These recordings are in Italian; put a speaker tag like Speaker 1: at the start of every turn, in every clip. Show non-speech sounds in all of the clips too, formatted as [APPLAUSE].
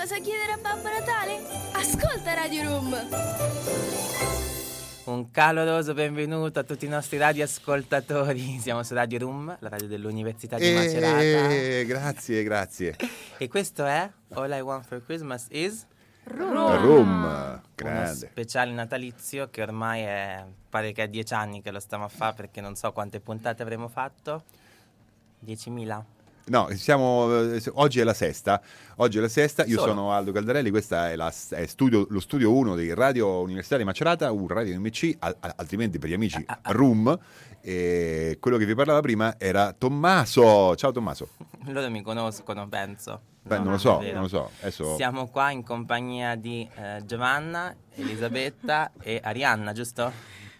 Speaker 1: cosa chiedere a Babbo Natale? Ascolta Radio Room!
Speaker 2: Un caloroso benvenuto a tutti i nostri radioascoltatori. [LAUGHS] Siamo su Radio Room, la radio dell'Università di Macerata.
Speaker 3: Eh, grazie, grazie.
Speaker 2: E questo è All I Want for Christmas is
Speaker 3: Room,
Speaker 2: uno
Speaker 3: grande.
Speaker 2: speciale natalizio che ormai è, pare che è dieci anni che lo stiamo a fare perché non so quante puntate avremo fatto. 10.000?
Speaker 3: No, siamo, eh, oggi è la sesta. Oggi è la sesta. Io
Speaker 2: Solo.
Speaker 3: sono Aldo Caldarelli. Questa è, la, è studio- lo studio 1 di Radio Università di Macerata, un radio MC, al- al- altrimenti per gli amici Room. E quello che vi parlava prima era Tommaso. Ciao Tommaso.
Speaker 2: Loro mi conoscono, penso.
Speaker 3: Beh,
Speaker 2: No,
Speaker 3: non lo so, non lo so. Adesso
Speaker 2: Siamo qua in compagnia di eh, Giovanna, Elisabetta e Arianna, giusto?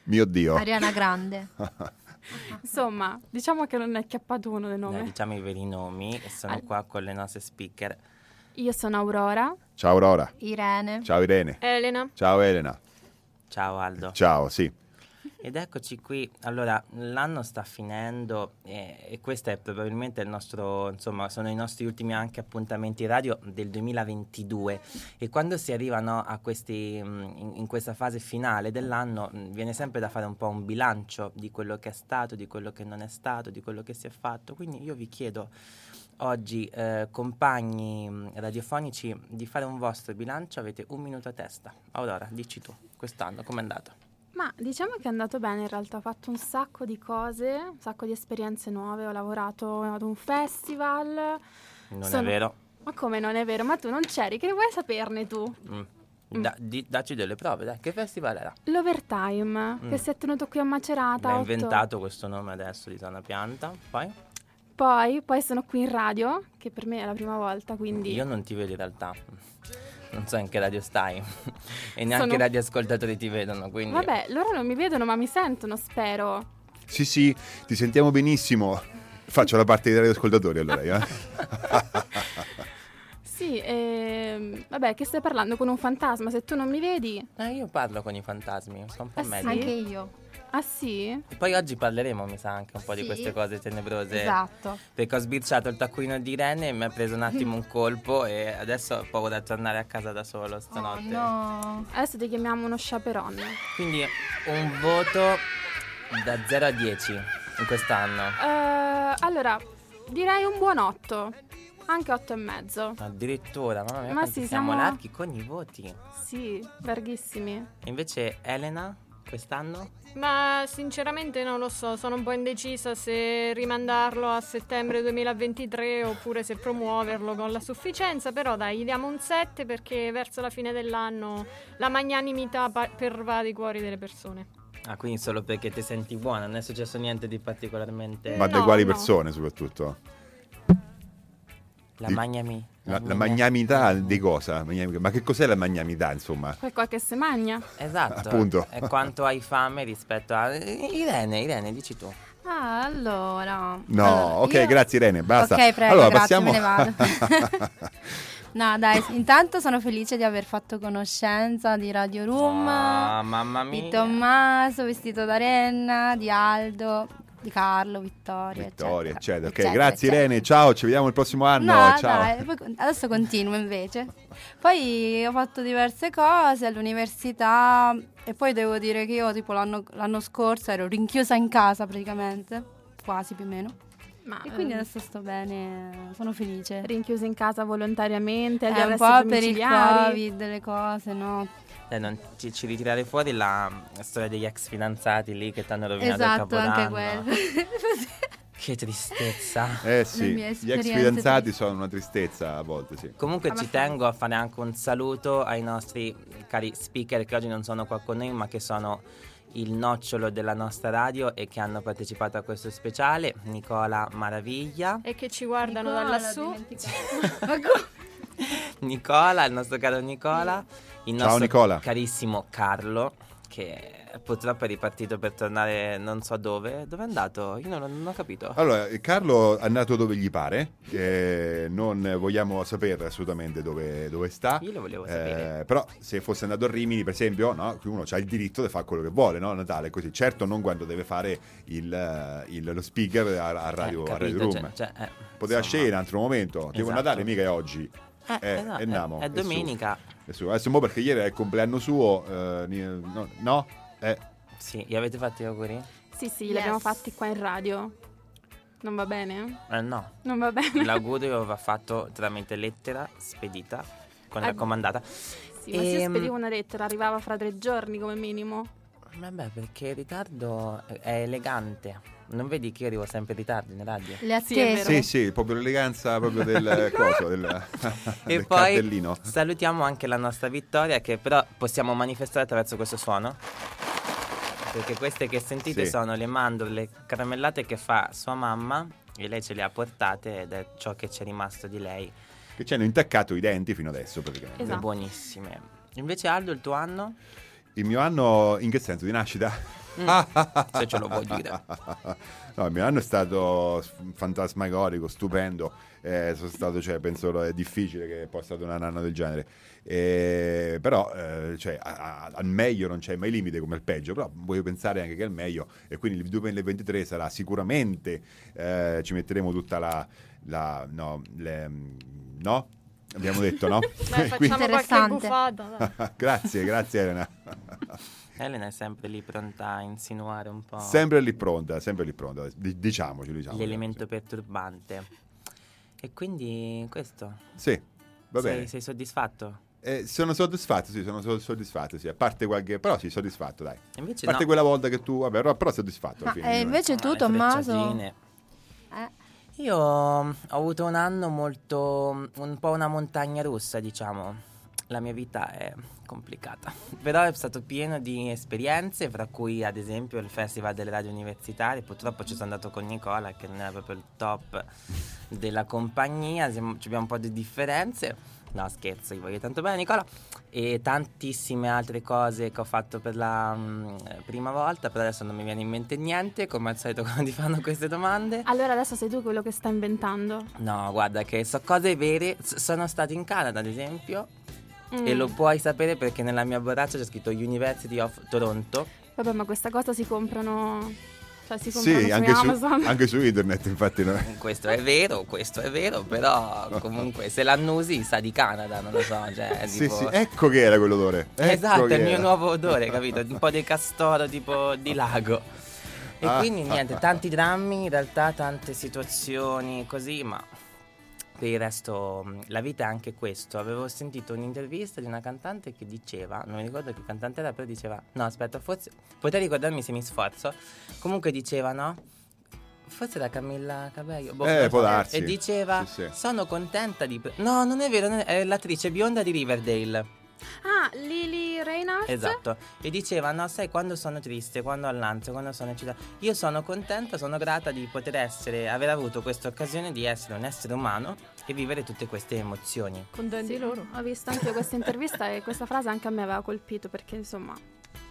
Speaker 3: mio Dio.
Speaker 4: Ariana Grande. [LAUGHS] [LAUGHS]
Speaker 5: Insomma, diciamo che non è chiappatuno del
Speaker 2: Dai,
Speaker 5: nome.
Speaker 2: diciamo i veri nomi e sono
Speaker 5: Al-
Speaker 2: qua con le nostre speaker.
Speaker 5: Io sono Aurora.
Speaker 3: Ciao Aurora.
Speaker 4: Irene.
Speaker 3: Ciao Irene.
Speaker 5: Elena.
Speaker 3: Ciao Elena.
Speaker 2: Ciao Aldo.
Speaker 3: Ciao, sì.
Speaker 2: Ed eccoci qui. Allora, l'anno sta finendo e, e questo è probabilmente il nostro, insomma, sono i nostri ultimi anche appuntamenti radio del 2022 e quando si arrivano a questi, mh, in, in questa fase finale dell'anno mh, viene sempre da fare un po' un bilancio di quello che è stato, di quello che non è stato, di quello che si è fatto. Quindi io vi chiedo oggi, eh, compagni mh, radiofonici, di fare un vostro bilancio. Avete un minuto a testa. Aurora, dici tu, quest'anno com'è andato?
Speaker 5: Ma diciamo che è andato bene in realtà, ho fatto un sacco di cose, un sacco di esperienze nuove, ho lavorato ad un festival.
Speaker 2: Non
Speaker 5: Sono-
Speaker 2: è vero?
Speaker 5: Ma come non è vero? Ma tu non c'eri, che vuoi saperne tu?
Speaker 2: Mm. Da- di- dacci delle prove, dai. Che festival era?
Speaker 5: L'Overtime,
Speaker 2: Mm.
Speaker 5: che si è tenuto qui a Macerata. Otto-
Speaker 2: inventato questo nome adesso di Zona Pianta. Poi?
Speaker 5: Poi, poi sono qui in radio, che per me è la prima volta, quindi...
Speaker 2: Io non ti vedo in realtà. Non so in che radio stai. [LAUGHS] e neanche
Speaker 5: Sono-
Speaker 2: i radioascoltatori ti vedono, quindi...
Speaker 5: Vabbè, loro non mi vedono ma mi sentono, spero.
Speaker 3: Sì, sì, ti sentiamo benissimo. Faccio la parte dei radioascoltatori allora io. eh. [LAUGHS]
Speaker 5: Sì, ehm, vabbè, che stai parlando con un fantasma? Se tu non mi vedi...
Speaker 2: Eh, io parlo con i fantasmi, sono un po'
Speaker 5: Eh sì?
Speaker 2: meglio.
Speaker 4: Anche io.
Speaker 5: Ah sì?
Speaker 2: E Poi oggi parleremo, mi sa, anche un po' di
Speaker 4: Sì.
Speaker 2: queste cose tenebrose.
Speaker 4: Esatto.
Speaker 2: Perché ho sbirciato il taccuino di Irene e mi ha preso un attimo un colpo e adesso ho paura di tornare a casa da solo
Speaker 4: Oh,
Speaker 2: stanotte.
Speaker 4: no.
Speaker 5: Adesso ti chiamiamo uno chaperon.
Speaker 2: Quindi un voto da 0 a 10 in quest'anno.
Speaker 5: Eh, allora, direi un buon 8. Anche 8 e mezzo.
Speaker 2: Addirittura, mamma mia,
Speaker 5: Ma sì,
Speaker 2: siamo
Speaker 5: siamo-
Speaker 2: larghi con i voti.
Speaker 5: Sì, larghissimi.
Speaker 2: Invece Elena, quest'anno?
Speaker 6: Ma sinceramente non lo so, sono un po' indecisa se rimandarlo a settembre 2023 oppure se promuoverlo con la sufficienza, però dai, gli diamo un 7 perché verso la fine dell'anno la magnanimità pa- pervade i cuori delle persone.
Speaker 2: Ah, quindi solo perché ti senti buona, non è successo niente di particolarmente...
Speaker 3: Ma
Speaker 6: No,
Speaker 3: da quali
Speaker 6: no.
Speaker 3: persone soprattutto?
Speaker 2: La
Speaker 3: Di-
Speaker 2: magnami.
Speaker 3: La, la magnamità di cosa? Ma che cos'è la magnamità, insomma?
Speaker 5: Poi qualche se magna.
Speaker 2: Esatto.
Speaker 3: Appunto.
Speaker 2: È quanto hai fame rispetto a... Irene, Irene, dici tu.
Speaker 4: Ah, allora.
Speaker 3: No,
Speaker 4: Allora,
Speaker 3: ok,
Speaker 4: io-
Speaker 3: grazie Irene, basta.
Speaker 4: Ok, prego,
Speaker 3: allora,
Speaker 4: grazie,
Speaker 3: passiamo...
Speaker 4: me ne vado. [LAUGHS] no, dai, intanto sono felice di aver fatto conoscenza di Radio Room,
Speaker 2: Ah, mamma mia.
Speaker 4: di Tommaso, vestito da Renna, di Aldo, di Carlo, Vittoria,
Speaker 3: Vittoria, eccetera. Ok,
Speaker 4: eccetera,
Speaker 3: grazie
Speaker 4: eccetera.
Speaker 3: Irene, ciao, ci vediamo il prossimo anno.
Speaker 4: No,
Speaker 3: ciao.
Speaker 4: dai, adesso continuo invece. Poi ho fatto diverse cose all'università e poi devo dire che io tipo l'anno, l'anno scorso ero rinchiusa in casa praticamente, quasi più o meno.
Speaker 5: Ma
Speaker 4: E quindi
Speaker 5: ehm,
Speaker 4: adesso sto bene, sono felice.
Speaker 5: rinchiusi in casa volontariamente, agli
Speaker 4: È un
Speaker 5: arresti
Speaker 4: po' per il covid, le cose, no?
Speaker 2: Dai, non ci, ci ritirare fuori la storia degli ex fidanzati lì che ti hanno rovinato il
Speaker 4: Esatto, anche
Speaker 2: capodanno.
Speaker 4: quello. [LAUGHS]
Speaker 2: Che tristezza.
Speaker 3: Eh sì, gli ex fidanzati sono una tristezza a volte, sì.
Speaker 2: Comunque ci tengo a fare anche un saluto ai nostri cari speaker che oggi non sono qua con noi ma che sono il nocciolo della nostra radio e che hanno partecipato a questo speciale, Nicola Maraviglia,
Speaker 6: E che ci guardano da lassù. [LAUGHS] [LAUGHS]
Speaker 2: Nicola, il nostro caro Nicola, il
Speaker 3: Ciao,
Speaker 2: nostro
Speaker 3: Nicola.
Speaker 2: carissimo Carlo che purtroppo è ripartito per tornare non so dove. Dove è andato? Io non, non ho capito.
Speaker 3: Allora, Carlo è andato dove gli pare, eh, non vogliamo sapere assolutamente dove, dove sta.
Speaker 2: Io lo volevo
Speaker 3: Eh,
Speaker 2: sapere.
Speaker 3: però se fosse andato a Rimini, per esempio, no, uno ha il diritto di fare quello che vuole, no? Natale, così. Certo non quando deve fare il, eh, il- lo speaker a, a radio,
Speaker 2: Eh,
Speaker 3: a Radio
Speaker 2: capito,
Speaker 3: Room.
Speaker 2: cioè- cioè, eh,
Speaker 3: Poteva
Speaker 2: insomma.
Speaker 3: scegliere in un altro momento. Tipo
Speaker 2: Esatto.
Speaker 3: Natale mica è oggi.
Speaker 2: Eh,
Speaker 3: Eh,
Speaker 2: eh no,
Speaker 3: e
Speaker 2: è-
Speaker 3: Namo,
Speaker 2: è
Speaker 3: è su.
Speaker 2: domenica.
Speaker 3: Adesso, mo perché ieri è il compleanno suo, eh, no? no? Eh,
Speaker 2: Sì, gli avete fatto gli auguri?
Speaker 5: Sì, sì,
Speaker 1: Yes.
Speaker 5: li abbiamo fatti qua in radio. Non va bene?
Speaker 2: Eh no,
Speaker 5: Non va bene.
Speaker 2: l'augurio va fatto tramite lettera spedita con
Speaker 5: Eh,
Speaker 2: raccomandata.
Speaker 5: Sì, ma se io
Speaker 2: Ehm,
Speaker 5: spedivo una lettera arrivava fra tre giorni come minimo.
Speaker 2: Vabbè, perché il ritardo è- elegante. Non vedi che io arrivo sempre in ritardo in radio?
Speaker 4: Le attese.
Speaker 3: sì, sì, proprio l'eleganza proprio del [LAUGHS] coso, del,
Speaker 2: E
Speaker 3: del
Speaker 2: poi
Speaker 3: cardellino.
Speaker 2: salutiamo anche la nostra Vittoria che però possiamo manifestare attraverso questo suono. Perché queste che sentite
Speaker 3: Sì.
Speaker 2: sono le mandorle caramellate che fa sua mamma e lei ce le ha portate ed è ciò che ci è rimasto di lei.
Speaker 3: Che ci hanno intaccato i denti fino adesso praticamente.
Speaker 5: Esatto.
Speaker 2: Buonissime. Invece Aldo, il tuo anno?
Speaker 3: Il mio anno, in che senso? Di nascita?
Speaker 2: Mm, se ce lo vuoi dire. [LAUGHS]
Speaker 3: No, il mio anno è stato fantasmagorico, stupendo. Eh, sono stato, cioè, penso è difficile che possa essere un anno del genere. Eh, però, eh, cioè, a- a- al meglio non c'è mai limite come al peggio. Però voglio pensare anche che al meglio, e quindi il 2023 sarà sicuramente. eh, ci metteremo tutta la. la- no, le- no? Abbiamo detto no? [LAUGHS]
Speaker 6: Beh, facciamo qualche
Speaker 4: Interessante.
Speaker 6: buffata. [LAUGHS]
Speaker 3: grazie, grazie Elena. [LAUGHS]
Speaker 2: Elena è sempre lì pronta a insinuare un po'
Speaker 3: Sempre lì pronta, sempre lì pronta. Di- diciamoci, diciamo.
Speaker 2: l'elemento perturbante. E quindi questo.
Speaker 3: Sì, va bene.
Speaker 2: Sei, sei soddisfatto?
Speaker 3: Eh, sono soddisfatto, sì, sono so- soddisfatto, sì. A parte qualche... Però sì, soddisfatto, dai.
Speaker 2: Invece
Speaker 3: A parte
Speaker 2: no.
Speaker 3: quella volta che tu... Vabbè, però, però soddisfatto. alla
Speaker 4: Ma,
Speaker 3: fine,
Speaker 4: eh, invece tu,
Speaker 2: Ah,
Speaker 4: Tommaso? Eh,
Speaker 2: Io ho avuto un anno molto, un po' una montagna russa, diciamo. La mia vita è complicata, [LAUGHS] però è stato pieno di esperienze, fra cui ad esempio il Festival delle Radio Universitarie. Purtroppo ci sono andato con Nicola, che non era proprio il top della compagnia, ci abbiamo un po' di differenze. No, scherzo, io voglio tanto bene Nicola. E tantissime altre cose che ho fatto per la mm, prima volta, però adesso non mi viene in mente niente, come al solito [LAUGHS] quando ti fanno queste domande.
Speaker 5: Allora adesso sei tu quello che sta inventando.
Speaker 2: No, guarda che so cose vere. S- sono stato in Canada, ad esempio,
Speaker 5: Mm.
Speaker 2: e lo puoi sapere perché nella mia borraccia c'è scritto University of Toronto.
Speaker 5: Vabbè, ma questa cosa si comprano. Cioè, si comprano
Speaker 3: Sì,
Speaker 5: su
Speaker 3: anche su,
Speaker 5: Amazon. [LAUGHS]
Speaker 3: anche su internet, infatti. no?
Speaker 2: Questo è vero, questo è vero, però comunque se l'annusi sa di Canada, non lo so, cioè [LAUGHS]
Speaker 3: Sì,
Speaker 2: tipo...
Speaker 3: sì, ecco che era quell'odore. Ecco
Speaker 2: Esatto, è il mio
Speaker 3: era.
Speaker 2: nuovo odore, capito? [LAUGHS] Un po' di castoro tipo di lago. E
Speaker 3: Ah,
Speaker 2: quindi
Speaker 3: ah,
Speaker 2: niente,
Speaker 3: ah,
Speaker 2: tanti drammi, in realtà tante situazioni così, ma per il resto mh, la vita è anche questo. Avevo sentito un'intervista di una cantante che diceva, non mi ricordo che cantante era, però diceva, no aspetta, forse, potrei ricordarmi se mi sforzo, comunque diceva no? Forse era Camilla Cabello. boh,
Speaker 3: Eh, può darsi.
Speaker 2: E diceva:
Speaker 3: Sì, sì.
Speaker 2: Sono contenta di. pre-" No, non è vero, non è, è l'attrice bionda di Riverdale.
Speaker 5: Ah, Lily Reinhardt?
Speaker 2: Esatto. E diceva: No, sai, quando sono triste, quando ho l'ansia, quando sono eccitata, io sono contenta, sono grata di poter essere, aver avuto questa occasione di essere un essere umano e vivere tutte queste emozioni.
Speaker 6: Contenti
Speaker 5: Sì,
Speaker 6: loro.
Speaker 5: Ho visto anche questa intervista e questa frase anche a me aveva colpito perché insomma,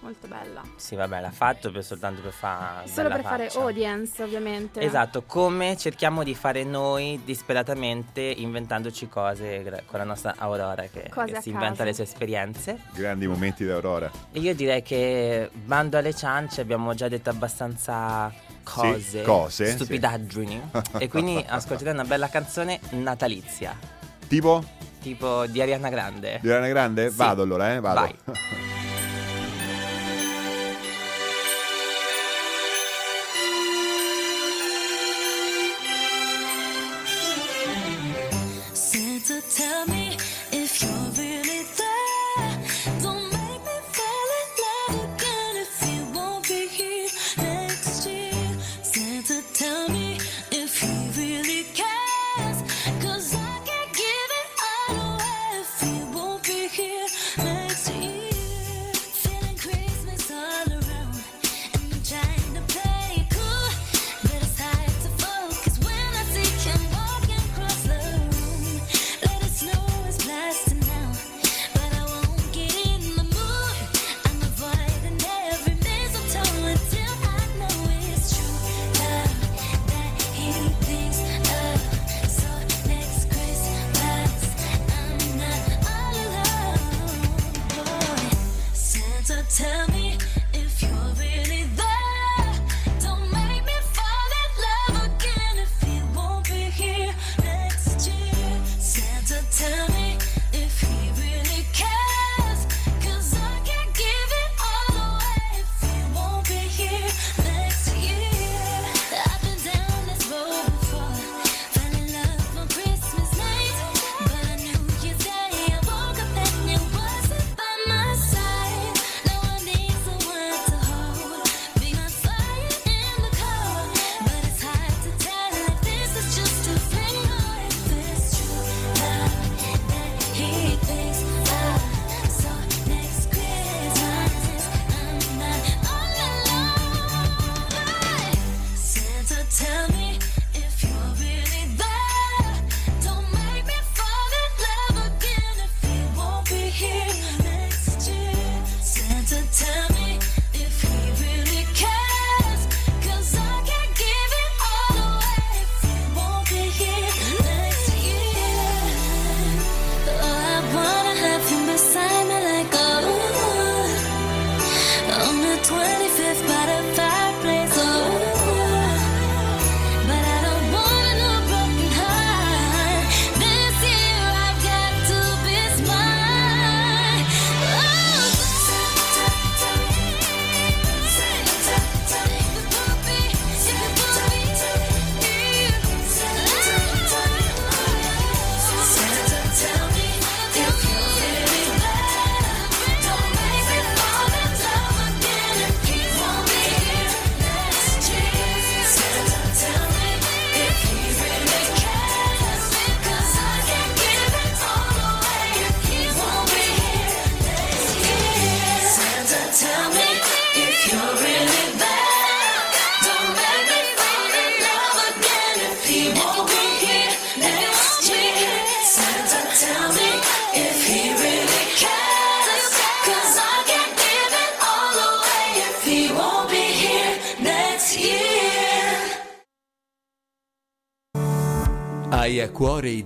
Speaker 5: molto bella.
Speaker 2: Sì, vabbè, l'ha fatto per- soltanto per fare.
Speaker 5: Solo per fare audience, ovviamente.
Speaker 2: Esatto, come cerchiamo di fare noi disperatamente inventandoci cose con la nostra Aurora che,
Speaker 5: Cose
Speaker 2: che si inventa le sue esperienze.
Speaker 3: Grandi momenti d'Aurora.
Speaker 2: E io direi che bando alle ciance abbiamo già detto abbastanza cose,
Speaker 3: cose, sì.
Speaker 2: stupidaggini. e quindi [LAUGHS] ascolterei una bella canzone natalizia,
Speaker 3: Tipo?
Speaker 2: tipo di Ariana Grande.
Speaker 3: Di Ariana Grande?
Speaker 2: Sì.
Speaker 3: Vado allora, eh? Vado.
Speaker 2: Vai. [LAUGHS]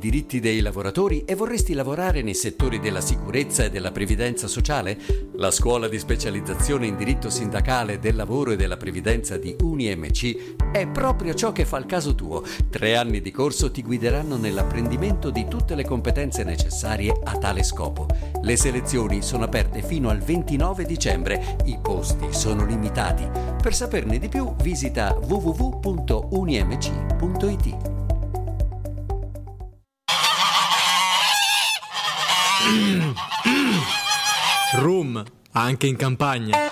Speaker 7: diritti dei lavoratori e vorresti lavorare nei settori della sicurezza e della previdenza sociale? La scuola di specializzazione in diritto sindacale del lavoro e della previdenza di UniMC è proprio ciò che fa il caso tuo. Tre anni di corso ti guideranno nell'apprendimento di tutte le competenze necessarie a tale scopo. Le selezioni sono aperte fino al 29 dicembre, i posti sono limitati. Per saperne di più visita www.unimc.it.
Speaker 8: Room, anche in campagna.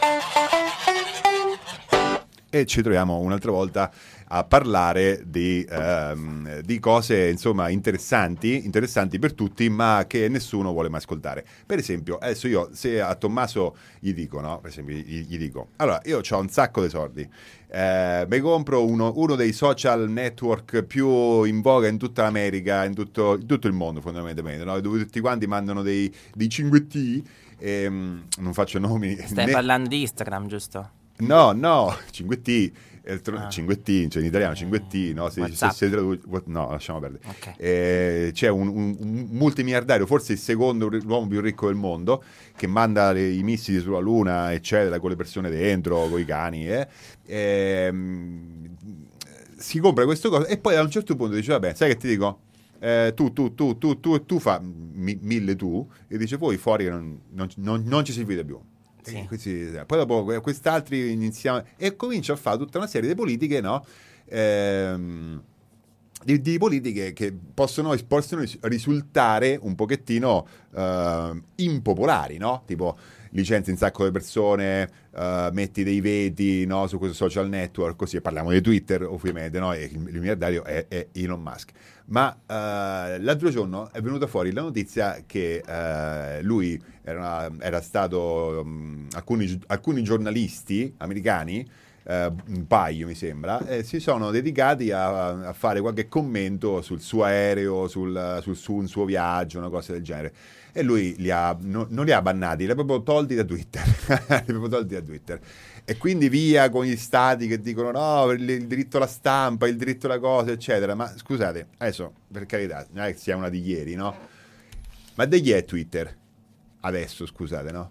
Speaker 3: e ci troviamo un'altra volta a parlare di, ehm, di cose insomma interessanti, interessanti per tutti, ma che nessuno vuole mai ascoltare. Per esempio, adesso io se a Tommaso gli dico, no? Per esempio, gli, gli dico, allora io ho un sacco di soldi, eh, mi compro uno, uno dei social network più in voga in tutta l'America, in tutto, in tutto il mondo fondamentalmente, no? dove tutti quanti mandano dei, dei 5T, ehm, non faccio nomi.
Speaker 2: Stai
Speaker 3: né-
Speaker 2: parlando di Instagram, giusto?
Speaker 3: No, no, 5T. Elettro-
Speaker 2: Ah.
Speaker 3: 5T, cioè in italiano 5T, no? Se, se, se traduce- no, lasciamo perdere.
Speaker 2: Ok.
Speaker 3: Eh, c'è un, un- un multimiliardario, forse il secondo l'uomo più ricco del mondo, che manda le- i missili sulla Luna, eccetera, con le persone dentro, con i cani. eh. Ehm, si compra questo cosa e poi a un certo punto dice, vabbè, sai che ti dico? Eh, tu, tu, tu, tu, tu e tu fa mi- mille tu e dice poi fuori non, non- non- non ci si vede più.
Speaker 2: Sì.
Speaker 3: E questi- poi dopo que- quest'altri iniziamo e comincia a fare tutta una serie di politiche, no? Ehm, di, di politiche che possono, possono ris- risultare un pochettino eh, impopolari, no? Tipo licenzi un sacco di persone, eh, metti dei veti no, su questo social network, così parliamo di Twitter ovviamente, no? il, il miliardario è, è Elon Musk. Ma eh, l'altro giorno è venuta fuori la notizia che lui era, era stato, mh, alcuni, alcuni giornalisti americani eh, un paio mi sembra, eh, si sono dedicati a, a fare qualche commento sul suo aereo, sul, sul suo, suo viaggio, una cosa del genere. E lui li ha, no- non li ha bannati, li ha proprio tolti da Twitter. [LAUGHS] proprio tolti da Twitter. E quindi via con gli stati che dicono no, il, il diritto alla stampa, il diritto alla cosa, eccetera. Ma scusate, adesso, per carità, non è che sia una di ieri, no? Ma degli è Twitter? Adesso, scusate, no?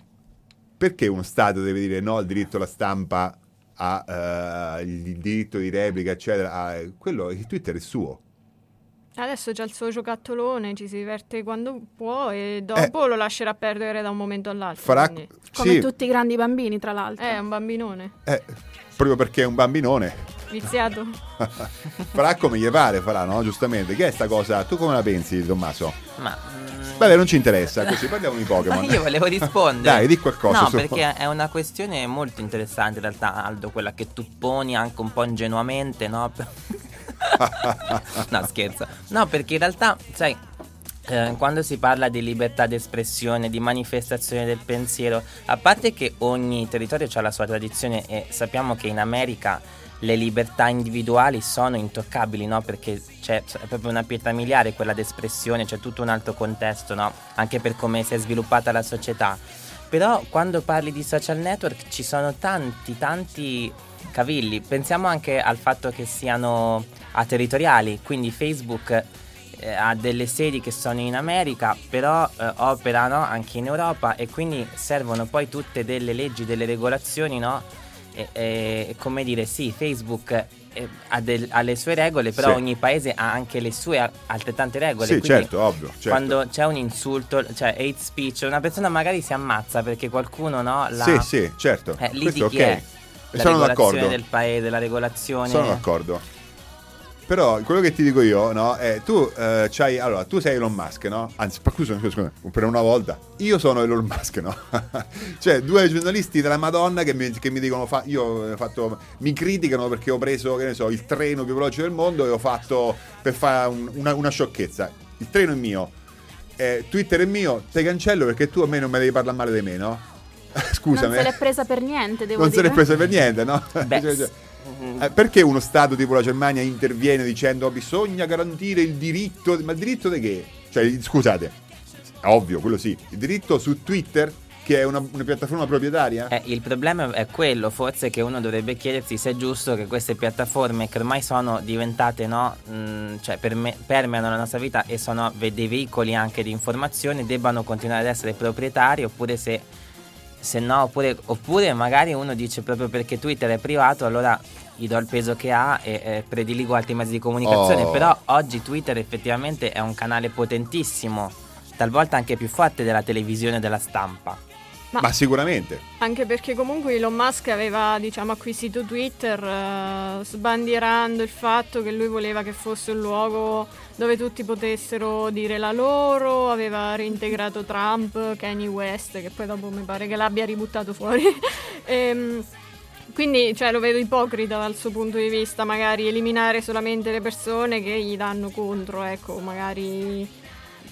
Speaker 3: Perché uno Stato deve dire no al diritto alla stampa, ha eh, il diritto di replica, eccetera? Ah, quello, il Twitter è suo.
Speaker 6: Adesso c'ha il suo giocattolone, ci si diverte quando può e dopo lo lascerà perdere da un momento all'altro.
Speaker 3: Eh. Farà,
Speaker 6: quindi-
Speaker 5: Come
Speaker 3: sì,
Speaker 5: tutti i grandi bambini, tra l'altro.
Speaker 6: È un bambinone,
Speaker 3: eh, proprio perché è un bambinone.
Speaker 6: viziato. [LAUGHS]
Speaker 3: farà come gli pare, farà, no? Giustamente. Che è sta cosa? Tu come la pensi, Tommaso?
Speaker 2: Ma
Speaker 3: Vabbè, non ci interessa, così parliamo di Pokémon. [LAUGHS]
Speaker 2: io volevo rispondere.
Speaker 3: Dai, di qualcosa.
Speaker 2: No,
Speaker 3: su.
Speaker 2: perché è una questione molto interessante in realtà, Aldo, quella che tu poni anche un po' ingenuamente, no? [LAUGHS] no, scherzo. No, perché in realtà, sai, eh, quando si parla di libertà d'espressione, di manifestazione del pensiero, a parte che ogni territorio ha la sua tradizione e sappiamo che in America le libertà individuali sono intoccabili, no? Perché c'è, è proprio una pietra miliare quella d'espressione, c'è tutto un altro contesto, no? Anche per come si è sviluppata la società. Però quando parli di social network ci sono tanti, tanti cavilli. Pensiamo anche al fatto che siano aterritoriali, quindi Facebook eh, ha delle sedi che sono in America, però eh, operano anche in Europa e quindi servono poi tutte delle leggi, delle regolazioni, no? E- e- come dire, sì, Facebook eh, ha, del- ha le sue regole, però
Speaker 3: Sì.
Speaker 2: ogni paese ha anche le sue altrettante regole.
Speaker 3: Sì, certo, ovvio. certo.
Speaker 2: Quando c'è un insulto, cioè hate speech, una persona magari si ammazza perché qualcuno no, la...
Speaker 3: Sì, sì, certo.
Speaker 2: Eh, lì
Speaker 3: Questo
Speaker 2: di chi
Speaker 3: ok.
Speaker 2: è? La
Speaker 3: sono
Speaker 2: regolazione
Speaker 3: d'accordo.
Speaker 2: del paese, la regolazione...
Speaker 3: Sono d'accordo. Però quello che ti dico io, no, è tu eh, c'hai, allora, tu sei Elon Musk, no? Anzi, per, scusa, scusa, per una volta, io sono Elon Musk, no? [LAUGHS] cioè, due giornalisti della Madonna che mi, che mi dicono, fa- io ho fatto, mi criticano perché ho preso, che ne so, il treno più veloce del mondo e ho fatto per fare un- una, una sciocchezza. Il treno è mio, eh, Twitter è mio, te cancello perché tu a me non me devi parlare male di me, no? Scusami. [LAUGHS]
Speaker 5: Non se l'è presa per niente, devo
Speaker 3: non se
Speaker 5: dire.
Speaker 3: l'è presa per niente, no?
Speaker 2: Beh, [LAUGHS]
Speaker 3: Cioè, cioè,
Speaker 2: mm,
Speaker 3: eh, perché uno Stato tipo la Germania interviene dicendo bisogna garantire il diritto, ma il diritto di che? Cioè, scusate, ovvio, quello sì, il diritto su Twitter, che è una, una piattaforma proprietaria?
Speaker 2: Eh, il problema è quello, forse che uno dovrebbe chiedersi se è giusto che queste piattaforme che ormai sono diventate, no, mh, cioè perme- permeano la nostra vita e sono dei veicoli anche di informazione, debbano continuare ad essere proprietari oppure se no, oppure, oppure magari uno dice proprio perché Twitter è privato, allora gli do il peso che ha e eh, prediligo altri mezzi di comunicazione,
Speaker 3: Oh.
Speaker 2: però oggi Twitter effettivamente è un canale potentissimo, talvolta anche più forte della televisione e della stampa.
Speaker 6: Ma-
Speaker 3: Ma sicuramente.
Speaker 6: Anche perché comunque Elon Musk aveva diciamo, acquisito Twitter eh, sbandierando il fatto che lui voleva che fosse un luogo dove tutti potessero dire la loro, aveva reintegrato Trump, Kanye West, che poi dopo mi pare che l'abbia ributtato fuori. [LAUGHS] Ehm, quindi cioè, lo vedo ipocrita dal suo punto di vista, magari eliminare solamente le persone che gli danno contro, ecco, magari...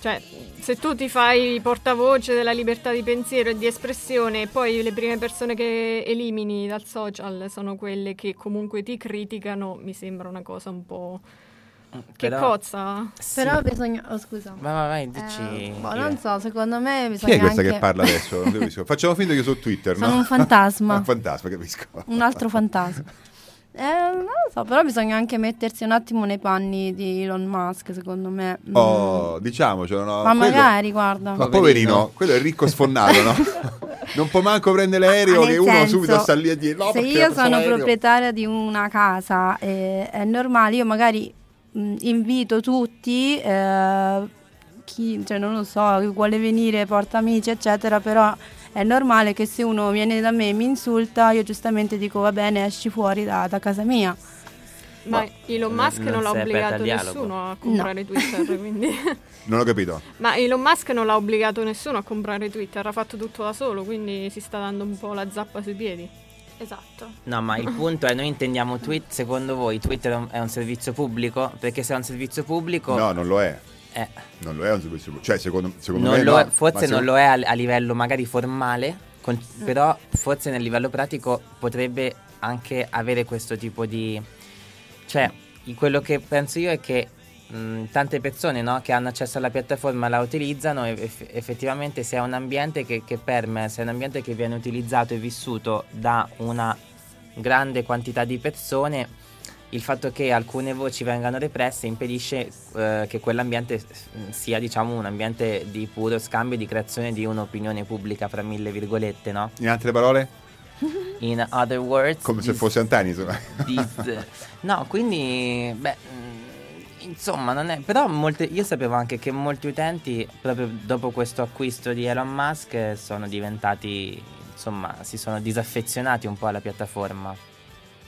Speaker 6: Cioè, se tu ti fai portavoce della libertà di pensiero e di espressione e poi le prime persone che elimini dal social sono quelle che comunque ti criticano, mi sembra una cosa un po' che
Speaker 2: Però-
Speaker 6: cozza.
Speaker 2: Sì.
Speaker 4: Però bisogna... Oh, scusa.
Speaker 2: Vai, vai, vai, dici.
Speaker 4: Eh, boh, non so, secondo me
Speaker 3: Chi
Speaker 4: bisogna
Speaker 3: è questa
Speaker 4: anche...
Speaker 3: che parla adesso? Facciamo finta che io sono Twitter, no?
Speaker 4: Sono un fantasma. [LAUGHS]
Speaker 3: un fantasma, capisco.
Speaker 4: Un altro fantasma. Eh, non lo so, però bisogna anche mettersi un attimo nei panni di Elon Musk, secondo me. Mm.
Speaker 3: Oh, diciamocelo, no?
Speaker 4: Ma
Speaker 3: Quello-
Speaker 4: magari, guarda.
Speaker 3: Ma poverino, quello è il ricco sfonnato, no? [LAUGHS] non può manco prendere l'aereo che uno
Speaker 4: senso,
Speaker 3: subito sta lì a dire no,
Speaker 4: se io sono
Speaker 3: l'aereo".
Speaker 4: proprietaria di una casa, eh, è normale, io magari mh, invito tutti, eh, chi, cioè non lo so, chi vuole venire, porta amici, eccetera, però è normale che se uno viene da me e mi insulta, io giustamente dico va bene, esci fuori da, da casa mia.
Speaker 6: Ma Elon Musk
Speaker 2: non
Speaker 6: non, l'ha obbligato nessuno a comprare Twitter, [LAUGHS] quindi...
Speaker 3: Non ho capito.
Speaker 6: Ma Elon Musk non l'ha obbligato nessuno a comprare Twitter, ha fatto tutto da solo, quindi si sta dando un po' la zappa sui piedi.
Speaker 5: Esatto.
Speaker 2: No, ma il punto è: noi intendiamo Twitter. Secondo voi Twitter è un servizio pubblico? Perché se è un servizio pubblico.
Speaker 3: No, non lo è.
Speaker 2: Eh,
Speaker 3: Non lo è un servizio pubblico. Cioè, secondo, secondo
Speaker 2: non
Speaker 3: me
Speaker 2: lo
Speaker 3: no,
Speaker 2: è- forse non lo è a, a livello magari formale, con-
Speaker 3: Mm.
Speaker 2: però forse nel livello pratico potrebbe anche avere questo tipo di... Cioè, quello che penso io è che mh, tante persone no, che hanno accesso alla piattaforma la utilizzano e eff- effettivamente se è un ambiente che, che permea, se è un ambiente che viene utilizzato e vissuto da una grande quantità di persone, il fatto che alcune voci vengano represse impedisce eh, che quell'ambiente s- sia diciamo un ambiente di puro scambio e di creazione di un'opinione pubblica fra mille virgolette no?
Speaker 3: In altre parole? [LAUGHS]
Speaker 2: in other words
Speaker 3: Come se
Speaker 2: this-
Speaker 3: fosse Antani. insomma.
Speaker 2: this- no quindi beh mm, insomma non è però molte, io sapevo anche che molti utenti proprio dopo questo acquisto di Elon Musk sono diventati insomma si sono disaffezionati un po' alla piattaforma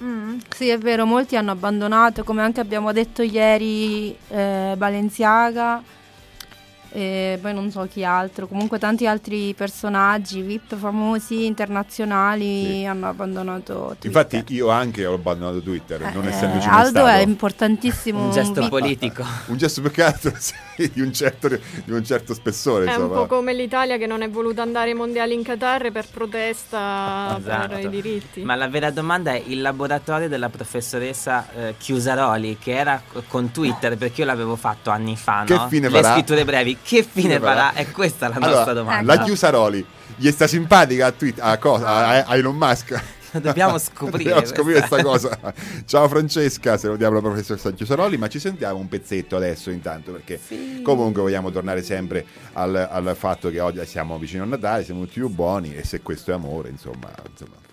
Speaker 4: Mm, sì, è vero, molti hanno abbandonato, come anche abbiamo detto ieri, eh, Balenciaga, e poi non so chi altro, comunque tanti altri personaggi, VIP famosi, internazionali,
Speaker 3: Sì.
Speaker 4: hanno abbandonato Twitter.
Speaker 3: Infatti io anche ho abbandonato Twitter, non
Speaker 4: Eh,
Speaker 3: essendoci mai
Speaker 4: Aldo
Speaker 3: stato.
Speaker 4: è importantissimo.
Speaker 2: un gesto
Speaker 4: VIP.
Speaker 2: politico
Speaker 3: Un gesto altro sì, [LAUGHS] di, un certo, di un certo spessore,
Speaker 6: È un
Speaker 3: insomma.
Speaker 6: po' come l'Italia che non è voluta andare ai mondiali in Qatar per protesta
Speaker 2: Esatto.
Speaker 6: per i diritti.
Speaker 2: Ma la vera domanda è il laboratorio della professoressa eh, Chiusaroli, che era con Twitter, perché io l'avevo fatto anni fa,
Speaker 3: Che
Speaker 2: no?
Speaker 3: fine
Speaker 2: Le
Speaker 3: farà?
Speaker 2: scritture brevi, che fine
Speaker 3: Fine farà?
Speaker 2: farà? È questa la
Speaker 3: Allora,
Speaker 2: nostra domanda.
Speaker 3: la Chiusaroli gli sta simpatica a, Twitter, a, cosa, a, a Elon Musk? [LAUGHS] [LAUGHS]
Speaker 2: Dobbiamo scoprire
Speaker 3: Dobbiamo scoprire
Speaker 2: questa.
Speaker 3: questa cosa. Ciao Francesca, salutiamo la professoressa Chiusaroli, ma ci sentiamo un pezzetto adesso intanto perché comunque vogliamo tornare sempre al, al fatto che oggi siamo vicino a Natale, siamo tutti più buoni e se questo è amore, insomma, insomma.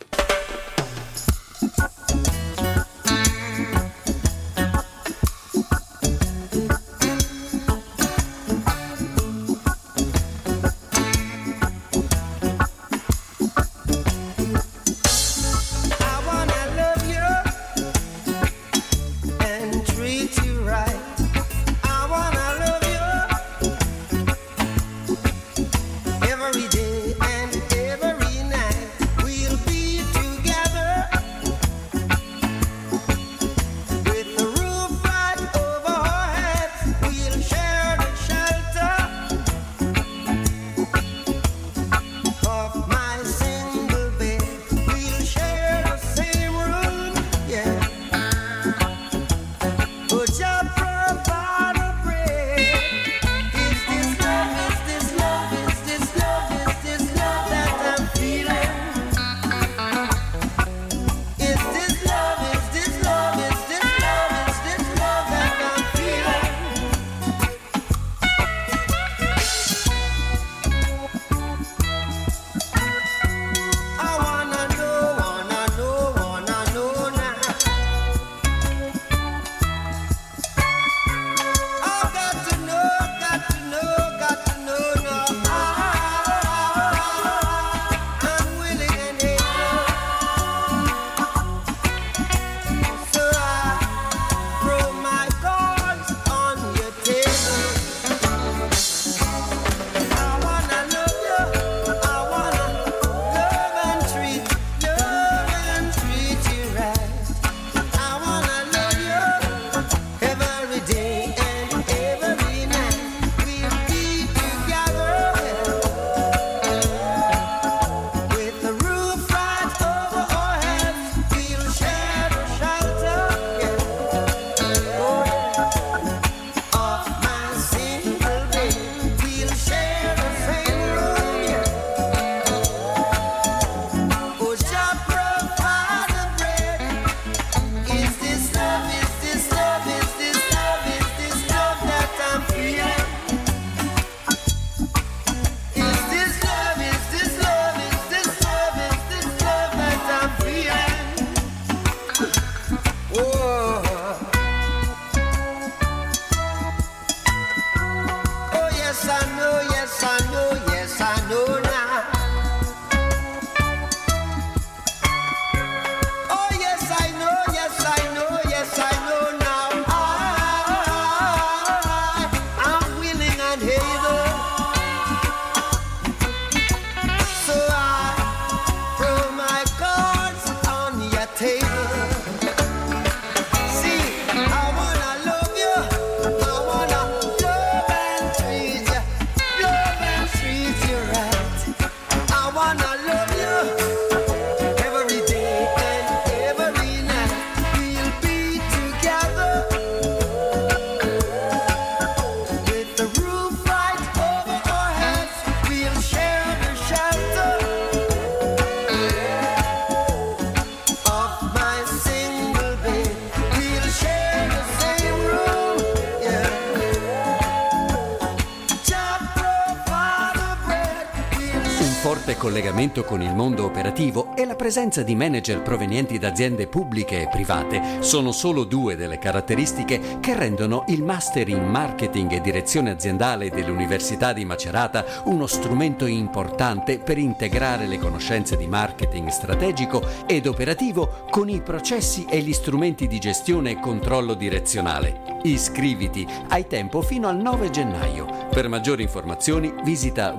Speaker 7: Collegamento con il mondo operativo e la presenza di manager provenienti da aziende pubbliche e private sono solo due delle caratteristiche che rendono il Master in Marketing e Direzione Aziendale dell'Università di Macerata uno strumento importante per integrare le conoscenze di marketing strategico ed operativo con i processi e gli strumenti di gestione e controllo direzionale. Iscriviti, hai tempo fino al 9 gennaio. Per maggiori informazioni visita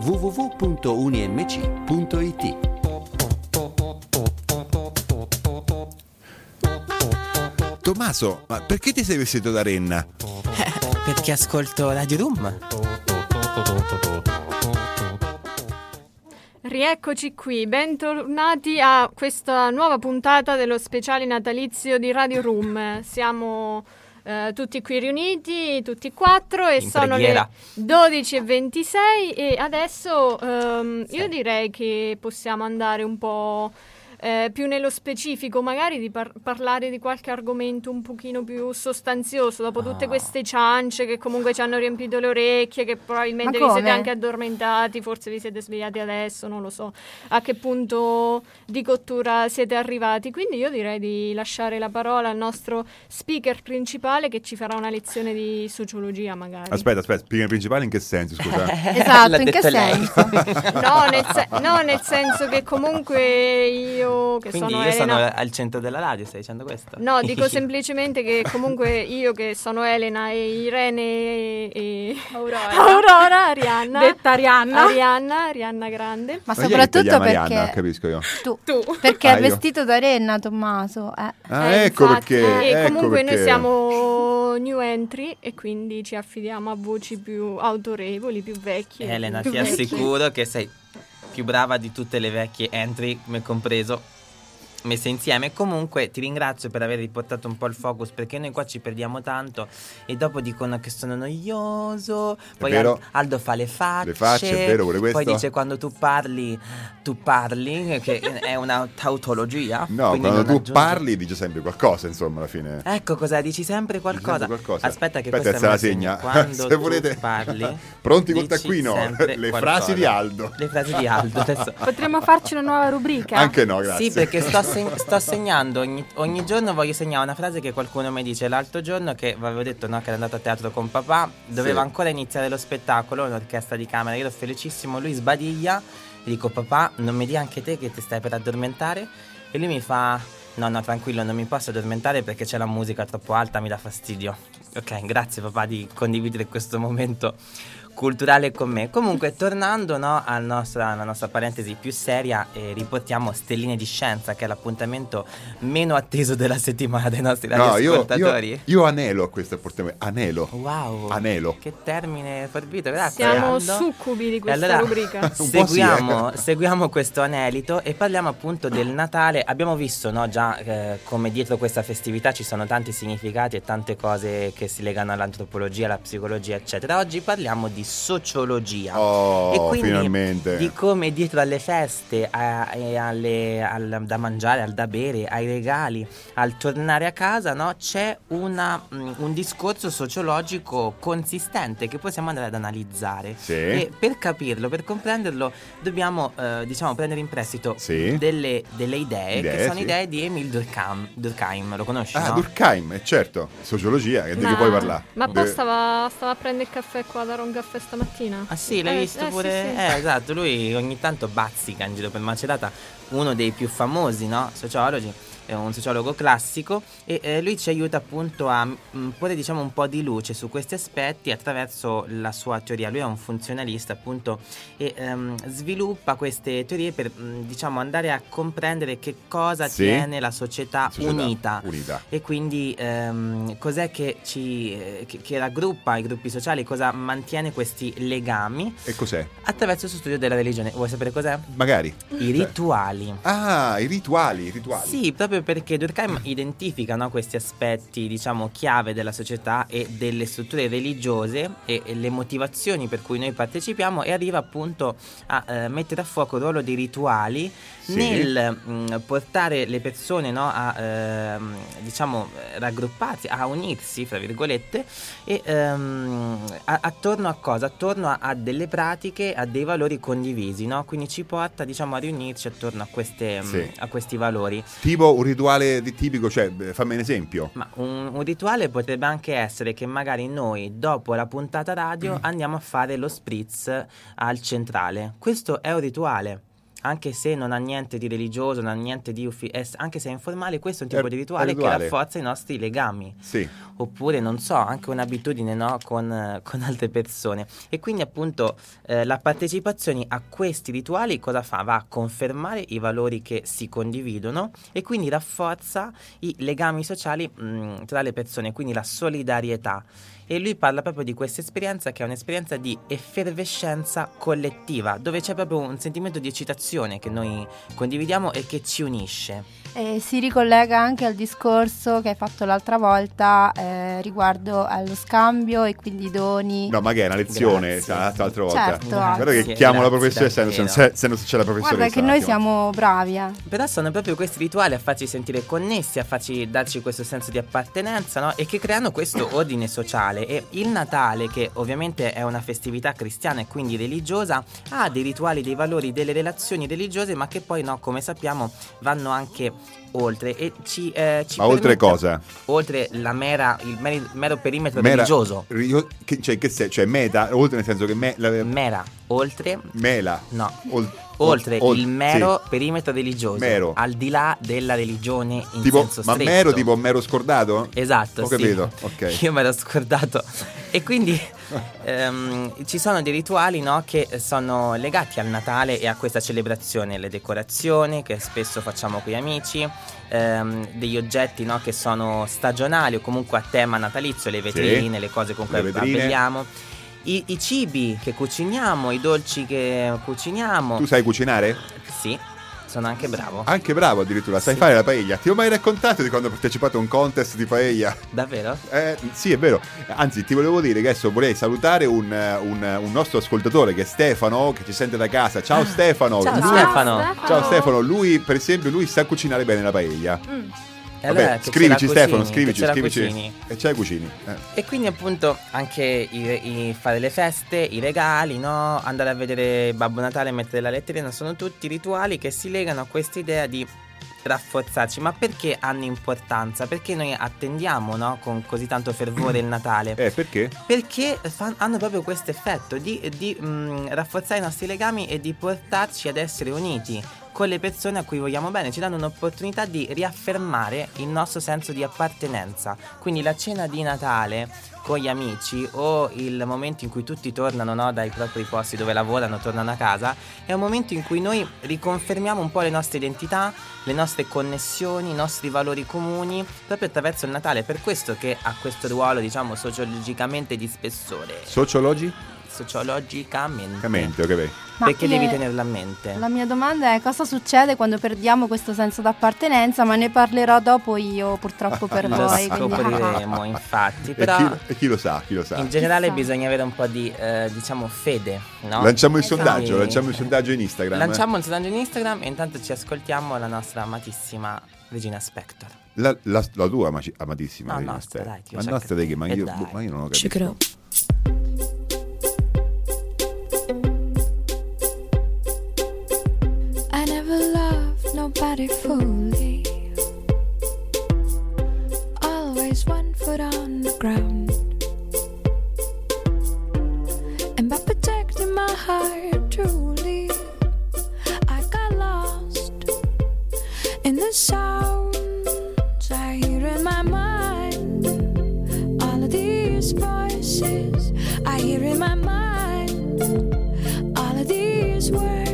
Speaker 7: www.unimc.it.
Speaker 3: Tommaso, ma perché ti sei vestito da renna? [LAUGHS]
Speaker 2: Perché ascolto Radio Room.
Speaker 6: Rieccoci qui, bentornati a questa nuova puntata dello speciale natalizio di Radio Room. Siamo eh, tutti qui riuniti, tutti e quattro, e
Speaker 2: In
Speaker 6: sono
Speaker 2: preghiera.
Speaker 6: le 12.26 e adesso ehm, io direi che possiamo andare un po' eh, più nello specifico, magari di par- parlare di qualche argomento un pochino più sostanzioso, dopo tutte
Speaker 2: Ah.
Speaker 6: queste ciance che comunque ci hanno riempito le orecchie, che probabilmente vi siete anche addormentati, forse vi siete svegliati adesso, non lo so a che punto di cottura siete arrivati. Quindi io direi di lasciare la parola al nostro speaker principale che ci farà una lezione di sociologia magari.
Speaker 3: Aspetta, aspetta, speaker principale in che senso, scusa? [LAUGHS]
Speaker 4: Esatto,
Speaker 2: L'ha
Speaker 4: in che
Speaker 2: lei.
Speaker 4: senso? [LAUGHS]
Speaker 6: No nel, se- no, nel senso che comunque io che
Speaker 2: Quindi
Speaker 6: sono
Speaker 2: io sono
Speaker 6: Elena...
Speaker 2: al centro della radio, stai dicendo questo?
Speaker 6: No, [LAUGHS] dico semplicemente che comunque io che sono Elena e Irene e, e
Speaker 5: Aurora.
Speaker 6: Aurora, Arianna.
Speaker 5: Detta Arianna.
Speaker 6: Arianna, Arianna Grande.
Speaker 4: Ma
Speaker 3: Ma
Speaker 4: soprattutto perché
Speaker 3: Arianna? capisco io.
Speaker 4: tu,
Speaker 6: Tu.
Speaker 4: perché
Speaker 3: Ah,
Speaker 4: è
Speaker 3: io.
Speaker 4: vestito da renna Tommaso, eh.
Speaker 3: Ah,
Speaker 6: Eh,
Speaker 3: ecco
Speaker 6: infatti.
Speaker 3: perché.
Speaker 6: E
Speaker 3: ecco
Speaker 6: comunque noi
Speaker 3: perché.
Speaker 6: siamo new entry e quindi ci affidiamo a voci più autorevoli, più vecchie.
Speaker 2: Elena,
Speaker 6: più
Speaker 2: ti
Speaker 6: vecchie.
Speaker 2: assicuro che sei più brava di tutte le vecchie entry, me compreso, messe insieme. Comunque ti ringrazio per aver riportato un po' il focus perché noi qua ci perdiamo tanto e dopo dicono che sono noioso, poi Aldo fa le facce,
Speaker 3: Le facce, è vero pure
Speaker 2: poi dice quando tu parli, tu parli, che è una tautologia.
Speaker 3: No, quando tu
Speaker 2: aggiungi-
Speaker 3: parli dice sempre qualcosa, insomma, alla fine.
Speaker 2: Ecco cosa dici sempre qualcosa.
Speaker 3: sempre qualcosa.
Speaker 2: Aspetta che
Speaker 3: Aspetta,
Speaker 2: questa
Speaker 3: la segna.
Speaker 2: Quando [LAUGHS]
Speaker 3: Se volete.
Speaker 2: parli, [LAUGHS]
Speaker 3: Pronti col
Speaker 2: dici
Speaker 3: taccuino? Le
Speaker 2: qualcosa.
Speaker 3: frasi di Aldo.
Speaker 2: Le frasi di Aldo. Adesso.
Speaker 5: Potremmo farci una nuova rubrica?
Speaker 3: Anche no, grazie.
Speaker 2: Sì, perché sto, seg- sto segnando ogni, ogni giorno voglio segnare una frase che qualcuno mi dice. L'altro giorno che avevo detto no, che era andato a teatro con papà, doveva
Speaker 3: Sì.
Speaker 2: ancora iniziare lo spettacolo, un'orchestra di camera. Io ero felicissimo, lui sbadiglia. Gli dico papà, non mi dia anche te che ti stai per addormentare? E lui mi fa no, no, tranquillo, non mi posso addormentare perché c'è la musica troppo alta, mi dà fastidio. Ok, grazie papà di condividere questo momento culturale con me. Comunque, tornando no, al nostra- alla nostra parentesi più seria, eh, riportiamo Stelline di Scienza, che è l'appuntamento meno atteso della settimana dei nostri
Speaker 3: No, io,
Speaker 2: radioascoltatori.
Speaker 3: io, io anelo a questo appuntamento. Anelo.
Speaker 2: Wow,
Speaker 3: Anelo.
Speaker 2: che termine forbito, grazie.
Speaker 6: Siamo
Speaker 2: Aldo.
Speaker 6: succubi di questa
Speaker 2: allora
Speaker 6: rubrica. [LAUGHS]
Speaker 2: Seguiamo, seguiamo questo anelito e parliamo appunto del Natale. Abbiamo visto no, già eh, come dietro questa festività ci sono tanti significati e tante cose che si legano all'antropologia, alla psicologia, eccetera. Oggi parliamo di sociologia.
Speaker 3: Oh,
Speaker 2: e quindi
Speaker 3: finalmente.
Speaker 2: di come dietro alle feste, a- alle- al da mangiare, al da bere, ai regali, al tornare a casa, no, c'è una, mm, un discorso sociologico consistente che possiamo andare ad analizzare.
Speaker 3: Sì.
Speaker 2: E per capirlo, per comprenderlo, dobbiamo eh, diciamo prendere in prestito
Speaker 3: Sì.
Speaker 2: delle, delle idee,
Speaker 3: Idee,
Speaker 2: che sono
Speaker 3: sì.
Speaker 2: idee di Emil Durkheim. Durkheim lo conosci?
Speaker 3: Ah,
Speaker 2: no?
Speaker 3: Durkheim, eh, certo. Sociologia, che di
Speaker 6: Ma-
Speaker 3: che puoi parlare?
Speaker 6: Ma poi stava, stava a prendere il caffè qua a dare un caffè stamattina.
Speaker 2: Ah sì, l'hai
Speaker 6: Eh,
Speaker 2: visto
Speaker 6: eh,
Speaker 2: pure?
Speaker 6: sì, sì.
Speaker 2: Eh, esatto, lui ogni tanto bazzica in giro per Macerata, uno dei più famosi, no? Sociologi, è un sociologo classico e eh, lui ci aiuta appunto a mm, porre diciamo un po' di luce su questi aspetti attraverso la sua teoria. Lui è un funzionalista appunto e ehm, sviluppa queste teorie per mm, diciamo andare a comprendere che cosa
Speaker 3: Sì.
Speaker 2: tiene la società,
Speaker 3: Società
Speaker 2: unita.
Speaker 3: unita.
Speaker 2: E quindi ehm, cos'è che ci eh, che, che raggruppa i gruppi sociali, cosa mantiene questi legami
Speaker 3: E cos'è?
Speaker 2: attraverso il suo studio della religione. Vuoi sapere cos'è?
Speaker 3: Magari.
Speaker 2: I rituali. rituali.
Speaker 3: Ah, i rituali, i rituali.
Speaker 2: Sì, proprio perché Durkheim identifica no, questi aspetti, diciamo, chiave della società e delle strutture religiose e, e le motivazioni per cui noi partecipiamo e arriva appunto a eh, mettere a fuoco il ruolo dei rituali
Speaker 3: Sì.
Speaker 2: nel mh, portare le persone no, a ehm, diciamo eh, raggrupparsi, a unirsi, fra virgolette, e ehm, a- attorno a cosa? Attorno a, a delle pratiche, a dei valori condivisi, no? Quindi ci porta diciamo a riunirci attorno a, queste, mh,
Speaker 3: Sì.
Speaker 2: a questi valori.
Speaker 3: Tipo un rituale di- tipico, cioè, fammi un esempio.
Speaker 2: Ma un, un rituale potrebbe anche essere che magari noi dopo la puntata radio
Speaker 3: Mm.
Speaker 2: andiamo a fare lo spritz al centrale. Questo è un rituale. Anche se non ha niente di religioso, non ha niente di uffi- anche se è informale, questo è un
Speaker 3: È-
Speaker 2: tipo di
Speaker 3: è
Speaker 2: rituale,
Speaker 3: rituale.
Speaker 2: che rafforza i nostri legami.
Speaker 3: Sì.
Speaker 2: Oppure, non so, anche un'abitudine no, con, con altre persone. E quindi, appunto, eh, la partecipazione a questi rituali cosa fa? Va a confermare i valori che si condividono e quindi rafforza i legami sociali mh, tra le persone, quindi la solidarietà. E lui parla proprio di questa esperienza che è un'esperienza di effervescenza collettiva, dove c'è proprio un sentimento di eccitazione che noi condividiamo e che ci unisce.
Speaker 4: E si ricollega anche al discorso che hai fatto l'altra volta eh, riguardo allo scambio e quindi i doni.
Speaker 3: No, ma che è una lezione, sa, l'altra volta.
Speaker 4: Certo,
Speaker 3: Guarda che chiamo la professoressa, se, se, se non c'è la professoressa.
Speaker 4: Guarda che noi siamo bravi. eh.
Speaker 2: Però sono proprio questi rituali a farci sentire connessi, a farci darci questo senso di appartenenza, no? E che creano questo ordine sociale. E il Natale, che ovviamente è una festività cristiana e quindi religiosa, ha dei rituali, dei valori, delle relazioni religiose, ma che poi, no, come sappiamo, vanno anche oltre. E ci, eh, ci
Speaker 3: Ma oltre cosa?
Speaker 2: Oltre la mera, il meri- mero perimetro
Speaker 3: Mera-
Speaker 2: religioso.
Speaker 3: rio- che, cioè, che se- cioè, meta, oltre nel senso che me, la,
Speaker 2: Mera, oltre.
Speaker 3: mela.
Speaker 2: No.
Speaker 3: ol-
Speaker 2: Oltre
Speaker 3: ol-
Speaker 2: il mero
Speaker 3: sì.
Speaker 2: perimetro religioso,
Speaker 3: Mero.
Speaker 2: al di là della religione in
Speaker 3: Tipo,
Speaker 2: senso
Speaker 3: ma
Speaker 2: stretto.
Speaker 3: mero tipo mero scordato?
Speaker 2: Esatto,
Speaker 3: Ho
Speaker 2: sì.
Speaker 3: capito, ok. [LAUGHS]
Speaker 2: Io me l'ho scordato. E quindi [LAUGHS] ehm, ci sono dei rituali no, che sono legati al Natale e a questa celebrazione, le decorazioni che spesso facciamo con gli amici, ehm, degli oggetti no, che sono stagionali o comunque a tema natalizio, le vetrine, le cose con cui abbelliamo. I, I cibi che cuciniamo, i dolci che cuciniamo.
Speaker 3: Tu sai cucinare?
Speaker 2: Sì, sono anche bravo.
Speaker 3: Anche bravo addirittura, sai
Speaker 2: Sì.
Speaker 3: fare la paella. Ti ho mai raccontato di quando ho partecipato a un contest di paella?
Speaker 2: Davvero?
Speaker 3: Eh, sì, è vero. Anzi, ti volevo dire che adesso vorrei salutare un, un- un nostro ascoltatore che è Stefano, che ci sente da casa. Ciao Stefano.
Speaker 2: Ah, Ciao
Speaker 3: Lui-
Speaker 2: Stefano.
Speaker 3: Ciao Stefano, lui per esempio lui sa cucinare bene la paella.
Speaker 2: Allora
Speaker 3: Vabbè,
Speaker 2: ce
Speaker 3: scrivici Stefano,
Speaker 2: cucini,
Speaker 3: scrivici, scrivici.
Speaker 2: cucini.
Speaker 3: E c'hai cucini. eh.
Speaker 2: E quindi appunto anche i, i- fare le feste, i regali, no? andare a vedere Babbo Natale e mettere la letterina, sono tutti rituali che si legano a questa idea di rafforzarci. Ma perché hanno importanza? Perché noi attendiamo no? con così tanto fervore il [CLEARS THROAT] Natale?
Speaker 3: Eh, perché?
Speaker 2: Perché fa- hanno proprio questo effetto di, di, mh, rafforzare i nostri legami e di portarci ad essere uniti con le persone a cui vogliamo bene, ci danno un'opportunità di riaffermare il nostro senso di appartenenza. Quindi la cena di Natale con gli amici o il momento in cui tutti tornano no, dai propri posti dove lavorano, tornano a casa, è un momento in cui noi riconfermiamo un po' le nostre identità, le nostre connessioni, i nostri valori comuni, proprio attraverso il Natale. Per questo che ha questo ruolo, diciamo, sociologicamente di spessore.
Speaker 3: Sociologi?
Speaker 2: Sociologicamente.
Speaker 3: Camente, ok.
Speaker 4: Ma
Speaker 2: Perché
Speaker 4: io-
Speaker 2: devi tenerla a mente?
Speaker 4: La mia domanda è cosa succede quando perdiamo questo senso d'appartenenza, ma ne parlerò dopo io purtroppo per
Speaker 2: Lo
Speaker 4: voi. quindi-
Speaker 2: scopriremo [LAUGHS] infatti,
Speaker 3: E
Speaker 2: però
Speaker 3: chi, e chi lo sa, chi lo sa.
Speaker 2: in generale bisogna avere un po' di, eh, diciamo, fede, no?
Speaker 3: Lanciamo il
Speaker 4: Esatto.
Speaker 3: sondaggio, lanciamo il sondaggio in Instagram.
Speaker 2: Lanciamo il sondaggio in Instagram e intanto ci ascoltiamo la nostra amatissima Regina Spector.
Speaker 3: La, la- la tua amatissima.
Speaker 2: No,
Speaker 3: Regina
Speaker 2: nostra,
Speaker 3: Stella.
Speaker 2: dai,
Speaker 3: Ma nostra di che? Ma
Speaker 2: eh,
Speaker 3: io,
Speaker 2: dai.
Speaker 3: boh, ma io non ho
Speaker 9: Check it
Speaker 3: capito.
Speaker 9: Nobody fully. Always one foot on the ground. And by protecting my heart truly, I got lost in the sounds I hear in my mind. All of these voices I hear in my mind. All of these words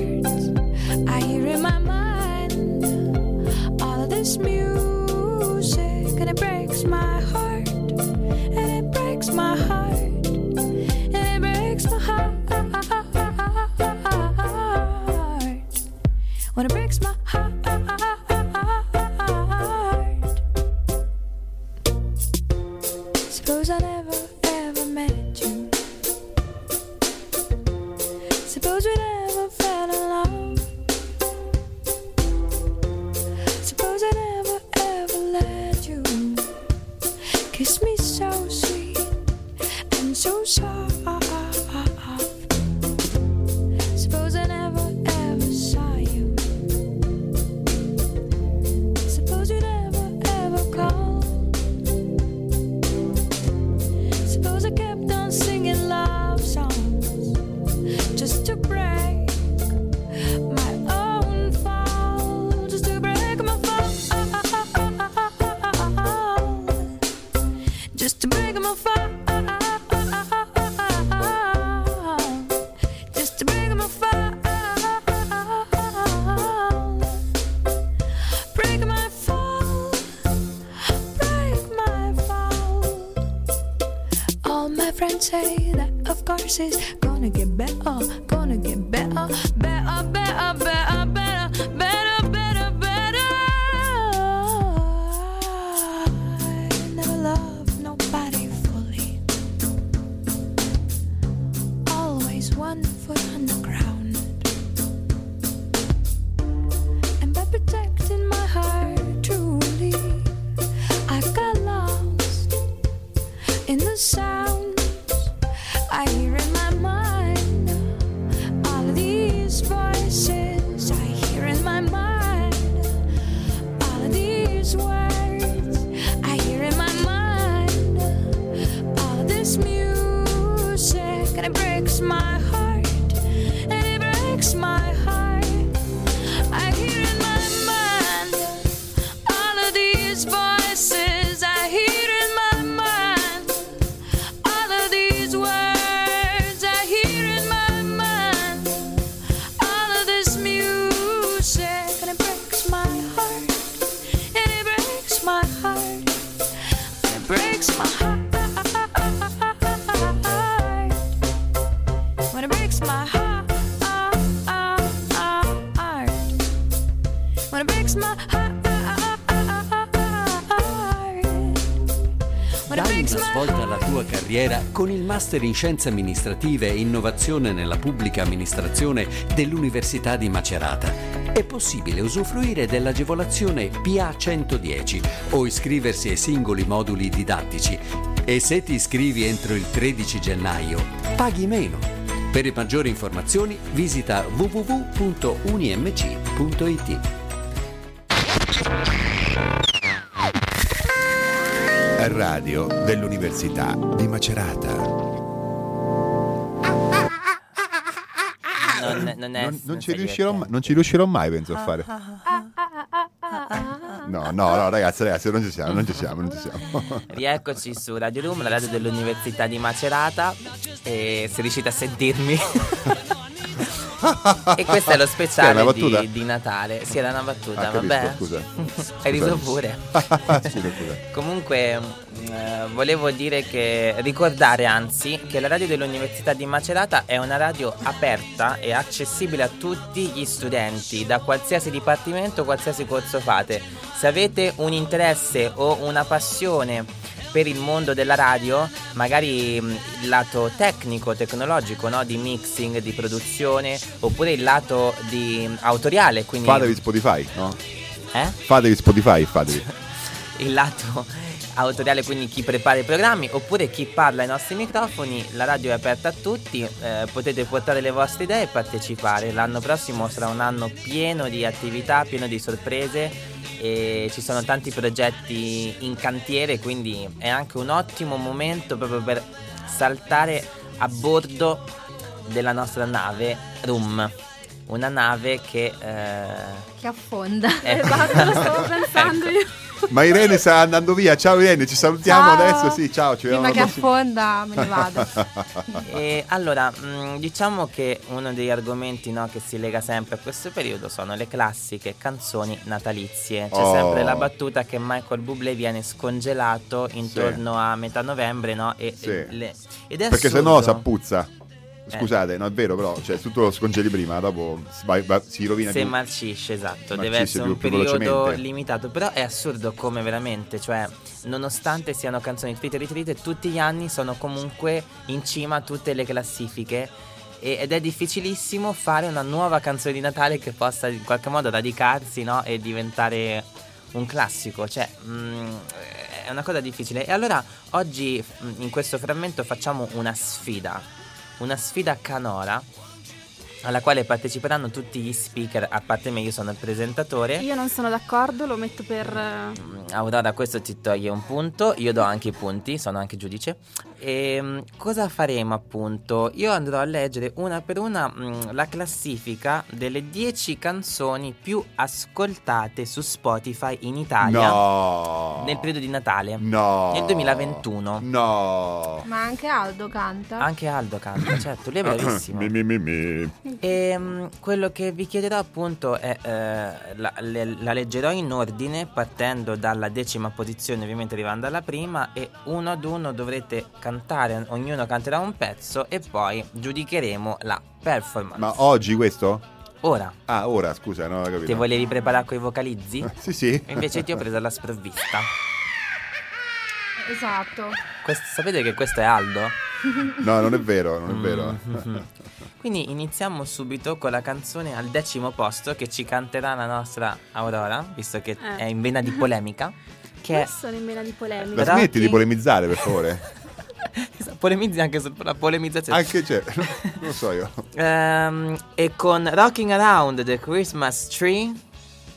Speaker 9: music and it breaks my heart. And it breaks my heart. And it breaks my heart. When it breaks my
Speaker 7: Master in Scienze Amministrative e Innovazione nella Pubblica Amministrazione dell'Università di Macerata. È possibile usufruire dell'agevolazione PA 110 o iscriversi ai singoli moduli didattici e se ti iscrivi entro il 13 gennaio paghi meno. Per maggiori informazioni visita www.unimc.it.
Speaker 3: Radio dell'Università di Macerata.
Speaker 2: Non, è
Speaker 3: Non, non ci riuscirò, non ci riuscirò mai, penso, a fare. No, no, no, ragazzi, ragazzi, non ci siamo, non ci siamo, non ci siamo. [LAUGHS]
Speaker 2: Rieccoci su Radio Room, la radio dell'Università di Macerata. E se riuscite a sentirmi. [LAUGHS] e questo è lo
Speaker 3: è
Speaker 2: speciale
Speaker 3: una battuta?
Speaker 2: di, di Natale. Sì, era una battuta,
Speaker 3: Ah, capisco,
Speaker 2: vabbè.
Speaker 3: scusa.
Speaker 2: Hai riso pure. [LAUGHS]
Speaker 3: Scusa.
Speaker 2: Comunque, eh, volevo dire che ricordare anzi che la radio dell'Università di Macerata è una radio aperta e accessibile a tutti gli studenti da qualsiasi dipartimento, qualsiasi corso fate. Se avete un interesse o una passione per il mondo della radio, magari mh, il lato tecnico, tecnologico, no? di mixing, di produzione, oppure il lato di autoriale, quindi
Speaker 3: Fatevi Spotify, no?
Speaker 2: eh?
Speaker 3: Fatevi Spotify, fatevi.
Speaker 2: il lato autoriale, quindi chi prepara i programmi oppure chi parla ai nostri microfoni. La radio è aperta a tutti, eh, potete portare le vostre idee e partecipare. L'anno prossimo sarà un anno pieno di attività, pieno di sorprese e ci sono tanti progetti in cantiere, quindi è anche un ottimo momento proprio per saltare a bordo della nostra nave Room. Una nave che eh,
Speaker 4: Che affonda. [LAUGHS]
Speaker 5: Esatto, lo stavo pensando [LAUGHS] io.
Speaker 3: Ma Irene sta andando via. Ciao Irene, ci salutiamo
Speaker 4: Ciao.
Speaker 3: adesso. Sì, ciao, ci
Speaker 4: Prima che affonda me ne vado. [LAUGHS]
Speaker 2: E allora, mh, diciamo che uno degli argomenti no, che si lega sempre a questo periodo sono le classiche canzoni natalizie. C'è
Speaker 3: Oh.
Speaker 2: sempre la battuta che Michael Bublé viene scongelato intorno a metà novembre, no? E,
Speaker 3: Sì.
Speaker 2: e le- ed è
Speaker 3: Perché
Speaker 2: assurdo.
Speaker 3: sennò si appuzza. Scusate, no, è vero, però, cioè, tutto lo scongeli prima, dopo si, rovina
Speaker 2: Se
Speaker 3: più.
Speaker 2: marcisce, esatto, deve essere
Speaker 3: più-
Speaker 2: un
Speaker 3: più
Speaker 2: periodo
Speaker 3: velocemente.
Speaker 2: limitato. Però è assurdo come veramente, cioè, nonostante siano canzoni trite ritrite, tutti gli anni sono comunque in cima a tutte le classifiche. e- ed è difficilissimo fare una nuova canzone di Natale che possa in qualche modo radicarsi no? e diventare un classico, cioè mm, è una cosa difficile. E allora oggi mm, in questo frammento facciamo una sfida, una sfida canora alla quale parteciperanno tutti gli speaker, a parte me io sono il presentatore.
Speaker 5: Io non sono d'accordo, lo metto per...
Speaker 2: Mm, Aurora questo ti toglie un punto, io do anche i punti, sono anche giudice. E mm, cosa faremo appunto? Io andrò a leggere una per una mm, la classifica delle 10 canzoni più ascoltate su Spotify in Italia
Speaker 3: No.
Speaker 2: nel periodo di Natale.
Speaker 3: No.
Speaker 2: Nel 2021.
Speaker 3: No.
Speaker 4: Ma anche Aldo canta.
Speaker 2: Anche Aldo canta, certo, lui è bravissimo. [COUGHS]
Speaker 3: Mi, mi, mi, mi.
Speaker 2: E mm, quello che vi chiederò appunto è eh, la, le- la leggerò in ordine partendo dalla decima posizione ovviamente arrivando alla prima e uno ad uno dovrete cantare, ognuno canterà un pezzo e poi giudicheremo la performance.
Speaker 3: Ma oggi questo?
Speaker 2: Ora,
Speaker 3: Ah, ora, scusa, non ho capito.
Speaker 2: ti volevi preparare coi vocalizzi? [LAUGHS]
Speaker 3: Sì, sì.
Speaker 2: E invece ti ho preso alla sprovvista. [LAUGHS]
Speaker 4: Esatto.
Speaker 2: Questo- sapete che questo è Aldo?
Speaker 3: No, non è vero, non è vero. [LAUGHS]
Speaker 2: Quindi iniziamo subito con la canzone al decimo posto che ci canterà la nostra Aurora, visto che
Speaker 5: Eh.
Speaker 2: è in vena di polemica. Che
Speaker 5: Io sono in vena di polemica.
Speaker 3: La smetti di polemizzare, per favore? [LAUGHS]
Speaker 2: polemizzi anche sulla polemizzazione.
Speaker 3: Anche c'è, [LAUGHS] non lo so io.
Speaker 2: Ehm, e con Rocking Around the Christmas Tree,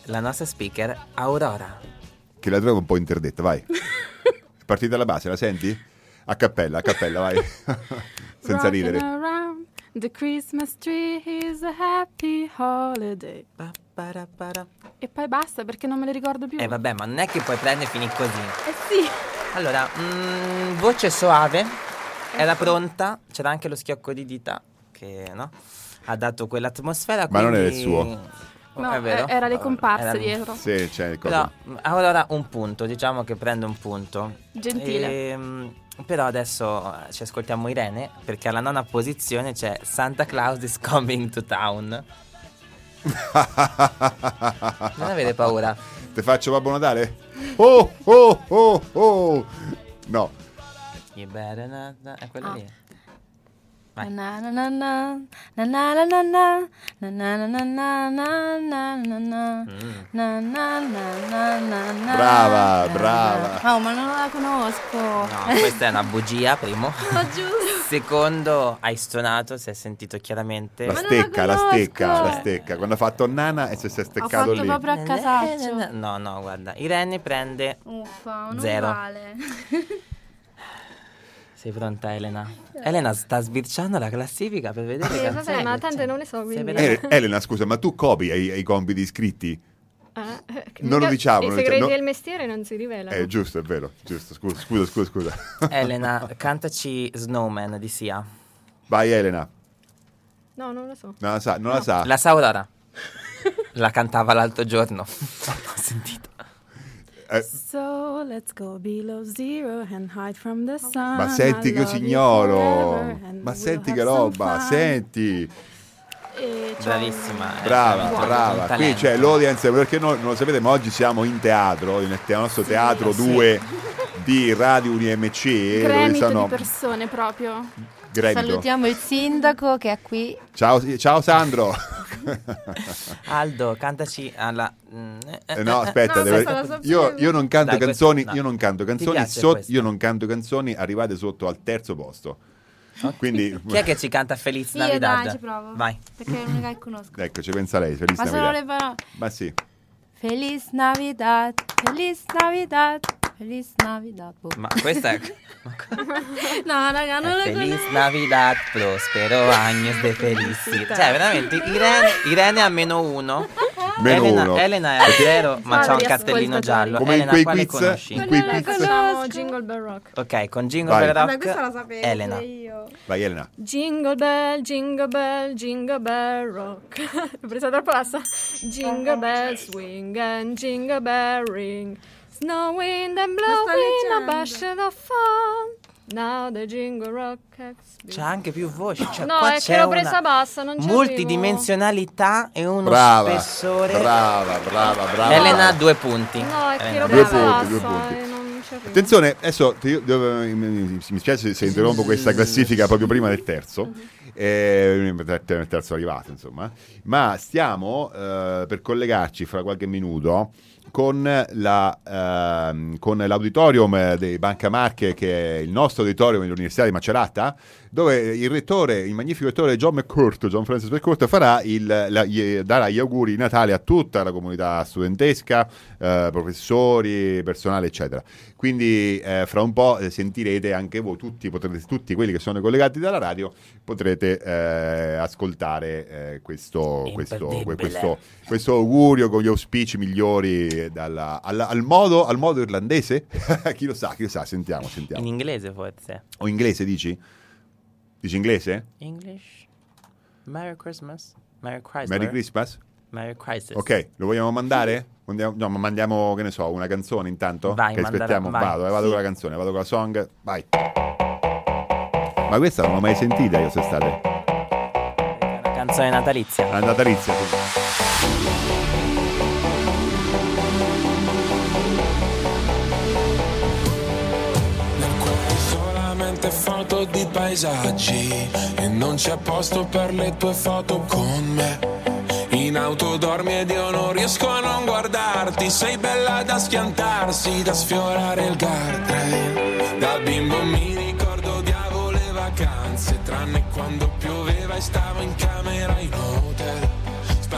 Speaker 2: la nostra speaker Aurora.
Speaker 3: Che la trovo un po' interdetta, vai. Partita la base, la senti? A cappella, a cappella, vai. [LAUGHS] Senza
Speaker 5: Rocking
Speaker 3: ridere.
Speaker 5: around the Christmas tree is a happy holiday.
Speaker 2: Pa, para, para.
Speaker 5: E poi basta perché non me le ricordo più.
Speaker 2: Eh vabbè, ma non è che puoi prendere e finire così.
Speaker 5: Eh sì.
Speaker 2: Allora, mm, voce soave, era pronta, c'era anche lo schiocco di dita che no? ha dato quell'atmosfera.
Speaker 3: Ma non era il
Speaker 2: quindi-
Speaker 3: suo.
Speaker 5: No,
Speaker 2: è vero?
Speaker 5: eh, era le comparse
Speaker 2: era-
Speaker 5: dietro.
Speaker 3: Sì, c'è il
Speaker 2: Però
Speaker 3: coso.
Speaker 2: mm, Aurora un punto, diciamo che prende un punto.
Speaker 5: Gentile.
Speaker 2: Ehm, però adesso eh, ci ascoltiamo Irene perché alla nona posizione c'è Santa Claus is coming to town. [LAUGHS] Non avete paura.
Speaker 3: Te faccio Babbo Natale? Oh, oh, oh, oh. No.
Speaker 2: You better not- È quella
Speaker 4: Ah.
Speaker 2: lì.
Speaker 3: Brava, brava.
Speaker 4: Oh, ma non la conosco.
Speaker 2: No, questa è una bugia, primo.
Speaker 4: Ma giusto.
Speaker 2: Secondo, hai stonato, si è sentito chiaramente.
Speaker 3: La stecca, la stecca, la stecca. Quando ha fatto nana e si è
Speaker 4: Ho
Speaker 3: steccato
Speaker 4: fatto
Speaker 3: lì.
Speaker 4: proprio a casaccio.
Speaker 2: No, no, guarda. Irene prende.
Speaker 4: Uffa, non
Speaker 2: Zero.
Speaker 4: vale.
Speaker 2: Sei pronta, Elena? Elena sta sbirciando la classifica per vedere
Speaker 6: Sì,
Speaker 2: che
Speaker 6: vabbè, ma tante non le so, quindi.
Speaker 3: Eh, Elena, scusa, ma tu copi ai, ai compiti iscritti?
Speaker 6: Eh, eh,
Speaker 3: Non lo diciamo,
Speaker 6: I segreti
Speaker 3: diciamo.
Speaker 6: del mestiere non si rivelano.
Speaker 3: Eh, giusto, è vero, giusto. Scusa, scusa, scusa, scusa. [LAUGHS]
Speaker 2: Elena, cantaci Snowman di Sia.
Speaker 3: Vai, Elena.
Speaker 6: No, non lo so.
Speaker 3: Non la sa, non la sa.
Speaker 2: La sa Aurora. La cantava l'altro giorno. [LAUGHS] Ho sentito.
Speaker 3: Eh,
Speaker 5: So let's go below zero and hide from the sun.
Speaker 3: ma senti che signoro. Ma
Speaker 5: we'll
Speaker 3: senti che roba, senti.
Speaker 5: C'ho
Speaker 2: Bravissima. eh,
Speaker 3: Brava,
Speaker 2: un
Speaker 3: brava. Qui c'è l'audience, perché noi non lo sapete, ma oggi siamo in teatro, nel te- nostro teatro
Speaker 2: sì.
Speaker 3: 2 [LAUGHS] di Radio UniMC.
Speaker 5: gremito
Speaker 3: sono
Speaker 5: di persone proprio.
Speaker 3: Gremito.
Speaker 4: Salutiamo il sindaco che è qui.
Speaker 3: Ciao, ciao Sandro. [LAUGHS]
Speaker 2: Aldo, cantaci alla. mm, eh,
Speaker 3: Eh, no,
Speaker 2: eh,
Speaker 3: aspetta,
Speaker 6: no,
Speaker 3: deve- io, io non canto
Speaker 2: Dai, questo-
Speaker 3: canzoni,
Speaker 2: no.
Speaker 3: io non canto canzoni,
Speaker 2: questo?
Speaker 3: io non canto canzoni arrivate sotto al terzo posto. Quindi
Speaker 2: Chi è che ci canta Feliz
Speaker 4: Io
Speaker 2: Navidad?
Speaker 4: dai, ci provo.
Speaker 2: Vai.
Speaker 4: Perché è l'unica che conosco.
Speaker 3: ecco, ci pensa lei, felice
Speaker 4: Ma sono le
Speaker 3: Navidad.
Speaker 4: parole.
Speaker 3: Ma sì.
Speaker 4: Feliz Navidad, Feliz Navidad, Feliz Navidad. Boh.
Speaker 2: Ma questa è. [LAUGHS]
Speaker 4: No, raga, non
Speaker 2: È
Speaker 4: la
Speaker 2: Feliz
Speaker 4: conosco.
Speaker 2: Navidad, prospero años de felicidad. Cioè, veramente, Irene, Irene ha meno uno.
Speaker 3: Meno
Speaker 2: Elena,
Speaker 3: uno.
Speaker 2: Elena è a zero, ma c'ha un cartellino giallo.
Speaker 3: Come in
Speaker 2: Elena,
Speaker 3: quei
Speaker 2: quale
Speaker 3: quiz,
Speaker 2: conosci?
Speaker 3: in quei
Speaker 4: la
Speaker 3: quiz.
Speaker 6: Facciamo Jingle Bell Rock.
Speaker 2: Ok, con Jingle
Speaker 3: Vai.
Speaker 2: Bell
Speaker 4: Vabbè,
Speaker 2: Rock.
Speaker 4: questa la sapevo
Speaker 2: Elena.
Speaker 4: io.
Speaker 3: Vai Elena.
Speaker 6: Jingle bell, jingle bell, jingle bell rock. [LAUGHS] L'ho presa troppo bassa. Jingle bell swing and jingle bell ring. Snow, wind and blowing a bushel of fun. Now the jingle rock has
Speaker 2: C'ha anche più voci. Cioè,
Speaker 6: No,
Speaker 2: qua
Speaker 6: è
Speaker 2: c'è
Speaker 6: che l'ho presa bassa, non c'è
Speaker 2: multidimensionalità e uno
Speaker 3: Brava.
Speaker 2: spessore.
Speaker 3: Brava, brava, brava.
Speaker 2: Elena, due punti.
Speaker 6: No, è che l'ho
Speaker 3: Due
Speaker 6: presa
Speaker 3: punti,
Speaker 6: bassa
Speaker 3: due punti. Attenzione, adesso io- io- mi mi spiace se interrompo questa classifica proprio prima del terzo. eh, ter- terzo arrivato insomma, ma stiamo eh, per collegarci fra qualche minuto con, la, ehm, con l'auditorium di Banca Marche che è il nostro auditorium dell'Università di Macerata dove il rettore, il magnifico rettore John McCourt, John Francis McCourt farà il, la- gli- darà gli auguri di Natale a tutta la comunità studentesca, eh, professori, personale eccetera quindi eh, fra un po' eh, sentirete anche voi tutti, potrete, tutti quelli che sono collegati dalla radio potrete eh, ascoltare eh, questo, questo, questo, questo augurio con gli auspici migliori dalla- alla- al, modo, al modo irlandese [LAUGHS] chi lo sa, chi lo sa, sentiamo, sentiamo
Speaker 2: In inglese forse.
Speaker 3: o inglese dici? Dici inglese?
Speaker 2: English. Merry Christmas. Merry Chrysler.
Speaker 3: Merry Christmas?
Speaker 2: Merry Crisis.
Speaker 3: Ok, lo vogliamo mandare? Mandiamo, no, ma mandiamo, che ne so, una canzone intanto?
Speaker 2: Vai,
Speaker 3: che
Speaker 2: mandala-
Speaker 3: aspettiamo,
Speaker 2: vai.
Speaker 3: vado, eh, vado
Speaker 2: Sì.
Speaker 3: con la canzone, vado con la song, vai. Ma questa non l'ho mai sentita io quest'estate.
Speaker 2: È una canzone natalizia.
Speaker 3: La natalizia, sì.
Speaker 10: Foto di paesaggi e non c'è posto per le tue foto con me. In auto dormi ed io non riesco a non guardarti, sei bella da schiantarsi, da sfiorare il guardrail. Da bimbo mi ricordo odiavo le vacanze, tranne quando pioveva e stavo in camera in hotel.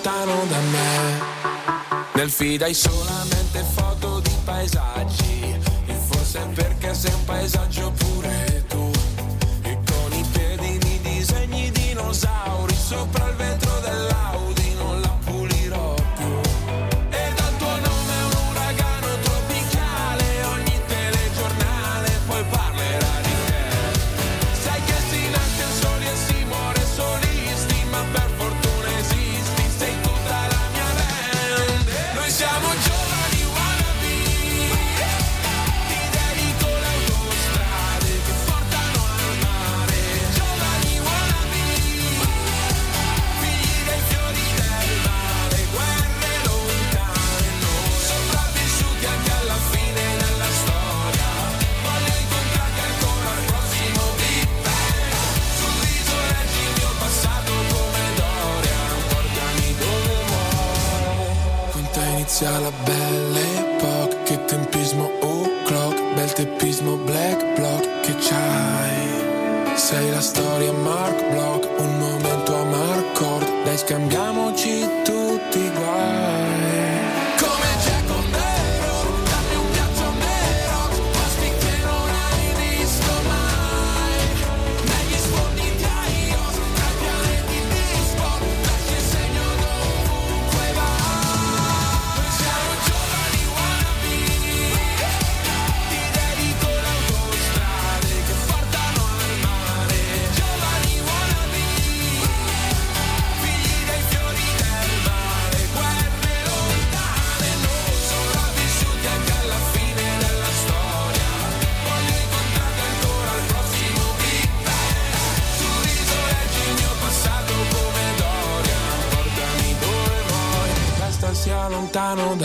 Speaker 10: lontano da me. Nel feed hai solamente foto di paesaggi. E forse perché sei un paesaggio pure tu. E con i piedi mi disegni dinosauri Sopra il vetro dell'Audi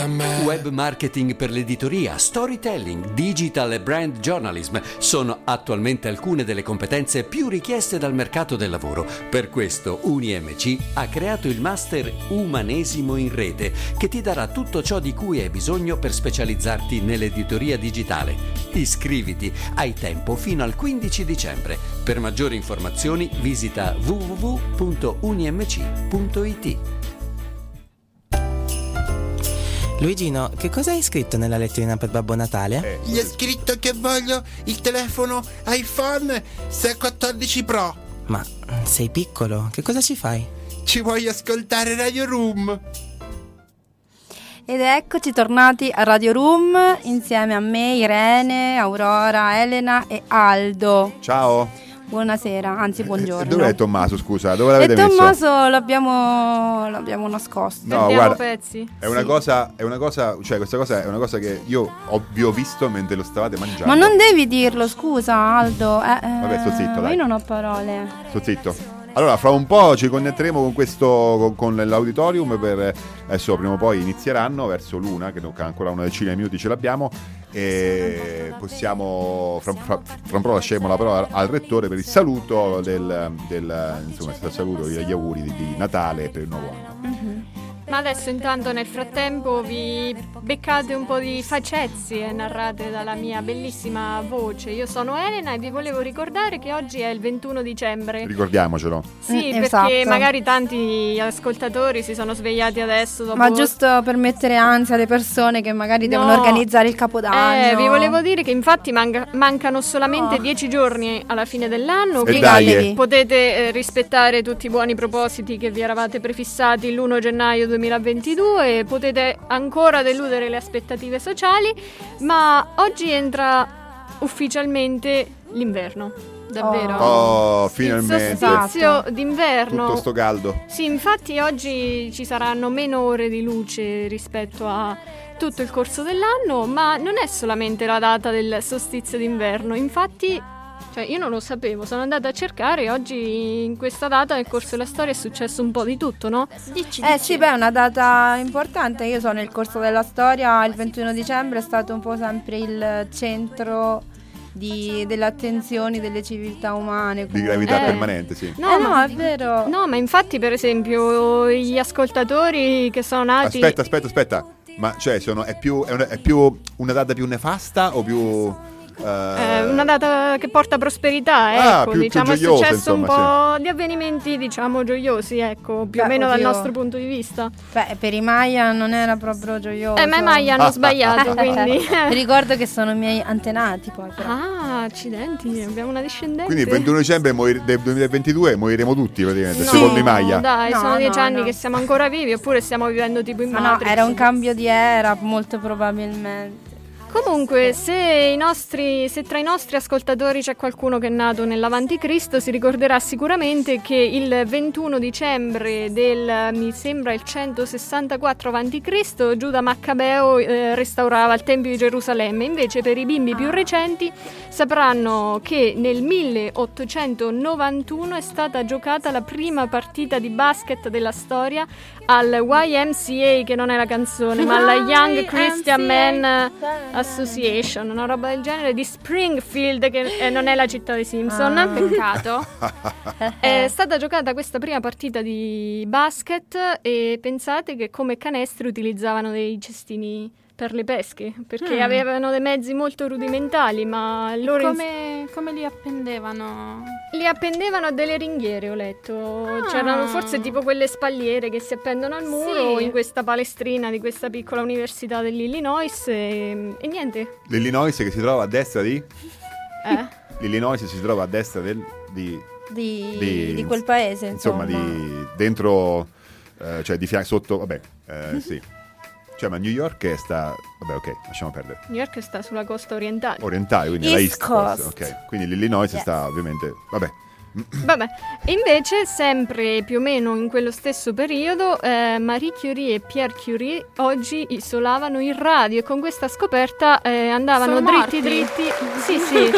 Speaker 7: Web marketing per l'editoria, storytelling, digital e brand journalism sono attualmente alcune delle competenze più richieste dal mercato del lavoro. Per questo UniMC ha creato il master Umanesimo in rete che ti darà tutto ciò di cui hai bisogno per specializzarti nell'editoria digitale. Iscriviti, hai tempo fino al 15 dicembre. Per maggiori informazioni visita www.unimc.it.
Speaker 2: Luigino, che cosa hai scritto nella letterina per Babbo Natale?
Speaker 11: Gli ho scritto che voglio il telefono iPhone 614 Pro.
Speaker 2: Ma sei piccolo, che cosa ci fai?
Speaker 11: Ci voglio ascoltare Radio Room.
Speaker 4: Ed eccoci tornati a Radio Room insieme a me, Irene, Aurora, Elena e Aldo.
Speaker 3: Ciao.
Speaker 4: Buonasera, anzi buongiorno.
Speaker 3: Dov'è Tommaso, scusa? Dove
Speaker 4: E
Speaker 3: l'avete messo?
Speaker 4: Tommaso l'abbiamo, l'abbiamo nascosto.
Speaker 3: No, guarda,
Speaker 6: pezzi.
Speaker 3: È una,
Speaker 4: Sì.
Speaker 3: cosa, è una cosa, cioè questa cosa è una cosa che io ho, vi ho visto mentre lo stavate mangiando.
Speaker 4: Ma non devi dirlo, scusa Aldo. Eh, eh,
Speaker 3: Vabbè, sto zitto, dai.
Speaker 4: Io non ho parole.
Speaker 3: Sto zitto. Allora, fra un po' ci connetteremo con questo con, con l'auditorium per adesso prima o poi inizieranno verso l'una, che ancora una decina di minuti ce l'abbiamo e possiamo fra, fra- fra un po' lasceremo la parola al rettore per il saluto del, del insomma, saluto gli auguri di, di Natale per il nuovo anno.
Speaker 6: Ma adesso intanto nel frattempo vi beccate un po' di facezzi e narrate dalla mia bellissima voce. Io sono Elena e vi volevo ricordare che oggi è il 21 dicembre.
Speaker 3: Ricordiamocelo.
Speaker 6: Sì,
Speaker 4: Mm,
Speaker 6: perché
Speaker 4: esatto.
Speaker 6: magari tanti ascoltatori si sono svegliati adesso dopo
Speaker 4: Ma giusto per mettere ansia alle persone che magari devono
Speaker 6: No.
Speaker 4: organizzare il capodanno.
Speaker 6: Eh, vi volevo dire che infatti manca- mancano solamente
Speaker 4: Oh.
Speaker 6: 10 giorni alla fine dell'anno,
Speaker 3: E
Speaker 6: quindi
Speaker 3: dai, eh.
Speaker 6: potete eh, rispettare tutti i buoni propositi che vi eravate prefissati l'1 gennaio 2022 e potete ancora deludere le aspettative sociali, ma oggi entra ufficialmente l'inverno, davvero.
Speaker 3: Oh,
Speaker 6: Il
Speaker 3: finalmente.
Speaker 6: solstizio d'inverno.
Speaker 3: Tutto sto caldo.
Speaker 6: Sì, infatti oggi ci saranno meno ore di luce rispetto a tutto il corso dell'anno, ma non è solamente la data del solstizio d'inverno, infatti cioè, io non lo sapevo, sono andata a cercare e oggi in questa data nel corso della storia è successo un po' di tutto, no?
Speaker 5: Dici,
Speaker 4: Eh sì, beh, è una data importante. Io so nel corso della storia, il 21 dicembre è stato un po' sempre il centro di- delle attenzioni delle civiltà umane.
Speaker 3: Di
Speaker 4: comunque.
Speaker 3: gravità
Speaker 6: Eh.
Speaker 3: permanente, sì.
Speaker 4: No, no,
Speaker 6: ma-
Speaker 4: è vero.
Speaker 6: No, ma infatti per esempio gli ascoltatori che sono nati...
Speaker 3: Aspetta, aspetta, aspetta. Ma cioè, sono, è, più, è, una, è più una data più nefasta o più... eh,
Speaker 6: È una data che porta prosperità,
Speaker 3: Ah,
Speaker 6: ecco,
Speaker 3: più- più
Speaker 6: diciamo è
Speaker 3: gioiosa,
Speaker 6: successo un
Speaker 3: insomma,
Speaker 6: po' di avvenimenti, diciamo, gioiosi, ecco, più o
Speaker 4: Beh,
Speaker 6: meno dal
Speaker 4: oddio.
Speaker 6: nostro punto di vista.
Speaker 4: Beh, per i Maya non era proprio gioioso.
Speaker 6: Eh, ma i Maya hanno [LAUGHS] sbagliato, quindi... [LAUGHS]
Speaker 4: Vi ricordo che sono i miei antenati poi. Però.
Speaker 6: ah, accidenti, abbiamo una discendente.
Speaker 3: Quindi il 21 dicembre morir- del 2022 moriremo tutti praticamente,
Speaker 6: No,
Speaker 3: secondo i Maya.
Speaker 6: Dai,
Speaker 4: No,
Speaker 6: sono dieci
Speaker 4: no,
Speaker 6: anni
Speaker 4: no.
Speaker 6: che siamo ancora vivi, oppure stiamo vivendo tipo in
Speaker 4: Ma no,
Speaker 6: Matrix.
Speaker 4: era un cambio di era, molto probabilmente.
Speaker 6: Comunque, se, nostri, se tra i nostri ascoltatori c'è qualcuno che è nato nell'avanti Cristo, si ricorderà sicuramente che il 21 dicembre del, mi sembra, il 164 avanti Cristo, Giuda Maccabeo eh, restaurava il Tempio di Gerusalemme. Invece, per i bimbi più recenti, sapranno che nel 1891 è stata giocata la prima partita di basket della storia al YMCA, che non è la canzone, ma alla Young Christian Men Association, una roba del genere di Springfield, che eh, non è la città dei Simpson.
Speaker 4: Ah.
Speaker 6: Peccato. [LAUGHS] È stata giocata questa prima partita di basket e pensate che come canestri utilizzavano dei cestini per le pesche, perché
Speaker 5: Mm.
Speaker 6: avevano dei mezzi molto rudimentali, ma loro ins-
Speaker 5: come, come li appendevano?
Speaker 6: li appendevano a delle ringhiere, ho letto. C'erano forse tipo quelle spalliere che si appendono al muro
Speaker 5: Sì.
Speaker 6: in questa palestrina di questa piccola università dell'Illinois e, e niente.
Speaker 3: L'Illinois che si trova a destra di...
Speaker 6: Eh. [LAUGHS]
Speaker 3: L'Illinois si trova a destra del, di...
Speaker 4: Di,
Speaker 3: Di-
Speaker 4: di quel paese,
Speaker 3: Insomma,
Speaker 4: insomma.
Speaker 3: di... Dentro... eh, cioè di fianco, sotto... Vabbè, eh, [LAUGHS] sì. Cioè, ma New York è sta... Vabbè, ok, lasciamo perdere.
Speaker 6: New York sta sulla costa orientale.
Speaker 3: Orientale, quindi la
Speaker 4: East
Speaker 3: East Coast.
Speaker 4: Coast.
Speaker 3: Ok, quindi l'Illinois
Speaker 6: Yes.
Speaker 3: sta ovviamente... Vabbè.
Speaker 6: Vabbè, e invece, sempre più o meno in quello stesso periodo, eh, Marie Curie e Pierre Curie oggi isolavano il radio e con questa scoperta eh, andavano
Speaker 5: Sono
Speaker 6: dritti
Speaker 5: morti?
Speaker 6: dritti. [LAUGHS] Sì, sì.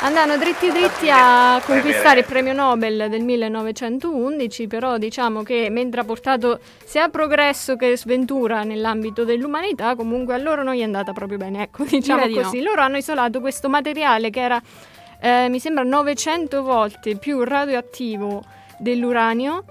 Speaker 6: Andavano dritti dritti a conquistare il premio Nobel del 1911, però diciamo che mentre ha portato sia progresso che sventura nell'ambito dell'umanità, comunque a loro non gli è andata proprio bene, ecco, [LAUGHS] diciamo
Speaker 5: Direi di
Speaker 6: così.
Speaker 5: no.
Speaker 6: Loro hanno isolato questo materiale che era eh, mi sembra 900 volte più radioattivo dell'uranio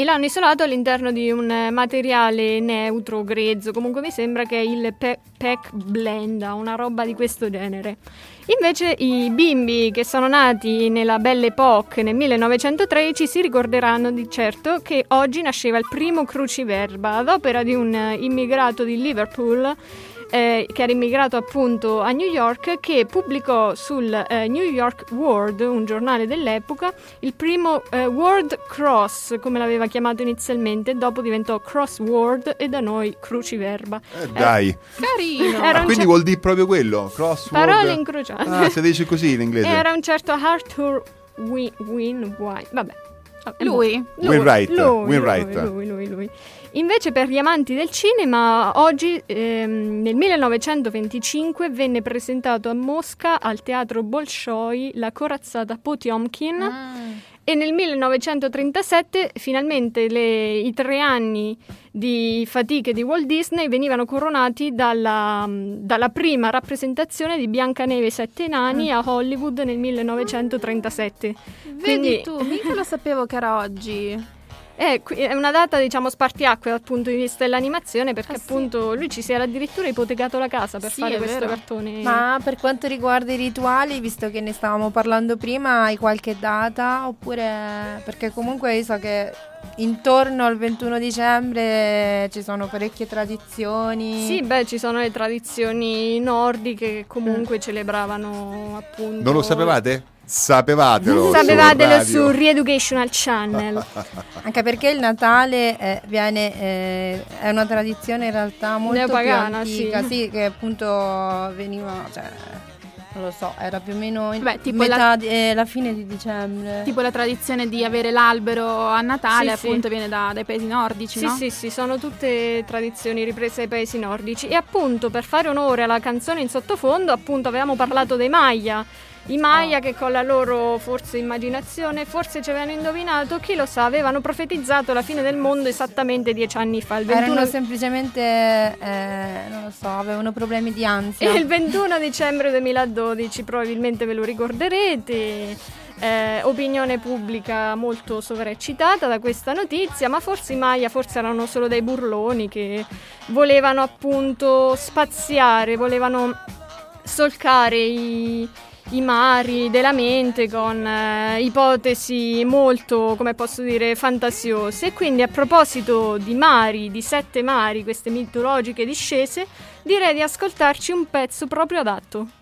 Speaker 6: e l'hanno isolato all'interno di un eh, materiale neutro, grezzo, comunque mi sembra che è il Pe- Peck Blenda, una roba di questo genere. Invece i bimbi che sono nati nella Belle Époque nel 1913 si ricorderanno di certo che oggi nasceva il primo cruciverba ad opera di un eh, immigrato di Liverpool eh, che era immigrato appunto a New York, che pubblicò sul eh, New York World, un giornale dell'epoca, il primo eh, World Cross, come l'aveva chiamato inizialmente, dopo diventò Crossword e da noi cruciverba.
Speaker 3: Eh, dai.
Speaker 5: Carino.
Speaker 6: Era
Speaker 3: Ah, quindi
Speaker 6: cer-
Speaker 3: vuol dire proprio quello? Crossword?
Speaker 6: Parole incrociate.
Speaker 3: Ah, se dice così in inglese.
Speaker 6: Era un certo Arthur Win, Win White. Vabbè. Vabbè,
Speaker 5: Lui?
Speaker 3: Wainwright,
Speaker 6: Lui,
Speaker 3: Wainwright.
Speaker 6: lui, lui, lui. Invece per gli amanti del cinema, oggi ehm, nel 1925 venne presentato a Mosca al teatro Bolshoi la corazzata Potiomkin e nel 1937 finalmente le- i tre anni di fatiche di Walt Disney venivano coronati dalla, dalla prima rappresentazione di Biancaneve e Sette Nani a Hollywood nel 1937.
Speaker 5: Vedi
Speaker 6: Quindi-
Speaker 5: tu, mica lo sapevo che era oggi.
Speaker 6: È, è una data, diciamo, spartiacque dal punto di vista dell'animazione perché
Speaker 5: Ah, sì.
Speaker 6: appunto lui ci si era addirittura ipotecato la casa per
Speaker 5: Sì,
Speaker 6: fare questo
Speaker 5: vero.
Speaker 6: cartone.
Speaker 4: Ma per quanto riguarda i rituali, visto che ne stavamo parlando prima, hai qualche data? Oppure perché comunque io so che intorno al 21 dicembre ci sono parecchie tradizioni.
Speaker 6: Sì, beh, ci sono le tradizioni nordiche che comunque celebravano appunto.
Speaker 3: Non lo sapevate? Sapevatelo.
Speaker 6: Sapevatelo
Speaker 3: su
Speaker 6: su. Re-Educational Channel. [LAUGHS]
Speaker 4: Anche perché il Natale eh, viene, eh, è una tradizione in realtà molto
Speaker 6: Neopagana,
Speaker 4: più antica,
Speaker 6: sì.
Speaker 4: sì, che appunto veniva, cioè, non lo so, era più o meno in
Speaker 5: Beh, tipo
Speaker 4: metà
Speaker 5: la-
Speaker 4: di- eh, la fine di dicembre.
Speaker 5: Tipo la tradizione di avere l'albero a Natale,
Speaker 6: Sì, sì.
Speaker 5: appunto, viene da- dai paesi nordici,
Speaker 6: Sì,
Speaker 5: no?
Speaker 6: sì, sì, sono tutte tradizioni riprese ai paesi nordici. E appunto, per fare onore alla canzone in sottofondo, appunto, avevamo parlato dei Maya. I Maya
Speaker 5: Oh.
Speaker 6: che con la loro forse immaginazione, forse ci avevano indovinato, chi lo sa, avevano profetizzato la fine del mondo esattamente dieci anni fa, il 21
Speaker 4: Erano semplicemente, eh, non lo so, avevano problemi di ansia. [LAUGHS]
Speaker 6: Il 21 dicembre 2012, probabilmente ve lo ricorderete. eh, opinione pubblica molto sovraeccitata da questa notizia, ma forse i Maya forse erano solo dei burloni che volevano appunto spaziare, volevano solcare i, i mari della mente con eh, ipotesi molto, come posso dire, fantasiose. E quindi a proposito di mari, di sette mari, queste mitologiche discese, direi di ascoltarci un pezzo proprio adatto.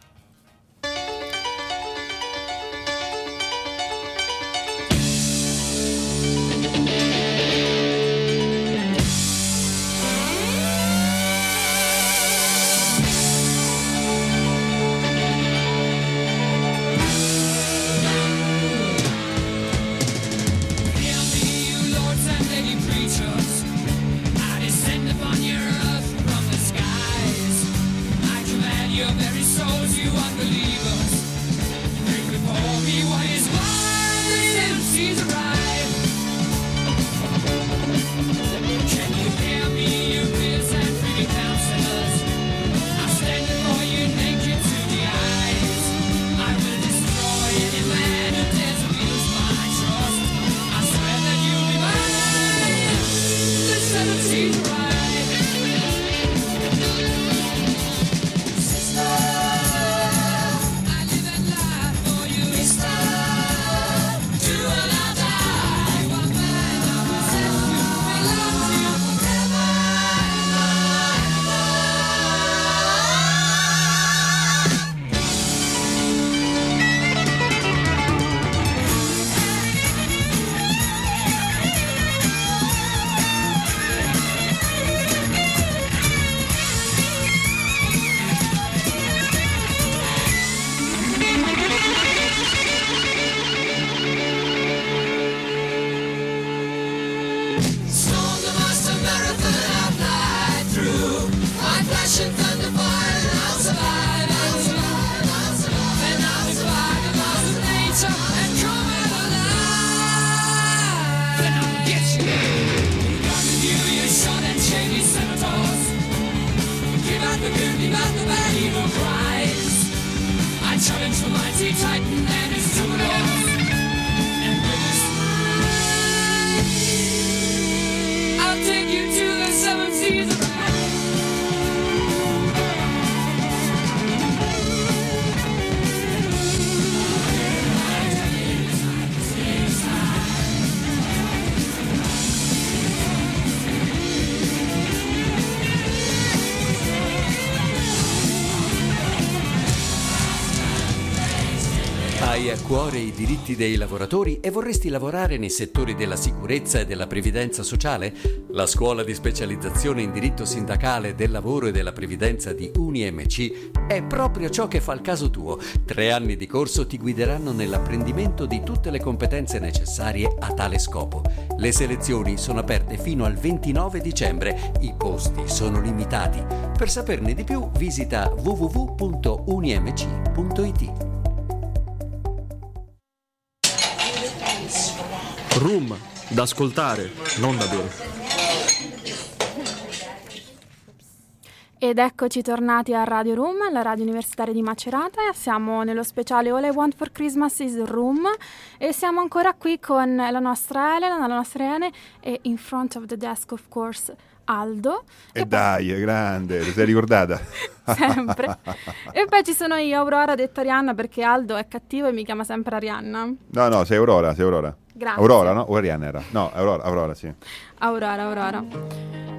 Speaker 7: Diritti dei lavoratori e vorresti lavorare nei settori della sicurezza e della previdenza sociale? La scuola di specializzazione in diritto sindacale del lavoro e della previdenza di UniMC è proprio ciò che fa il caso tuo. Tre anni di corso ti guideranno nell'apprendimento di tutte le competenze necessarie a tale scopo. Le selezioni sono aperte fino al 29 dicembre. I posti sono limitati. Per saperne di più visita www.unimc.it.
Speaker 8: Room, da ascoltare, non da bere.
Speaker 5: Ed eccoci tornati a Radio Room, la radio universitaria di Macerata. Siamo nello speciale All I Want for Christmas is Room e siamo ancora qui con la nostra Elena, la nostra Irene e in front of the desk of course Aldo.
Speaker 3: E dai, è grande, ti sei ricordata? [LAUGHS]
Speaker 5: Sempre. e poi ci sono io, Aurora, detta Arianna, perché Aldo è cattivo e mi chiama sempre Arianna.
Speaker 3: No, no, sei Aurora, sei Aurora.
Speaker 5: Grazie.
Speaker 3: Aurora, no? O Arianna era? No, Aurora, Aurora, sì.
Speaker 5: Aurora, Aurora.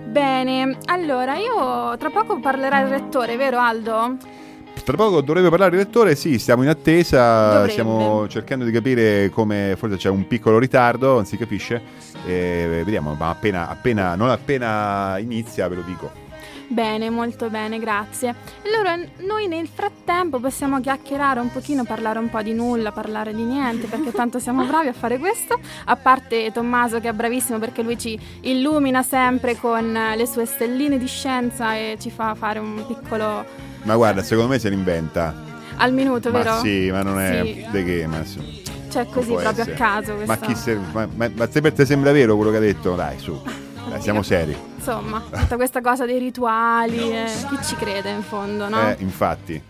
Speaker 5: Bene, allora io tra poco parlerà il rettore, vero Aldo?
Speaker 3: Tra poco dovrebbe parlare il rettore, sì, stiamo in attesa,
Speaker 5: Dovrebbe.
Speaker 3: stiamo cercando di capire come, forse c'è un piccolo ritardo, non si capisce, e vediamo, ma appena, appena, non appena inizia ve lo dico.
Speaker 5: Bene, molto bene, grazie. Allora, noi nel frattempo possiamo chiacchierare un pochino, parlare un po' di nulla, parlare di niente, perché tanto siamo bravi a fare questo. A parte Tommaso che è bravissimo perché lui ci illumina sempre con le sue stelline di scienza e ci fa fare un piccolo
Speaker 3: Ma guarda, secondo me se l'inventa.
Speaker 5: al minuto,
Speaker 3: Ma
Speaker 5: vero?
Speaker 3: sì, ma non è
Speaker 5: Sì.
Speaker 3: de che, ma sì.
Speaker 5: Cioè così proprio
Speaker 3: essere.
Speaker 5: a caso
Speaker 3: Ma
Speaker 5: questa-
Speaker 3: chi se, ma, ma, ma se per te sembra vero quello che ha detto? Dai, su. Dai, siamo seri.
Speaker 5: Insomma, tutta questa cosa dei rituali, eh, chi ci crede in fondo, no?
Speaker 3: Eh, infatti.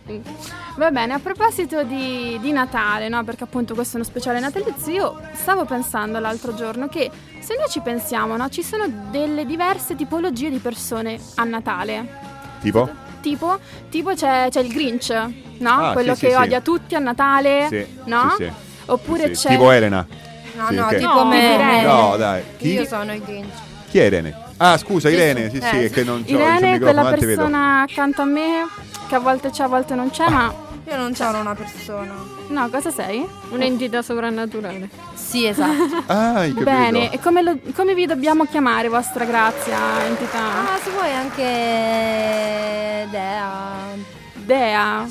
Speaker 5: Va bene, a proposito di, di Natale, no? Perché appunto questo è uno speciale natalizio, io stavo pensando l'altro giorno che se noi ci pensiamo, no? Ci sono delle diverse tipologie di persone a Natale.
Speaker 3: Tipo?
Speaker 5: Tipo, tipo c'è, c'è il Grinch, no?
Speaker 3: Ah,
Speaker 5: Quello
Speaker 3: sì,
Speaker 5: che
Speaker 3: sì, sì.
Speaker 5: odia tutti a Natale,
Speaker 3: Sì,
Speaker 5: no?
Speaker 3: sì, sì.
Speaker 5: Oppure
Speaker 3: Sì,
Speaker 5: c'è...
Speaker 3: Tipo Elena.
Speaker 4: No,
Speaker 3: Sì,
Speaker 4: no,
Speaker 3: ok.
Speaker 4: tipo
Speaker 5: No,
Speaker 4: me.
Speaker 3: No, dai. Chi?
Speaker 4: Io sono il Grinch.
Speaker 3: Chi è Irene? Ah, scusa, Irene. Sì,
Speaker 4: Eh,
Speaker 3: sì, è
Speaker 4: sì.
Speaker 3: che non c'ho
Speaker 5: Irene,
Speaker 3: microfono,
Speaker 5: quella persona accanto a me, che a volte c'è, a volte non c'è, ma...
Speaker 4: Io non sono una persona.
Speaker 5: No, cosa sei?
Speaker 6: Un'entità sovrannaturale.
Speaker 4: Sì, esatto. [LAUGHS]
Speaker 3: Ah.
Speaker 5: Bene, e come, lo- come vi dobbiamo chiamare, vostra grazia, entità?
Speaker 4: Ah, se vuoi anche Dea.
Speaker 5: Dea.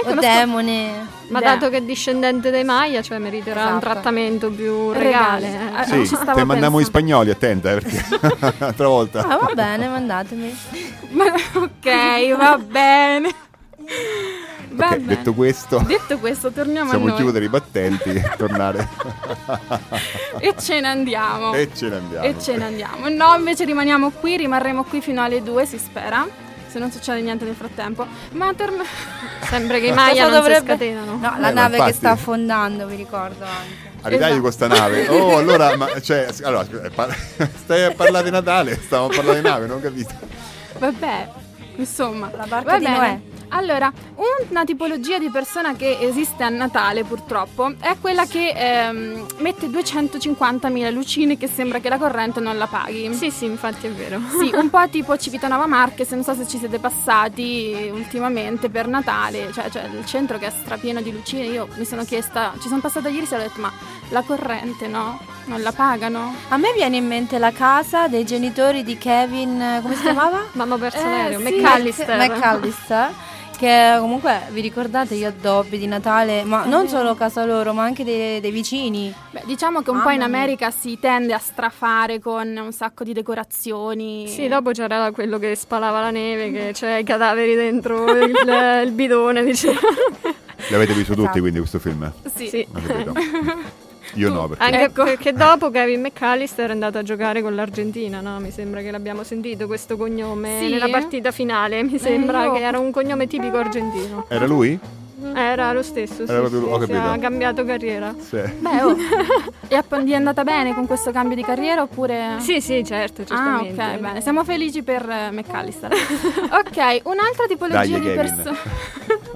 Speaker 4: O
Speaker 5: conosco-
Speaker 4: demone.
Speaker 6: Ma
Speaker 5: Dea.
Speaker 6: dato che è discendente dei Maya, cioè meriterà un
Speaker 4: Esatto.
Speaker 6: trattamento più
Speaker 5: Regale.
Speaker 6: regale.
Speaker 5: Eh,
Speaker 3: Sì,
Speaker 5: ci stavo
Speaker 3: te mandiamo in spagnoli, attenta, eh, perché [LAUGHS] l'altra volta.
Speaker 4: Ah, va bene, mandatemi.
Speaker 5: Ma- ok, va bene. Va
Speaker 3: Ok,
Speaker 5: bene.
Speaker 3: detto questo,
Speaker 5: Detto questo, torniamo a noi.
Speaker 3: chiudere i battenti e tornare. [LAUGHS]
Speaker 5: E ce ne andiamo.
Speaker 3: e ce ne andiamo.
Speaker 5: E ce ne andiamo. No, invece rimaniamo qui, rimarremo qui fino alle 2, si spera. Se non succede niente nel frattempo. Ma torna... [LAUGHS]
Speaker 6: Sembra che i Maya non
Speaker 4: dovrebbe-
Speaker 6: si scatenano.
Speaker 4: No, la
Speaker 3: Eh,
Speaker 4: nave che
Speaker 3: infatti-
Speaker 4: sta affondando, vi ricordo anche.
Speaker 3: Arrivai
Speaker 5: Esatto.
Speaker 3: con sta nave. Oh, allora, ma, [LAUGHS] cioè, allora, aspetta, par- [LAUGHS] stai a parlare di Natale? Stavo a parlare di nave, non ho capito.
Speaker 5: Vabbè, insomma.
Speaker 4: La barca
Speaker 5: va
Speaker 4: di
Speaker 5: bene.
Speaker 4: Noè.
Speaker 5: Allora, una tipologia di persona che esiste a Natale purtroppo è quella che ehm, mette 250.000 lucine che sembra che la corrente non la paghi.
Speaker 6: Sì, sì, infatti è vero.
Speaker 5: Sì, [LAUGHS] un po' tipo Civitanova Marche, se non so se ci siete passati ultimamente per Natale, cioè, cioè il centro che è strapieno di lucine, io mi sono chiesta, ci sono passata ieri e ho detto ma la corrente no? Non la pagano?
Speaker 4: A me viene in mente la casa dei genitori di Kevin, come si [LAUGHS] chiamava?
Speaker 6: Mamma perso
Speaker 5: Eh, sì.
Speaker 6: McAllister.
Speaker 4: McAllister. Che comunque vi ricordate gli addobbi di Natale, ma non solo casa loro, ma anche dei, dei vicini.
Speaker 5: Beh, diciamo che un
Speaker 4: Mamma
Speaker 5: po' in
Speaker 4: mia.
Speaker 5: America si tende a strafare con un sacco di decorazioni.
Speaker 6: Sì, dopo c'era quello che spalava la neve, che c'era i cadaveri dentro il, il bidone, diceva.
Speaker 3: L'avete visto tutti
Speaker 4: Esatto.
Speaker 3: quindi questo film?
Speaker 5: Sì.
Speaker 6: Sì. [LAUGHS]
Speaker 3: Io no, perché...
Speaker 6: Anche
Speaker 5: Ecco.
Speaker 6: perché dopo Kevin McAllister è andato a giocare con l'Argentina, no? Mi sembra che l'abbiamo sentito questo cognome
Speaker 5: Sì?
Speaker 6: nella partita finale. Mi sembra
Speaker 5: io-
Speaker 6: che era un cognome tipico argentino.
Speaker 3: Era lui?
Speaker 6: Era lo stesso, sì,
Speaker 3: Era proprio-
Speaker 6: sì,
Speaker 3: ho
Speaker 6: sì,
Speaker 3: capito.
Speaker 6: ha cambiato carriera.
Speaker 3: Sì.
Speaker 5: Beh, oh. e app- gli è andata bene con questo cambio di carriera oppure...
Speaker 6: Sì, sì, certo,
Speaker 5: Ah,
Speaker 6: certamente.
Speaker 5: ok, bene. Siamo felici per eh, McAllister. [LAUGHS] ok, un'altra tipologia
Speaker 3: Dai,
Speaker 5: di persone.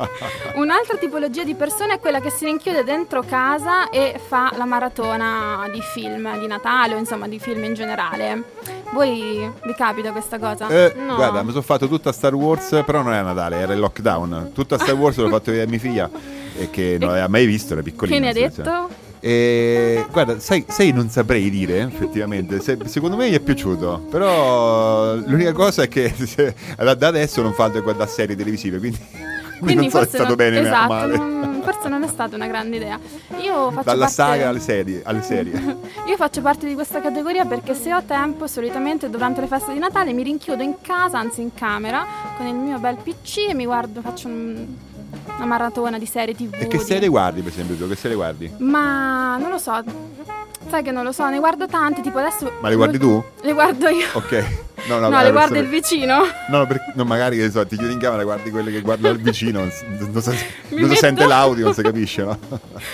Speaker 5: [LAUGHS] un'altra tipologia di persone è quella che si rinchiude dentro casa e fa la maratona di film di Natale o insomma di film in generale. Voi vi capita questa cosa?
Speaker 3: Eh,
Speaker 6: No.
Speaker 3: Guarda, mi sono fatto tutta Star Wars, però non era Natale, era il lockdown. Tutta Star Wars l'ho fatto vedere a mia figlia. e che non aveva mai visto, era piccolino.
Speaker 5: Che ne ha detto?
Speaker 3: E, guarda, sai, sai, non saprei dire effettivamente. Se- secondo me gli è piaciuto. Però l'unica cosa è che [LAUGHS] se- da adesso non fa altro che guardare serie televisive. Quindi,
Speaker 5: Quindi
Speaker 3: non so se è
Speaker 5: forse
Speaker 3: stato
Speaker 5: non-
Speaker 3: bene o
Speaker 5: esatto,
Speaker 3: male.
Speaker 5: non- forse non è stata una grande idea. Io faccio
Speaker 3: Dalla
Speaker 5: parte...
Speaker 3: saga alle serie. Alle serie. [LAUGHS]
Speaker 5: Io faccio parte di questa categoria perché se ho tempo, solitamente durante le feste di Natale mi rinchiudo in casa, anzi in camera, con il mio bel PC e mi guardo, faccio un- una maratona di serie TV.
Speaker 3: e che
Speaker 5: di-
Speaker 3: serie guardi, per esempio? tu? Che serie guardi?
Speaker 5: Ma non lo so. Sai che non lo so, ne guardo tante, tipo adesso...
Speaker 3: Ma le guardi tu?
Speaker 5: Le guardo io.
Speaker 3: Ok. No,
Speaker 5: No,
Speaker 3: no,
Speaker 5: le
Speaker 3: eh,
Speaker 5: guarda
Speaker 3: per
Speaker 5: il vicino.
Speaker 3: No, perché, no, magari che so, ti chiudi in camera, guardi quelle che guarda il vicino, non, si- non
Speaker 5: metto-
Speaker 3: sente l'audio, non si capisce, no?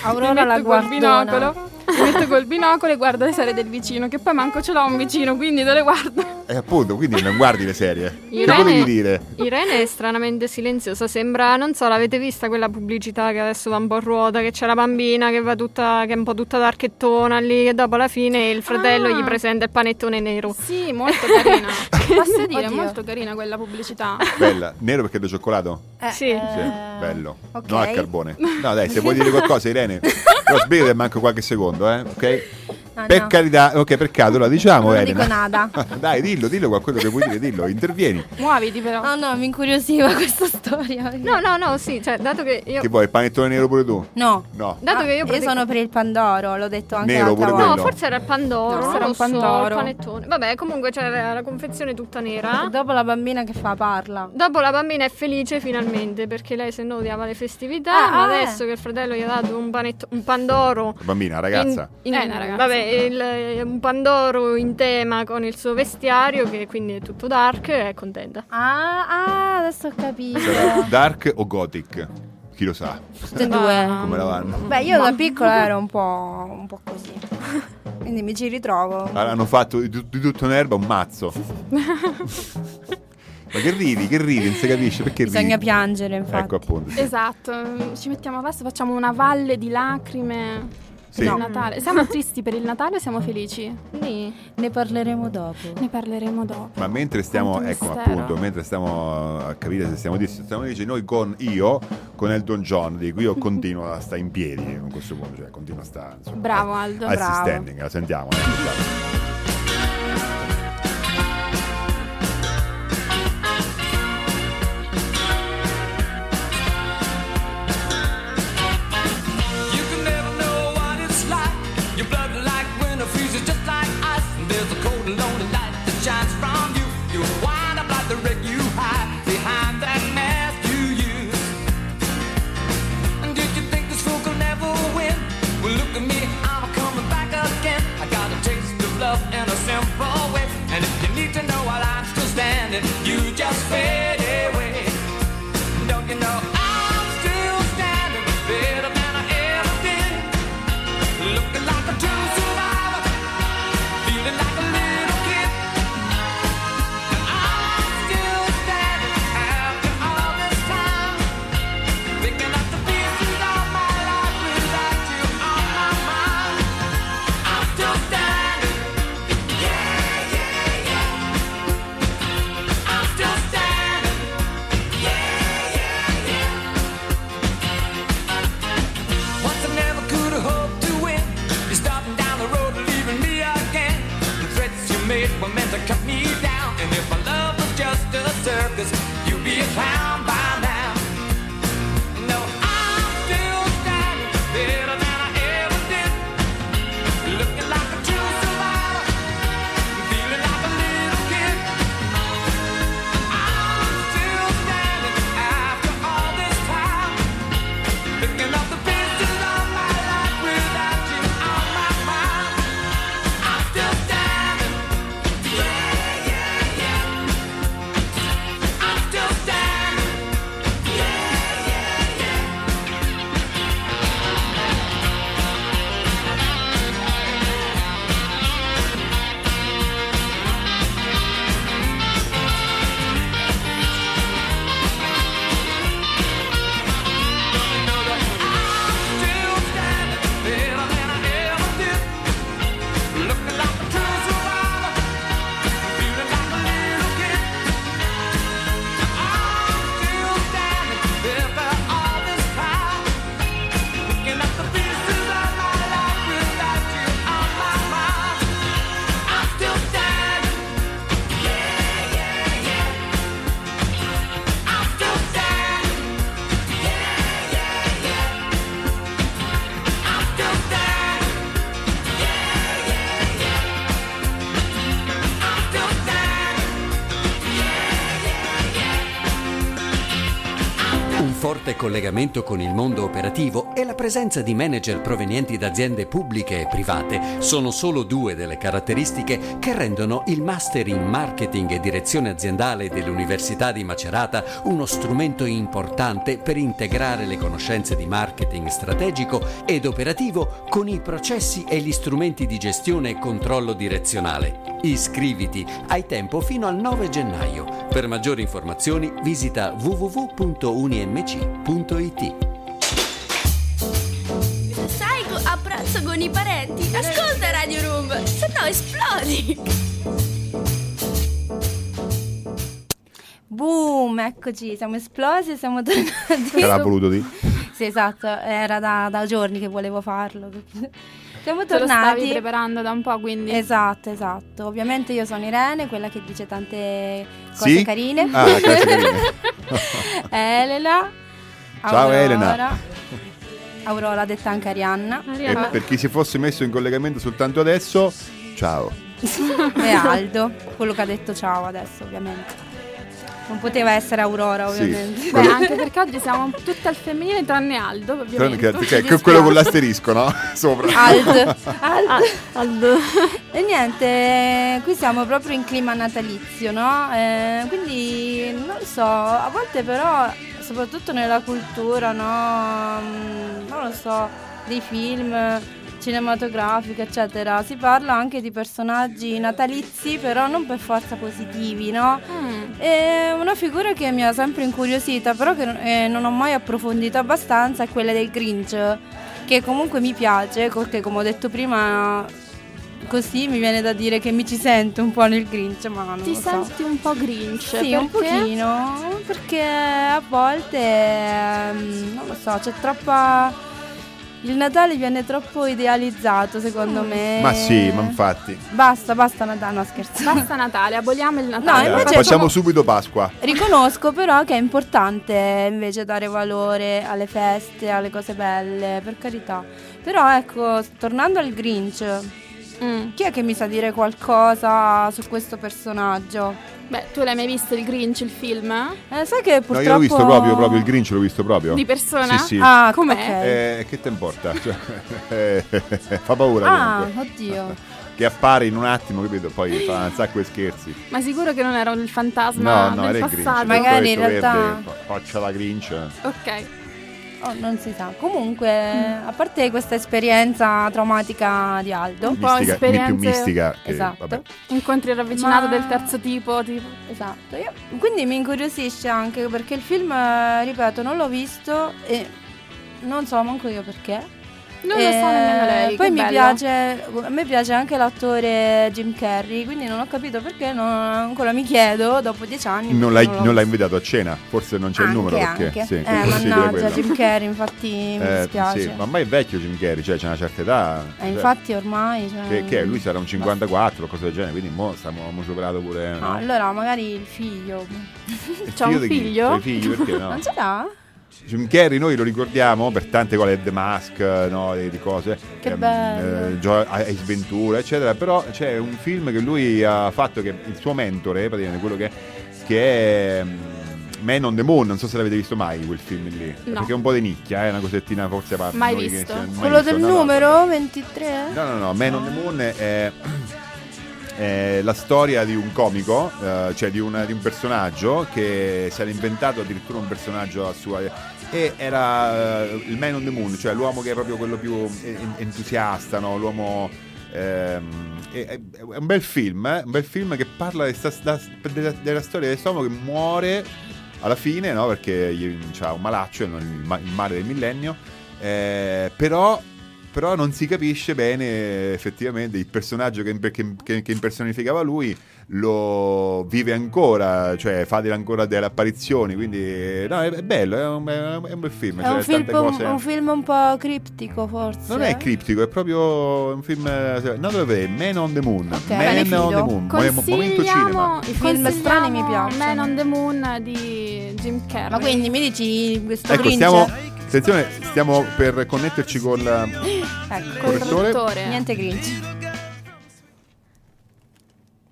Speaker 4: Aurora la
Speaker 5: metto col
Speaker 4: guardona.
Speaker 5: binocolo. Mi metto col binocolo e guardo le serie del vicino, che poi manco ce l'ho un vicino, quindi dove le guardo?
Speaker 3: E appunto, quindi non guardi le serie. Che
Speaker 6: Irene-
Speaker 3: volevi dire?
Speaker 6: Irene è stranamente silenziosa, sembra, non so, l'avete vista quella pubblicità che adesso va un po' a ruota, che c'è la bambina che va tutta, che è un po' tutta d'archettona lì, che dopo alla fine il fratello
Speaker 5: Ah.
Speaker 6: gli presenta il panettone nero.
Speaker 5: Sì, molto carina. [LAUGHS] Posso dire,
Speaker 4: Oddio.
Speaker 5: molto carina quella pubblicità.
Speaker 3: Bella, nero perché è da cioccolato?
Speaker 4: Eh,
Speaker 6: Sì.
Speaker 4: eh,
Speaker 3: Sì, bello.
Speaker 4: ok.
Speaker 3: No al carbone. No, dai, se vuoi dire [LAUGHS] qualcosa, Irene. Però sbrigati manco qualche secondo, eh, ok?
Speaker 4: Ah,
Speaker 3: per
Speaker 4: no.
Speaker 3: carità, ok, peccato, allora diciamo, [LAUGHS]
Speaker 4: Non
Speaker 3: Elena.
Speaker 4: dico nada. [LAUGHS]
Speaker 3: dai, dillo, dillo quello che vuoi dire, dillo, intervieni.
Speaker 5: Muoviti però.
Speaker 4: Oh no, mi incuriosiva [LAUGHS] questa storia.
Speaker 6: No, no, no, sì, cioè, dato che io...
Speaker 3: Che vuoi, il panettone nero pure tu?
Speaker 4: No.
Speaker 3: No.
Speaker 6: Dato
Speaker 4: Ah,
Speaker 6: che io,
Speaker 4: io sono per il Pandoro, l'ho detto anche
Speaker 3: Nero pure
Speaker 4: volta.
Speaker 6: No, forse era il Pandoro,
Speaker 5: No, era un
Speaker 6: so, il
Speaker 5: Pandoro.
Speaker 6: panettone. Vabbè, comunque c'era la confezione tutta nera.
Speaker 4: Dopo la bambina che fa parla.
Speaker 6: Dopo la bambina è felice finalmente perché lei se no odiava le festività,
Speaker 4: Ah,
Speaker 6: ma
Speaker 4: ah,
Speaker 6: adesso che il fratello gli ha dato un, panetto- un pandoro
Speaker 3: Bambina, ragazza.
Speaker 6: in- in-
Speaker 5: Eh, una ragazza.
Speaker 6: Vabbè, il- un pandoro in tema con il suo vestiario che quindi è tutto dark è contenta.
Speaker 4: Ah, ah, adesso ho capito.
Speaker 3: Sarà Dark o Gothic? Chi lo sa?
Speaker 4: Tutte e due.
Speaker 3: Come la vanno?
Speaker 4: Beh, io da piccola ero un po', un po' così. [LAUGHS] Quindi mi ci ritrovo.
Speaker 3: Allora, Hanno fatto di, di tutto un'erba un mazzo. [LAUGHS] Ma che ridi, che ridi, non si capisce perché
Speaker 4: Bisogna
Speaker 3: ridi.
Speaker 4: piangere, infatti.
Speaker 3: Ecco appunto. sì.
Speaker 5: Esatto, ci mettiamo adesso, facciamo una valle di lacrime
Speaker 3: Sì.
Speaker 5: il Natale. Siamo tristi per il Natale o siamo felici?
Speaker 4: Ne parleremo dopo.
Speaker 5: Ne parleremo dopo.
Speaker 3: Ma mentre stiamo,
Speaker 5: Quanto
Speaker 3: ecco
Speaker 5: mistero.
Speaker 3: appunto, mentre stiamo a capire se stiamo dici, stiamo dici noi con io, con Elton John, dico io [LAUGHS] continuo a stare in piedi a questo punto, cioè continuo a stare insomma,
Speaker 5: Bravo Aldo,
Speaker 3: al
Speaker 5: bravo.
Speaker 3: standing, la sentiamo. eh, sentiamo.
Speaker 7: Forte collegamento con il mondo operativo e la presenza di manager provenienti da aziende pubbliche e private sono solo due delle caratteristiche che rendono il Master in Marketing e Direzione Aziendale dell'Università di Macerata uno strumento importante per integrare le conoscenze di marketing strategico ed operativo con i processi e gli strumenti di gestione e controllo direzionale. Iscriviti, hai tempo fino al 9 gennaio. Per maggiori informazioni visita www.unimc.it.
Speaker 1: esplodi.
Speaker 4: Boom, eccoci, siamo esplosi e siamo tornati.
Speaker 3: Te l'ha voluto di?
Speaker 4: Sì, esatto, era da, da giorni che volevo farlo. Siamo
Speaker 5: Te lo stavi
Speaker 4: tornati.
Speaker 5: preparando da un po', quindi.
Speaker 4: Esatto, esatto. Ovviamente io sono Irene, quella che dice tante cose
Speaker 3: Sì?
Speaker 4: carine.
Speaker 3: Ah, cose carine. [LAUGHS]
Speaker 4: Elena.
Speaker 3: Ciao,
Speaker 4: Aurora.
Speaker 3: Elena.
Speaker 4: Aurora detta anche Arianna.
Speaker 3: E per chi si fosse messo in collegamento soltanto adesso, ciao. [LAUGHS]
Speaker 4: e Aldo, quello che ha detto ciao adesso, ovviamente. Non poteva essere Aurora,
Speaker 3: Sì.
Speaker 4: ovviamente.
Speaker 5: Beh, anche perché oggi siamo tutte al femminile tranne Aldo, ovviamente.
Speaker 3: Che, che- che è quello con l'asterisco, no? [LAUGHS] Sopra. [LAUGHS]
Speaker 4: Aldo. Aldo.
Speaker 5: Aldo.
Speaker 4: E niente, qui siamo proprio in clima natalizio, no? Eh, quindi non lo so, a volte però, soprattutto nella cultura, no? Mm, Non lo so, dei film cinematografici, eccetera, si parla anche di personaggi natalizi, però non per forza positivi, no?
Speaker 5: Mm.
Speaker 4: Una figura che mi ha sempre incuriosita, però che eh, non ho mai approfondito abbastanza, è quella del Grinch, che comunque mi piace, perché come ho detto prima, così mi viene da dire che mi ci sento un po' nel Grinch, ma non
Speaker 5: Ti
Speaker 4: lo so.
Speaker 5: senti un po' grinch?
Speaker 4: Sì, un
Speaker 5: perché?
Speaker 4: pochino, perché a volte, ehm, non lo so, c'è troppa... Il Natale viene troppo idealizzato, secondo me.
Speaker 3: Ma sì, ma infatti.
Speaker 4: Basta, basta Natale, no scherzo.
Speaker 5: Basta Natale, aboliamo il
Speaker 4: No,
Speaker 5: Natale.
Speaker 3: Eh,
Speaker 4: invece
Speaker 3: facciamo
Speaker 4: sono-
Speaker 3: subito Pasqua.
Speaker 4: Riconosco però che è importante invece dare valore alle feste, alle cose belle, per carità. Però ecco, tornando al Grinch,
Speaker 5: Mm.
Speaker 4: chi è che mi sa dire qualcosa su questo personaggio?
Speaker 5: Beh, tu l'hai mai visto il Grinch, il film?
Speaker 4: Eh, sai che
Speaker 3: No,
Speaker 4: purtroppo...
Speaker 3: io l'ho visto proprio, proprio il Grinch, l'ho visto proprio.
Speaker 5: Di persona?
Speaker 3: Sì, sì.
Speaker 4: Ah,
Speaker 5: Com'è?
Speaker 4: ok.
Speaker 3: Eh, che te importa? Cioè, [LAUGHS] eh, fa paura
Speaker 4: Ah,
Speaker 3: comunque.
Speaker 4: oddio.
Speaker 3: Che appare in un attimo, capito? Poi fa un sacco di scherzi.
Speaker 5: Ma sicuro che non era il fantasma
Speaker 3: No, no,
Speaker 5: del
Speaker 3: era il Grinch.
Speaker 5: passato?
Speaker 4: Magari in realtà-
Speaker 3: verde, fa- faccia la Grinch.
Speaker 5: Ok.
Speaker 4: Oh, non si sa. Comunque, a parte questa esperienza traumatica di Aldo,
Speaker 5: Un po'
Speaker 3: Mistica, mi più
Speaker 5: esperienze-
Speaker 3: mistica. Che,
Speaker 4: Esatto.
Speaker 3: vabbè.
Speaker 5: Incontri ravvicinato
Speaker 4: Ma-
Speaker 5: del terzo tipo, tipo.
Speaker 4: Esatto, io- quindi mi incuriosisce anche perché il film, eh, ripeto, non l'ho visto e non so manco io perché.
Speaker 5: Non lo so nemmeno lei.
Speaker 4: Eh, Poi mi
Speaker 5: bello.
Speaker 4: piace, a me piace anche l'attore Jim Carrey, quindi non ho capito perché, non, ancora mi chiedo dopo dieci anni.
Speaker 3: Non l'hai, non l'hai invitato a cena, forse non c'è il
Speaker 4: Anche,
Speaker 3: numero perché
Speaker 4: anche.
Speaker 3: sì,
Speaker 4: eh, mannaggia
Speaker 3: quello.
Speaker 4: Jim Carrey, infatti mi
Speaker 3: Eh,
Speaker 4: dispiace.
Speaker 3: sì, ma ormai è vecchio Jim Carrey, cioè c'è una certa età.
Speaker 4: Eh,
Speaker 3: cioè,
Speaker 4: infatti ormai... cioè-
Speaker 3: che, che è? Lui sarà un 54 o cose del genere, quindi mo stiamo abbiamo superato pure.
Speaker 4: No, allora magari il figlio.
Speaker 3: Il
Speaker 5: un
Speaker 3: chi?
Speaker 5: figlio?
Speaker 3: C'ha i figli perché no?
Speaker 4: Non ce l'ha?
Speaker 3: Jim Carrey noi lo ricordiamo per tante cose, The Mask, no, di, cose.
Speaker 4: Che
Speaker 3: ehm,
Speaker 4: bello.
Speaker 3: eh, Gio- Ace Ventura, eccetera. Però c'è un film che lui ha fatto che il suo mentore, praticamente quello che, che è mm, Man on the Moon, non so se l'avete visto mai quel film lì.
Speaker 5: No.
Speaker 3: Perché è un po' di nicchia, è una cosettina forse a parte.
Speaker 5: Mai
Speaker 3: che
Speaker 5: visto.
Speaker 3: siamo- mai
Speaker 4: Quello
Speaker 3: visto,
Speaker 4: del
Speaker 3: no, no.
Speaker 4: numero 23?
Speaker 3: No, no, no, Man on the Moon è, è la storia di un comico, eh, cioè di, una- di un personaggio che si era inventato addirittura un personaggio a sua... E era eh, il Man on the Moon, cioè l'uomo che è proprio quello più en- entusiasta, no? l'uomo... ehm, è, è- è un bel film, eh? un bel film che parla sta- da- della, della storia di quest'uomo che muore alla fine, no? perché ha un malaccio, il, ma- il male del millennio, eh, però però non si capisce bene effettivamente il personaggio che, che- che- che impersonificava lui lo vive ancora, cioè fa delle, ancora delle apparizioni, quindi no, è, è bello, è un, è un bel film.
Speaker 4: È
Speaker 3: cioè,
Speaker 4: un film,
Speaker 3: cose-
Speaker 4: un film un po' criptico, forse.
Speaker 3: non è criptico, è proprio un film. eh, No, dove è? Man on the Moon.
Speaker 4: Ok.
Speaker 3: Man on the Moon. Mo- Momento cinema.
Speaker 5: Consigliamo
Speaker 4: I film strani mi piacciono.
Speaker 5: Man on the Moon di Jim Carrey.
Speaker 4: Ma quindi mi dici questo
Speaker 3: Ecco, stiamo, attenzione, stiamo per connetterci con la-
Speaker 4: Ecco,
Speaker 3: correttore.
Speaker 5: traduttore.
Speaker 4: niente Grinch.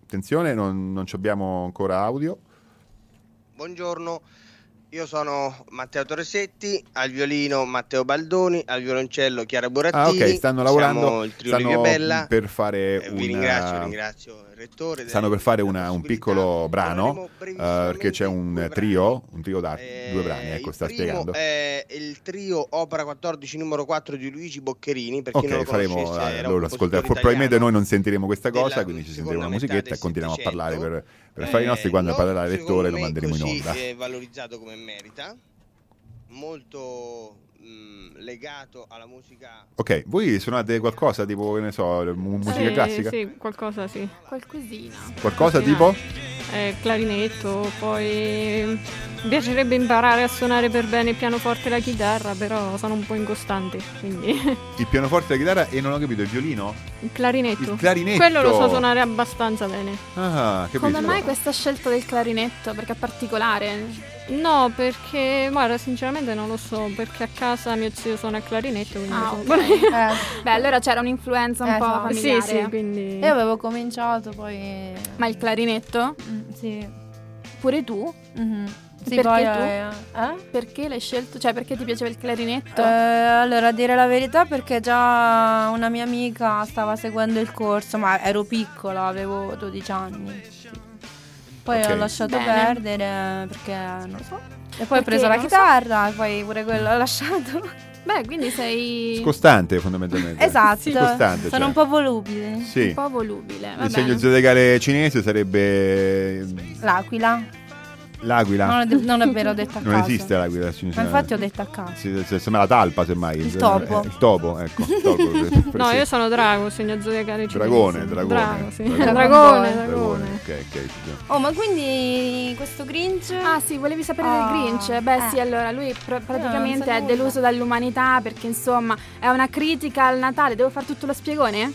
Speaker 3: Attenzione, non, non ci abbiamo ancora audio.
Speaker 12: Buongiorno, Io sono Matteo Torresetti, al violino Matteo Baldoni, al violoncello Chiara
Speaker 3: Ah,
Speaker 12: Burattini.
Speaker 3: ok, stanno lavorando stanno
Speaker 12: Bella.
Speaker 3: per fare
Speaker 12: Eh,
Speaker 3: una
Speaker 12: Vi ringrazio, ringrazio il rettore.
Speaker 3: stanno per fare una- un piccolo brano eh, perché c'è un trio, un trio da due brani, ecco, sta spiegando.
Speaker 12: è il trio Opera 14 numero 4 di Luigi Boccherini, per chi non lo
Speaker 3: faremo eh,
Speaker 12: compositore
Speaker 3: ascolteremo. Probabilmente noi non sentiremo questa cosa, quindi ci sentiremo una musichetta e continuiamo a parlare per, per
Speaker 12: Eh,
Speaker 3: fare i nostri. Quando
Speaker 12: non,
Speaker 3: parlerà il rettore
Speaker 12: secondo
Speaker 3: lo manderemo in onda.
Speaker 12: eh, valorizzato come merita, molto mh, legato alla musica
Speaker 3: Ok, voi suonate qualcosa tipo, che ne so, mu- musica
Speaker 6: Sì,
Speaker 3: classica?
Speaker 6: Sì, qualcosa sì.
Speaker 5: Qualcosina.
Speaker 3: Qualcosa
Speaker 6: Sì,
Speaker 3: tipo?
Speaker 6: Eh, clarinetto, poi mi piacerebbe imparare a suonare per bene il pianoforte e la chitarra, però sono un po' incostante, quindi [LAUGHS]
Speaker 3: Il pianoforte, la chitarra e non ho capito, il violino?
Speaker 6: il clarinetto.
Speaker 3: Il clarinetto.
Speaker 6: Quello lo so suonare abbastanza bene.
Speaker 3: Ah, capito.
Speaker 5: Come mai questa scelta del clarinetto? Perché è particolare.
Speaker 6: No, perché guarda, sinceramente non lo so, perché a casa mio zio suona il clarinetto, quindi
Speaker 5: Ah,
Speaker 6: sono-
Speaker 5: ok. Beh, allora c'era un'influenza un
Speaker 4: Eh,
Speaker 5: po'
Speaker 4: esatto.
Speaker 5: familiare.
Speaker 6: Sì, sì, quindi
Speaker 4: Io avevo cominciato poi...
Speaker 5: Ma il clarinetto?
Speaker 4: Mm, sì.
Speaker 5: Pure tu?
Speaker 4: Mhm. Sì,
Speaker 5: perché
Speaker 4: poi,
Speaker 5: tu?
Speaker 4: eh, eh?
Speaker 5: Perché l'hai scelto? Cioè, perché ti piaceva il clarinetto?
Speaker 4: Eh, allora, a dire la verità, perché già una mia amica stava seguendo il corso, ma ero piccola, avevo 12 anni. Poi
Speaker 3: Ok.
Speaker 4: ho lasciato
Speaker 5: Bene.
Speaker 4: perdere perché non lo so. E poi ho
Speaker 5: Perché
Speaker 4: preso la
Speaker 5: lo so.
Speaker 4: chitarra, e poi pure quello ho lasciato. [LAUGHS]
Speaker 5: Beh, quindi sei
Speaker 3: Scostante fondamentalmente.
Speaker 4: esatto.
Speaker 3: Scostante,
Speaker 4: Sono
Speaker 3: cioè.
Speaker 4: un po' volubile.
Speaker 3: Sì.
Speaker 5: un po' volubile. Va
Speaker 3: Il segno zodiacale cinese sarebbe
Speaker 4: L'aquila.
Speaker 3: L'aquila.
Speaker 4: Non è, non è vero, ho detto a
Speaker 3: Non
Speaker 4: caso.
Speaker 3: esiste l'aquila.
Speaker 4: Ma infatti ho detto a caso.
Speaker 3: Sì, se- sembra la talpa, semmai.
Speaker 4: Il topo.
Speaker 3: Eh, il topo, ecco. il topo, [LAUGHS] per-
Speaker 6: No,
Speaker 3: sì.
Speaker 6: io sono drago, segno zodiacale cinese.
Speaker 3: Dragone, dragone.
Speaker 6: Drago, sì.
Speaker 3: Dragone.
Speaker 6: Dragone,
Speaker 3: Dragone,
Speaker 6: dragone.
Speaker 3: ok, ok.
Speaker 4: Oh, ma quindi questo Grinch...
Speaker 5: Ah sì, volevi sapere
Speaker 4: Ah,
Speaker 5: del Grinch? Beh
Speaker 4: eh.
Speaker 5: sì, allora lui pr- praticamente
Speaker 4: non so
Speaker 5: è
Speaker 4: nulla.
Speaker 5: deluso dall'umanità perché insomma è una critica al Natale. Devo fare tutto lo spiegone?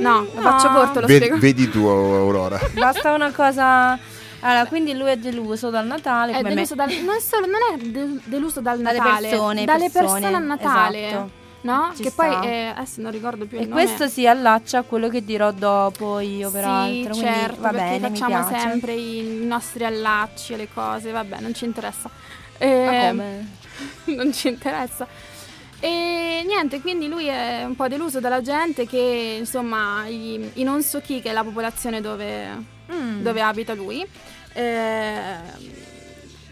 Speaker 5: No, lo
Speaker 4: no.
Speaker 5: faccio corto lo
Speaker 3: Vedi,
Speaker 5: spiego.
Speaker 3: vedi tu, Aurora.
Speaker 4: Basta una cosa... Allora, quindi lui è deluso dal Natale.
Speaker 5: È deluso dal, non, solo, non è de- deluso dal
Speaker 4: Dalle
Speaker 5: Natale,
Speaker 4: persone,
Speaker 5: dalle
Speaker 4: persone,
Speaker 5: persone a Natale.
Speaker 4: esatto.
Speaker 5: No?
Speaker 4: Ci
Speaker 5: che
Speaker 4: sta.
Speaker 5: poi eh, adesso non ricordo più
Speaker 4: E
Speaker 5: il nome.
Speaker 4: questo si allaccia a quello che dirò dopo io,
Speaker 5: sì,
Speaker 4: peraltro. quindi
Speaker 5: certo,
Speaker 4: va
Speaker 5: perché
Speaker 4: bene,
Speaker 5: facciamo sempre i nostri allacci e le cose, vabbè, non ci interessa.
Speaker 4: Ma
Speaker 5: Eh,
Speaker 4: come? [LAUGHS]
Speaker 5: non ci interessa. E niente, quindi lui è un po' deluso dalla gente che, insomma, i, i non so chi, che è la popolazione dove,
Speaker 4: Mm.
Speaker 5: dove abita lui, eh,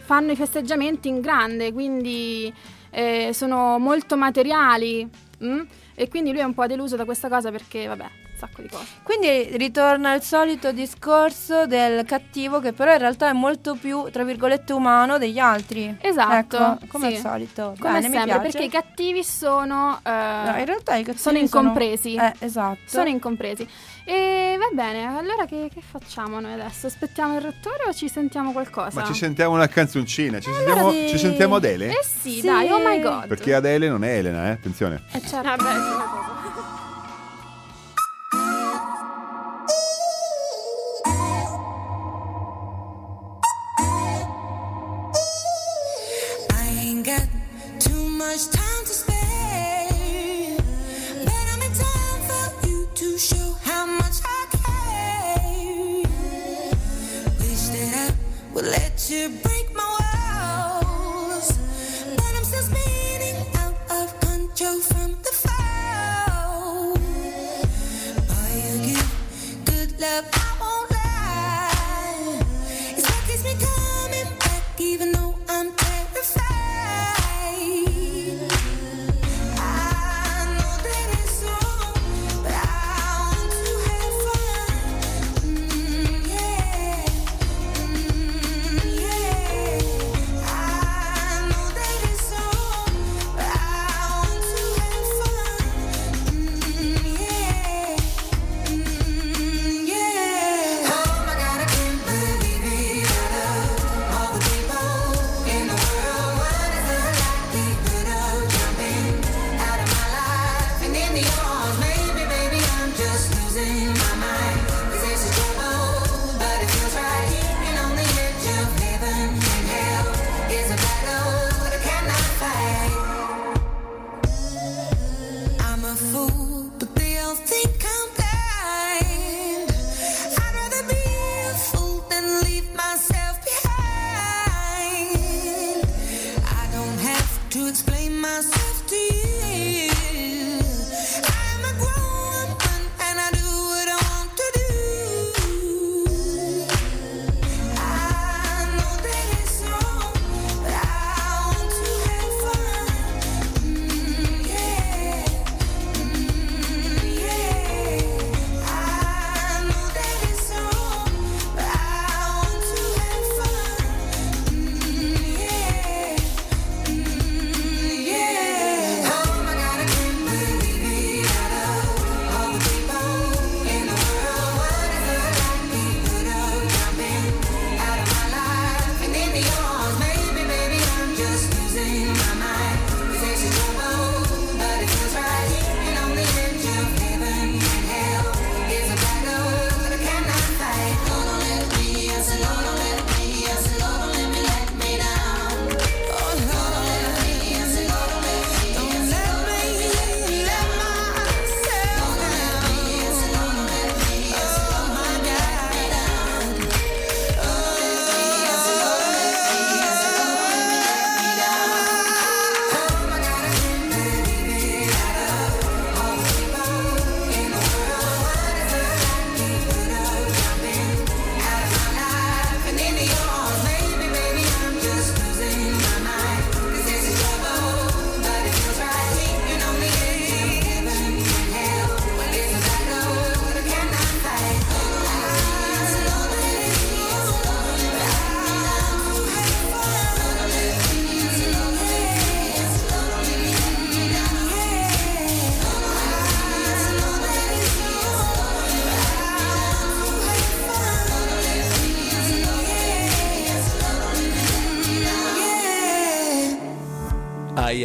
Speaker 5: fanno i festeggiamenti in grande, quindi eh, sono molto materiali. mm? E quindi lui è un po' deluso da questa cosa perché, vabbè, un sacco di cose.
Speaker 4: Quindi ritorna il solito discorso del cattivo che però in realtà è molto più, tra virgolette, umano degli altri.
Speaker 5: Esatto,
Speaker 4: Ecco, come
Speaker 5: sì.
Speaker 4: al solito.
Speaker 5: Come
Speaker 4: Bene, mi
Speaker 5: sempre,
Speaker 4: piace.
Speaker 5: perché i cattivi sono. eh,
Speaker 4: No, in realtà i cattivi
Speaker 5: sono incompresi.
Speaker 4: Eh, esatto.
Speaker 5: Sono incompresi. E va bene, allora che, che facciamo noi adesso? Aspettiamo il rettore o ci sentiamo qualcosa?
Speaker 3: Ma ci sentiamo una canzoncina. Ci,
Speaker 5: Allora
Speaker 3: sentiamo,
Speaker 5: sì.
Speaker 3: ci sentiamo Adele?
Speaker 5: Eh sì, dai, oh my god.
Speaker 3: Perché Adele non è Elena, eh? Attenzione.
Speaker 5: Eh certo.
Speaker 6: Vabbè, sì. [LAUGHS]
Speaker 9: I ain't got too much time to spare, We'll let you breathe.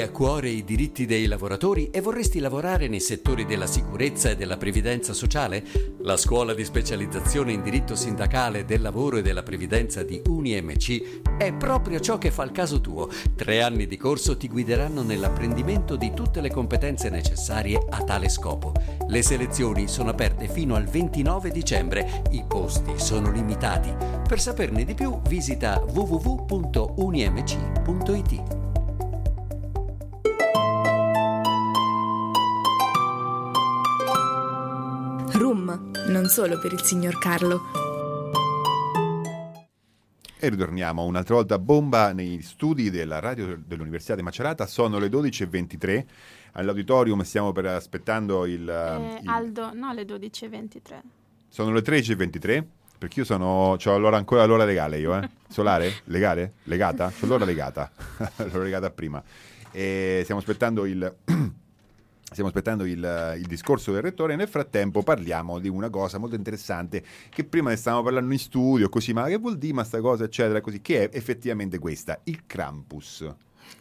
Speaker 9: A
Speaker 7: cuore i diritti dei lavoratori e vorresti lavorare nei settori della sicurezza e della previdenza sociale? La scuola di specializzazione in diritto sindacale del lavoro e della previdenza di UniMC è proprio ciò che fa il caso tuo. Tre anni di corso ti guideranno nell'apprendimento di tutte le competenze necessarie a tale scopo. Le selezioni sono aperte fino al 29 dicembre, i posti sono limitati. Per saperne di più visita www.unimc.it.
Speaker 13: solo per il signor Carlo.
Speaker 3: E ritorniamo un'altra volta bomba nei studi della radio dell'Università di Macerata. Sono le 12.23. All'auditorium stiamo per aspettando il...
Speaker 5: Eh,
Speaker 3: il-
Speaker 5: Aldo, no, alle 12.23.
Speaker 3: Sono le 13.23. Perché io sono. Ho l'ora ancora l'ora legale io, eh? [LAUGHS] Solare? Legale? Legata? C'ho l'ora legata. [LAUGHS] L'ho legata prima. E stiamo aspettando il. [CLEARS THROAT] Stiamo aspettando il, il discorso del rettore e nel frattempo parliamo di una cosa molto interessante che prima ne stavamo parlando in studio, così, ma che vuol dire ma sta cosa, eccetera, così, che è effettivamente questa, il Krampus.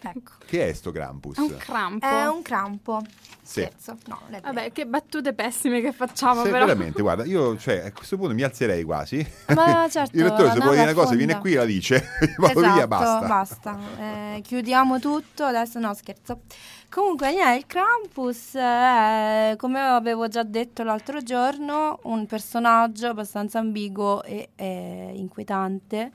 Speaker 4: Ecco.
Speaker 3: Che è sto Krampus?
Speaker 5: È un crampo.
Speaker 4: È un crampo.
Speaker 3: Sì.
Speaker 4: Scherzo. No.
Speaker 5: Vabbè, che battute pessime che facciamo,
Speaker 3: Se
Speaker 5: però.
Speaker 3: veramente, guarda, io cioè, a questo punto mi alzerei quasi.
Speaker 4: Ma certo, [LAUGHS]
Speaker 3: il rettore se
Speaker 4: la
Speaker 3: vuole dire una cosa viene qui e la dice, [LAUGHS] vado
Speaker 4: esatto,
Speaker 3: via, basta.
Speaker 4: basta. Eh, chiudiamo tutto, adesso no scherzo. Comunque, niente, il Krampus è, come avevo già detto l'altro giorno, un personaggio abbastanza ambiguo e eh, inquietante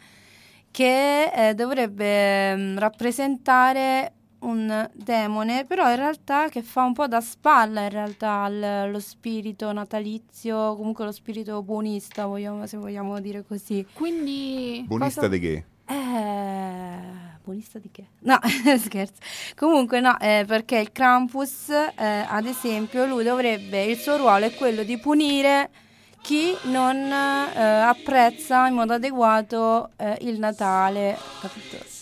Speaker 4: che eh, dovrebbe mm, rappresentare un demone, però in realtà che fa un po' da spalla in realtà al- allo spirito natalizio, comunque lo spirito buonista, vogliamo- se vogliamo dire così.
Speaker 5: Quindi...
Speaker 3: Buonista
Speaker 5: cosa-
Speaker 3: di che?
Speaker 4: Eh, buonista di che? No, [LAUGHS] scherzo. Comunque no, eh, perché il Krampus, eh, ad esempio, lui dovrebbe, il suo ruolo è quello di punire chi non eh, apprezza in modo adeguato eh, il Natale, capito?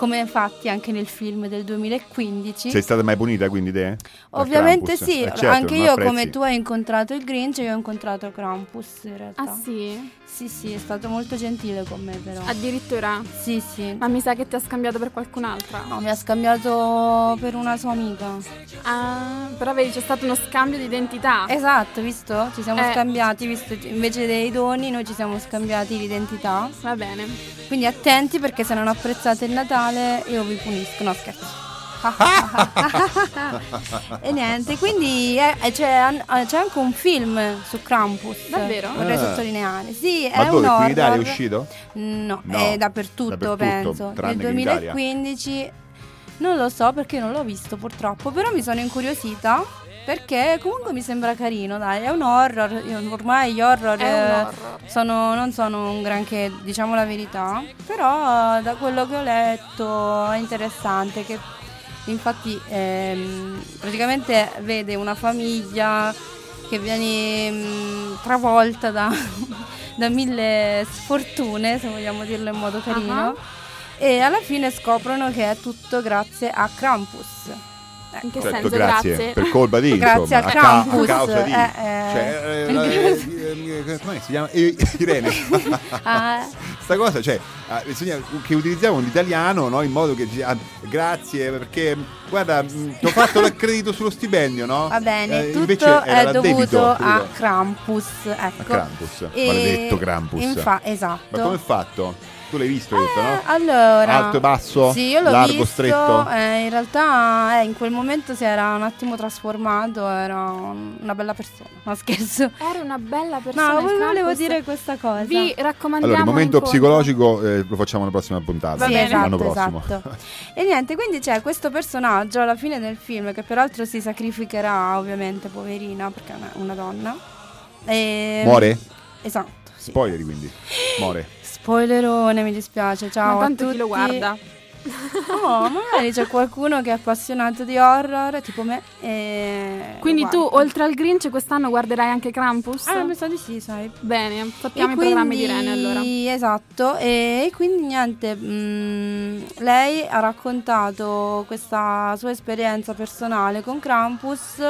Speaker 4: Come infatti anche nel film del 2015.
Speaker 3: Sei stata mai punita quindi te?
Speaker 4: Ovviamente sì,
Speaker 3: Eh, certo,
Speaker 4: anche io
Speaker 3: apprezzi.
Speaker 4: come tu hai incontrato il Grinch, io ho incontrato Krampus in realtà.
Speaker 5: Ah sì?
Speaker 4: Sì, sì, è stato molto gentile con me però.
Speaker 5: Addirittura?
Speaker 4: Sì, sì.
Speaker 5: Ma mi sa che ti ha scambiato per qualcun'altra.
Speaker 4: No, mi ha scambiato per una sua amica.
Speaker 5: Ah, però vedi, c'è stato uno scambio di identità.
Speaker 4: Esatto, visto? Ci siamo
Speaker 5: Eh.
Speaker 4: scambiati, visto invece dei doni noi ci siamo scambiati l'identità.
Speaker 5: Va bene.
Speaker 4: Quindi attenti perché se non apprezzate il Natale io vi punisco. No, scherzo. [LAUGHS] e niente, quindi eh, eh, c'è, an- eh, c'è anche un film su Krampus.
Speaker 5: Davvero?
Speaker 4: Vorrei
Speaker 3: Ah.
Speaker 4: sottolineare. Sì,
Speaker 3: Ma
Speaker 4: è
Speaker 3: dove?
Speaker 4: un
Speaker 3: in Italia è uscito?
Speaker 4: No,
Speaker 3: No,
Speaker 4: è dappertutto,
Speaker 3: dappertutto,
Speaker 4: penso. Nel
Speaker 3: che in Italia.
Speaker 4: 2015 Non lo so perché non l'ho visto purtroppo, però mi sono incuriosita perché comunque mi sembra carino, dai, è un horror, ormai gli horror, eh,
Speaker 5: horror.
Speaker 4: sono- non sono un granché, diciamo la verità, però da quello che ho letto è interessante che infatti ehm, praticamente vede una famiglia che viene mm, travolta da, [LAUGHS] da mille sfortune, se vogliamo dirlo in modo carino.
Speaker 5: Ah.
Speaker 4: E alla fine scoprono che è tutto grazie a Krampus.
Speaker 5: In che
Speaker 3: Certo,
Speaker 5: senso?
Speaker 3: grazie.
Speaker 5: Grazie.
Speaker 3: Per colpa di
Speaker 4: Grazie
Speaker 3: insomma,
Speaker 4: a
Speaker 3: ca-
Speaker 4: Krampus,
Speaker 3: causa di
Speaker 4: eh, eh.
Speaker 3: cioè, eh, eh, come si chiama? Irene.
Speaker 4: Ah, [LAUGHS] [LAUGHS]
Speaker 3: Sta cosa, cioè, ah, bisogna che utilizziamo l'italiano no, in modo che ah, grazie perché guarda, mh, ti ho fatto l'accredito sullo stipendio, no?
Speaker 4: va bene,
Speaker 3: Eh,
Speaker 4: tutto
Speaker 3: invece era
Speaker 4: è dovuto a
Speaker 3: capito?
Speaker 4: Krampus. Ecco.
Speaker 3: A Krampus,
Speaker 4: E-
Speaker 3: maledetto Krampus.
Speaker 4: infa- esatto.
Speaker 3: Ma come è fatto? Tu l'hai visto, hai detto, no?
Speaker 4: Eh, Allora,
Speaker 3: Alto e basso?
Speaker 4: Sì, io l'ho
Speaker 3: Largo,
Speaker 4: visto.
Speaker 3: stretto?
Speaker 4: eh, in realtà, eh, in quel momento si era un attimo trasformato. Era un- una bella persona. No, scherzo.
Speaker 5: Era una bella persona.
Speaker 4: No, volevo dire questa cosa.
Speaker 5: Vi raccomandiamo
Speaker 3: Allora, il momento psicologico eh, lo facciamo alla prossima puntata.
Speaker 4: Sì,
Speaker 3: l'anno
Speaker 4: esatto,
Speaker 3: prossimo.
Speaker 4: esatto. e niente, quindi c'è questo personaggio alla fine del film che peraltro si sacrificherà, ovviamente, poverina, perché è una, donna. E-
Speaker 3: Muore?
Speaker 4: Esatto. sì.
Speaker 3: Spoileri quindi. Muore.
Speaker 4: Spoilerone, mi dispiace. Ciao
Speaker 5: Ma
Speaker 4: a
Speaker 5: chi lo
Speaker 4: tutti.
Speaker 5: guarda?
Speaker 4: No, magari c'è qualcuno che è appassionato di horror, tipo me. E
Speaker 5: Quindi tu, oltre al Grinch, quest'anno guarderai anche Krampus?
Speaker 4: Ah, mi sa di sì, sai.
Speaker 5: Bene, sappiamo
Speaker 4: E
Speaker 5: i programmi di Rene allora.
Speaker 4: Esatto, e quindi niente, mm, lei ha raccontato questa sua esperienza personale con Krampus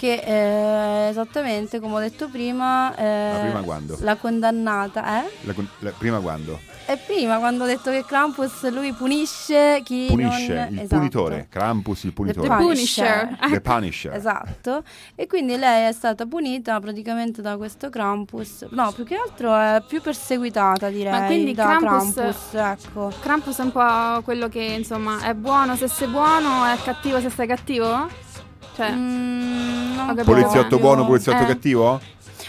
Speaker 4: che eh, esattamente come ho detto prima, eh,
Speaker 3: La prima quando?
Speaker 4: la condannata, eh?
Speaker 3: La con- la- prima quando?
Speaker 4: E prima quando ho detto che Krampus lui punisce chi
Speaker 3: Punisce,
Speaker 4: non...
Speaker 3: il
Speaker 4: esatto.
Speaker 3: punitore. Krampus, il punitore.
Speaker 4: The Punisher.
Speaker 3: The Punisher.
Speaker 4: Esatto, e quindi lei è stata punita praticamente da questo Krampus. No, più che altro è più perseguitata direi
Speaker 5: Ma quindi
Speaker 4: da
Speaker 5: Krampus,
Speaker 4: Krampus, ecco.
Speaker 5: Krampus è un po' quello che insomma è buono se sei buono, è cattivo se sei cattivo? Cioè,
Speaker 4: Mm,
Speaker 3: Poliziotto buono, poliziotto
Speaker 4: Eh.
Speaker 3: cattivo?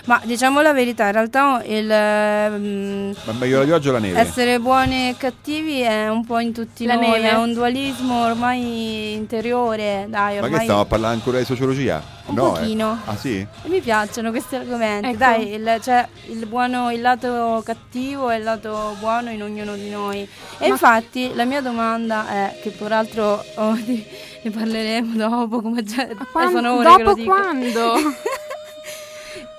Speaker 4: Ma diciamo la verità, in realtà il mm,
Speaker 3: Ma meglio la pioggia o la neve?
Speaker 4: essere buoni e cattivi è un po' in tutti
Speaker 5: La
Speaker 4: noi,
Speaker 5: neve.
Speaker 4: è un dualismo ormai interiore, dai,
Speaker 3: Ma
Speaker 4: ormai
Speaker 3: che stiamo a parlare ancora di sociologia?
Speaker 4: Un
Speaker 3: no, eh.
Speaker 4: pochino.
Speaker 3: Ah sì?
Speaker 4: E mi piacciono questi argomenti.
Speaker 5: Ecco.
Speaker 4: Dai, il, c'è il buono, il lato cattivo e il lato buono in ognuno di noi. E
Speaker 5: Ma-
Speaker 4: infatti la mia domanda è, che peraltro oh, di- [LAUGHS] ne parleremo dopo, come già
Speaker 5: Quan-
Speaker 4: sono ore che lo
Speaker 5: dopo
Speaker 4: dico.
Speaker 5: quando? [LAUGHS]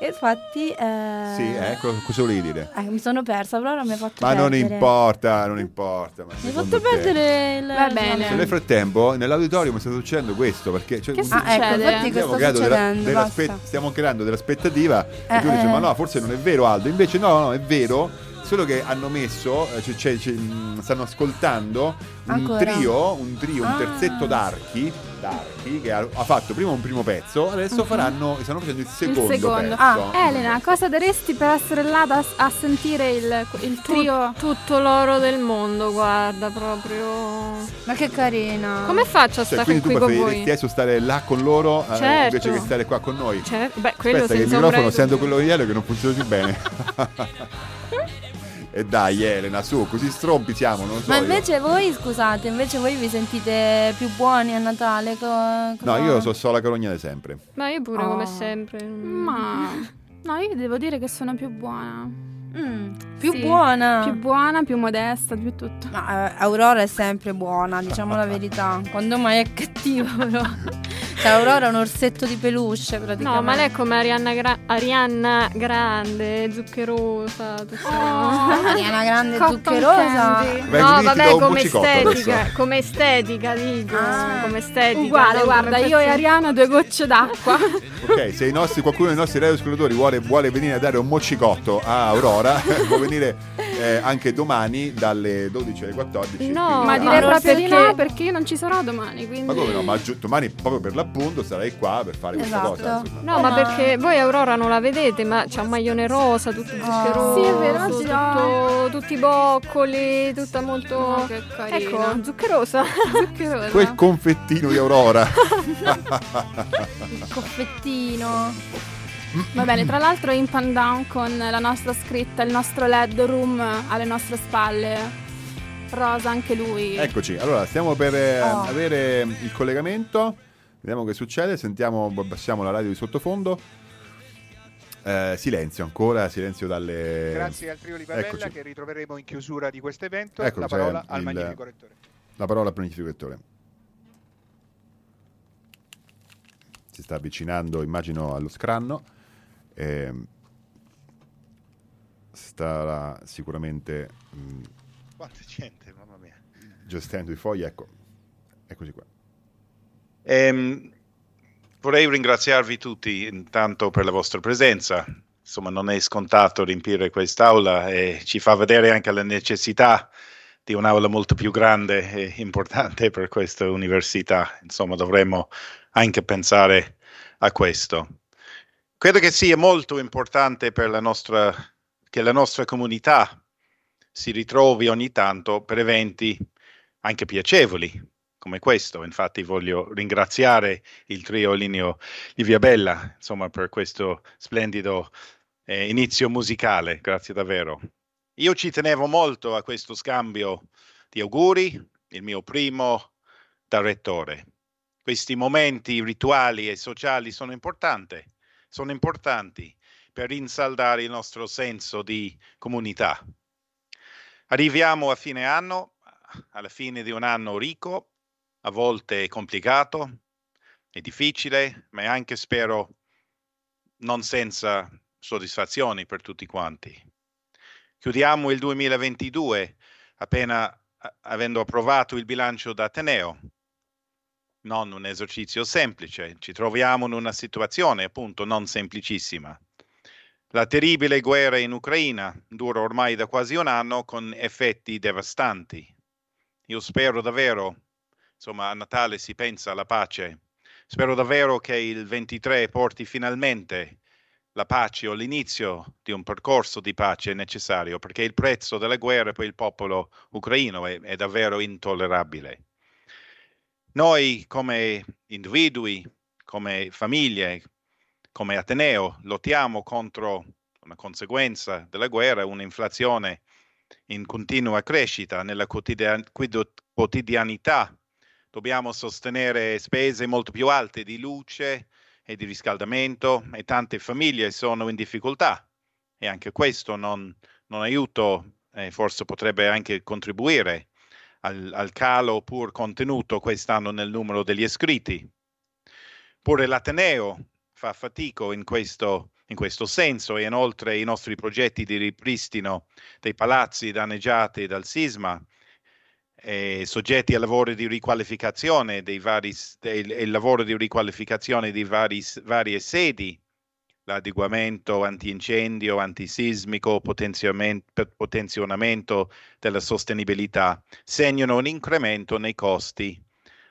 Speaker 4: E infatti... eh,
Speaker 3: Sì, ecco, cosa volevi dire?
Speaker 4: eh, mi sono persa, però ora mi ha fatto
Speaker 3: Ma non
Speaker 4: perdere.
Speaker 3: importa, non importa. Ma
Speaker 4: Mi ha
Speaker 3: secondo
Speaker 4: fatto
Speaker 3: te?
Speaker 4: perdere il...
Speaker 5: Va bene.
Speaker 3: Nel frattempo nell'auditorium sta succedendo questo perché cioè,
Speaker 5: Che
Speaker 3: stiamo
Speaker 4: Ah, ecco, infatti sta
Speaker 3: creando della- dell'aspe-
Speaker 4: basta.
Speaker 3: stiamo creando dell'aspettativa
Speaker 4: Eh,
Speaker 3: e tu dici
Speaker 4: eh.
Speaker 3: ma no forse non è vero Aldo invece no no è vero solo che hanno messo eh, cioè, cioè, cioè, stanno ascoltando un
Speaker 4: Ancora?
Speaker 3: trio un trio un
Speaker 4: Ah.
Speaker 3: terzetto d'archi d'archi che ha, ha fatto prima un primo pezzo adesso faranno stanno facendo il
Speaker 5: Il
Speaker 3: secondo,
Speaker 5: secondo.
Speaker 3: pezzo
Speaker 5: Ah, Elena, cosa daresti per essere là da- a sentire il, il trio?
Speaker 6: Tutto l'oro del mondo, guarda, proprio.
Speaker 4: Ma che carina.
Speaker 6: Come faccio a
Speaker 3: cioè,
Speaker 6: stare
Speaker 3: quindi tu
Speaker 6: qui con
Speaker 3: preferiresti
Speaker 6: voi?
Speaker 3: adesso stare là con loro eh,
Speaker 6: Certo.
Speaker 3: invece che stare qua con noi
Speaker 6: Certo, beh, quello
Speaker 3: Aspetta che il
Speaker 6: senza
Speaker 3: microfono
Speaker 6: dubbio.
Speaker 3: quello di Elena che non funziona più bene. [LAUGHS] e dai Elena, su, così strompi siamo, non so.
Speaker 4: Ma
Speaker 3: io.
Speaker 4: invece voi, scusate, invece voi vi sentite più buoni a Natale? Co-
Speaker 3: No,
Speaker 4: cosa-
Speaker 3: io so solo la carognale sempre.
Speaker 6: Ma io pure,
Speaker 4: Oh.
Speaker 6: come sempre.
Speaker 5: Ma no, io devo dire che sono più buona.
Speaker 4: Mm, più
Speaker 5: Sì,
Speaker 4: buona.
Speaker 5: Più buona, più modesta, più tutto.
Speaker 4: Ma eh, Aurora è sempre buona, diciamo la verità. Quando mai è cattiva, [LAUGHS] però. Cioè, Aurora è un orsetto di peluche, praticamente.
Speaker 6: No, ma lei è come Arianna, Gra- Arianna Grande, zuccherosa. Tutta...
Speaker 4: Ariana Grande
Speaker 5: Cotton
Speaker 4: zuccherosa.
Speaker 5: candy.
Speaker 3: Vai,
Speaker 6: no, vabbè, come estetica, come estetica, dico,
Speaker 4: Ah.
Speaker 6: come estetica.
Speaker 5: Uguale, guarda, io e Ariana due gocce d'acqua.
Speaker 3: Ok, se i nostri, qualcuno dei nostri radioascoltatori vuole, vuole venire a dare un moccicotto a Aurora, [LAUGHS] può venire eh, anche domani dalle 12 alle 14.
Speaker 6: No,
Speaker 5: Ma direi
Speaker 6: no,
Speaker 5: proprio di
Speaker 6: perché-
Speaker 5: no perché io non ci sarò domani, quindi...
Speaker 3: Ma come no? Ma giu- domani proprio per l'appunto sarai qua per fare questa
Speaker 4: Esatto.
Speaker 3: cosa. insomma.
Speaker 6: No, ma perché voi Aurora non la vedete, ma c'ha un maglione rosa, tutto zuccheroso.
Speaker 5: Sì, è vero,
Speaker 6: tutto, tutti i boccoli, tutta molto...
Speaker 5: Oh, che carina.
Speaker 6: ecco, zuccherosa. [LAUGHS]
Speaker 5: zuccherosa.
Speaker 3: Quel confettino di Aurora. [LAUGHS]
Speaker 4: Il coffettino.
Speaker 5: Va bene, tra l'altro in Pandown con la nostra scritta, il nostro LED room alle nostre spalle. Rosa, anche lui.
Speaker 3: Eccoci, allora stiamo per eh,
Speaker 5: Oh.
Speaker 3: avere il collegamento, vediamo che succede, sentiamo, abbassiamo la radio di sottofondo. Eh, silenzio ancora, silenzio dalle...
Speaker 14: Grazie al trio di Pavella
Speaker 3: Eccoci.
Speaker 14: che ritroveremo in chiusura di questo evento.
Speaker 3: Ecco,
Speaker 14: la
Speaker 3: c'è
Speaker 14: parola al
Speaker 3: il-
Speaker 14: magnifico rettore.
Speaker 3: La parola al magnificatore. Si sta avvicinando, immagino, allo scranno. Ehm, starà sicuramente mh,
Speaker 15: Quanta gente, mamma mia.
Speaker 3: gestendo i fogli. Ecco, eccoci qua.
Speaker 15: Ehm, vorrei ringraziarvi tutti intanto per la vostra presenza. Insomma, non è scontato riempire quest'aula e ci fa vedere anche la necessità di un'aula molto più grande e importante per questa università. Insomma, dovremmo anche pensare a questo. Credo che sia molto importante per la nostra, che la nostra comunità si ritrovi ogni tanto per eventi anche piacevoli come questo. Infatti voglio ringraziare il trio Linio Livia Bella, insomma, per questo splendido eh, inizio musicale. Grazie davvero. Io ci tenevo molto a questo scambio di auguri, il mio primo da rettore. Questi momenti rituali e sociali sono importanti, sono importanti per rinsaldare il nostro senso di comunità. Arriviamo a fine anno, alla fine di un anno ricco, a volte complicato e difficile, ma anche spero non senza soddisfazioni per tutti quanti. Chiudiamo il 2022 appena avendo approvato il bilancio d'Ateneo. Non un esercizio semplice, ci troviamo in una situazione appunto non semplicissima. La terribile guerra in Ucraina dura ormai da quasi un anno con effetti devastanti. Io spero davvero, insomma, a Natale si pensa alla pace. Spero davvero che il 23 porti finalmente la pace o l'inizio di un percorso di pace necessario, perché il prezzo della guerra per il popolo ucraino è, è davvero intollerabile. Noi come individui, come famiglie, come Ateneo, lottiamo contro una conseguenza della guerra, un'inflazione in continua crescita nella quotidianità. Dobbiamo sostenere spese molto più alte di luce e di riscaldamento e tante famiglie sono in difficoltà e anche questo non, non aiuta e forse potrebbe anche contribuire al, al calo pur contenuto quest'anno nel numero degli iscritti. Pure l'Ateneo fa fatico in questo, in questo senso e inoltre i nostri progetti di ripristino dei palazzi danneggiati dal sisma e soggetti al lavoro di riqualificazione dei vari, del- il lavoro di riqualificazione di vari, varie sedi, l'adeguamento antincendio, antisismico, potenziamen- pe- potenzionamento della sostenibilità, segnano un incremento nei costi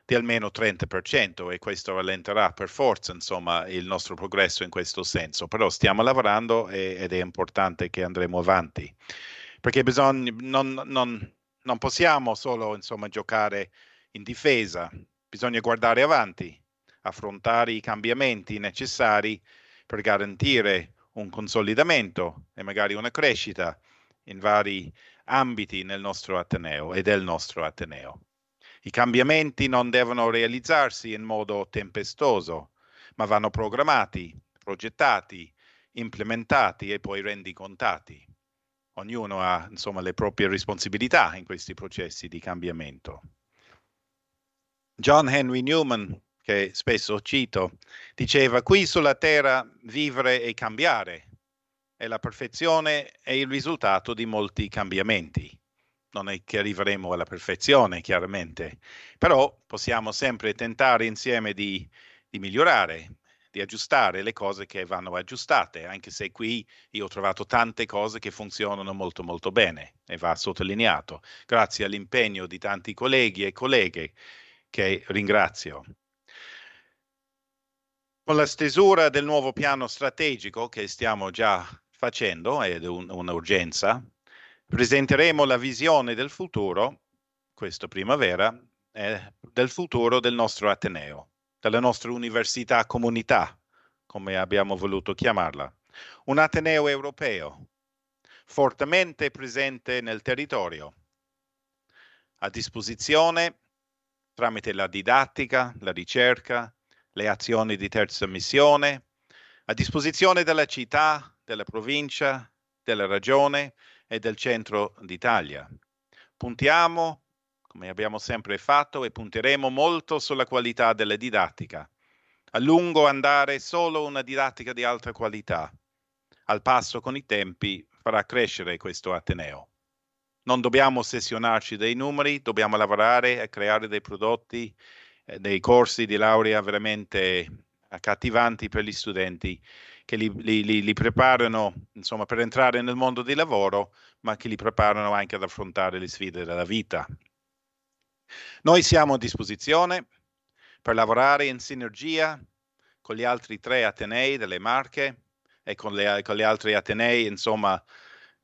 Speaker 15: di almeno 30% e questo rallenterà per forza insomma il nostro progresso in questo senso, però stiamo lavorando e- ed è importante che andremo avanti perché bisogna, non, non- non possiamo solo insomma giocare in difesa, bisogna guardare avanti, affrontare i cambiamenti necessari per garantire un consolidamento e magari una crescita in vari ambiti nel nostro Ateneo e del nostro Ateneo. I cambiamenti non devono realizzarsi in modo tempestoso, ma vanno programmati, progettati, implementati e poi rendicontati. Ognuno ha insomma le proprie responsabilità in questi processi di cambiamento. John Henry Newman, che spesso cito, diceva qui sulla terra vivere e cambiare e la perfezione è il risultato di molti cambiamenti. Non è che arriveremo alla perfezione, chiaramente, però possiamo sempre tentare insieme di, di migliorare, di aggiustare le cose che vanno aggiustate, anche se qui io ho trovato tante cose che funzionano molto molto bene e va sottolineato, grazie all'impegno di tanti colleghi e colleghe che ringrazio. Con la stesura del nuovo piano strategico che stiamo già facendo, ed è un- un'urgenza, presenteremo la visione del futuro, questa primavera, eh, del futuro del nostro Ateneo, della nostra università comunità, come abbiamo voluto chiamarla. Un Ateneo europeo, fortemente presente nel territorio, a disposizione tramite la didattica, la ricerca, le azioni di terza missione, a disposizione della città, della provincia, della regione e del centro d'Italia. Puntiamo, come abbiamo sempre fatto, e punteremo molto sulla qualità della didattica. A lungo andare solo una didattica di alta qualità, al passo con i tempi, farà crescere questo Ateneo. Non dobbiamo ossessionarci dei numeri, dobbiamo lavorare a creare dei prodotti, eh, dei corsi di laurea veramente accattivanti per gli studenti che li, li- li- li preparano insomma, per entrare nel mondo del lavoro, ma che li preparano anche ad affrontare le sfide della vita. Noi siamo a disposizione per lavorare in sinergia con gli altri tre Atenei delle Marche e con, le, con gli altri Atenei, insomma,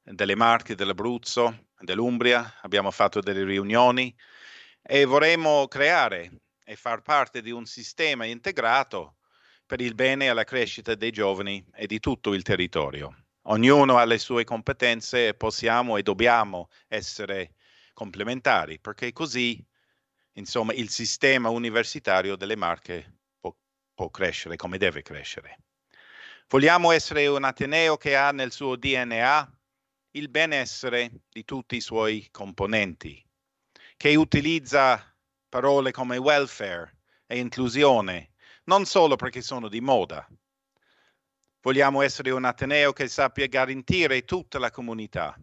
Speaker 15: delle Marche, dell'Abruzzo, dell'Umbria. Abbiamo fatto delle riunioni e vorremmo creare e far parte di un sistema integrato per il bene e la crescita dei giovani e di tutto il territorio. Ognuno ha le sue competenze e possiamo e dobbiamo essere complementari perché così, insomma, il sistema universitario delle Marche può, può crescere come deve crescere. Vogliamo essere un Ateneo che ha nel suo DNA il benessere di tutti i suoi componenti, che utilizza parole come welfare e inclusione non solo perché sono di moda. Vogliamo essere un Ateneo che sappia garantire tutta la comunità,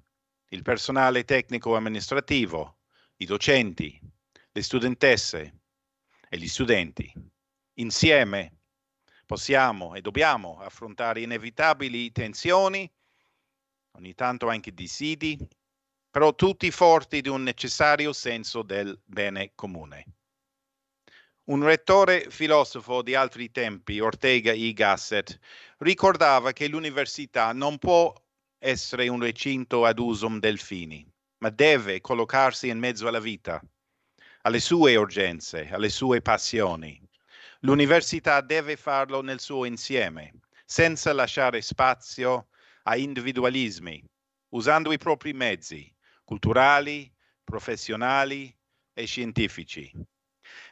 Speaker 15: il personale tecnico amministrativo, i docenti, le studentesse e gli studenti. Insieme possiamo e dobbiamo affrontare inevitabili tensioni, ogni tanto anche dissidi, però tutti forti di un necessario senso del bene comune. Un rettore filosofo di altri tempi, Ortega y Gasset, ricordava che l'università non può essere un recinto ad usum delfini, ma deve collocarsi in mezzo alla vita, alle sue urgenze, alle sue passioni. L'università deve farlo nel suo insieme, senza lasciare spazio a individualismi, usando i propri mezzi culturali, professionali e scientifici.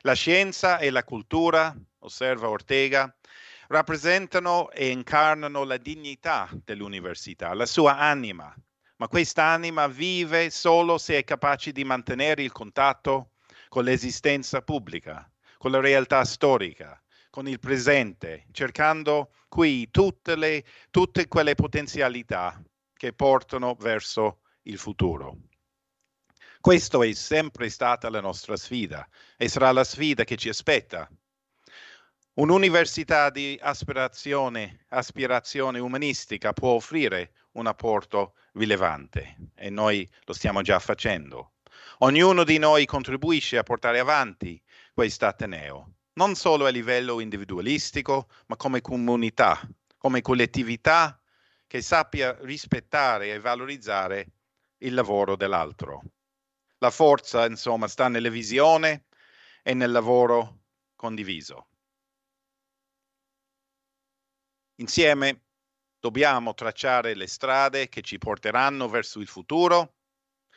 Speaker 15: La scienza e la cultura, osserva Ortega, rappresentano e incarnano la dignità dell'università, la sua anima, ma quest'anima vive solo se è capace di mantenere il contatto con l'esistenza pubblica, con la realtà storica, con il presente, cercando qui tutte, le, tutte quelle potenzialità che portano verso il futuro. Questa è sempre stata la nostra sfida e sarà la sfida che ci aspetta. Un'università di aspirazione, aspirazione umanistica può offrire un apporto rilevante e noi lo stiamo già facendo. Ognuno di noi contribuisce a portare avanti questo Ateneo, non solo a livello individualistico, ma come comunità, come collettività che sappia rispettare e valorizzare il lavoro dell'altro. La forza, insomma, sta nella visione e nel lavoro condiviso. Insieme dobbiamo tracciare le strade che ci porteranno verso il futuro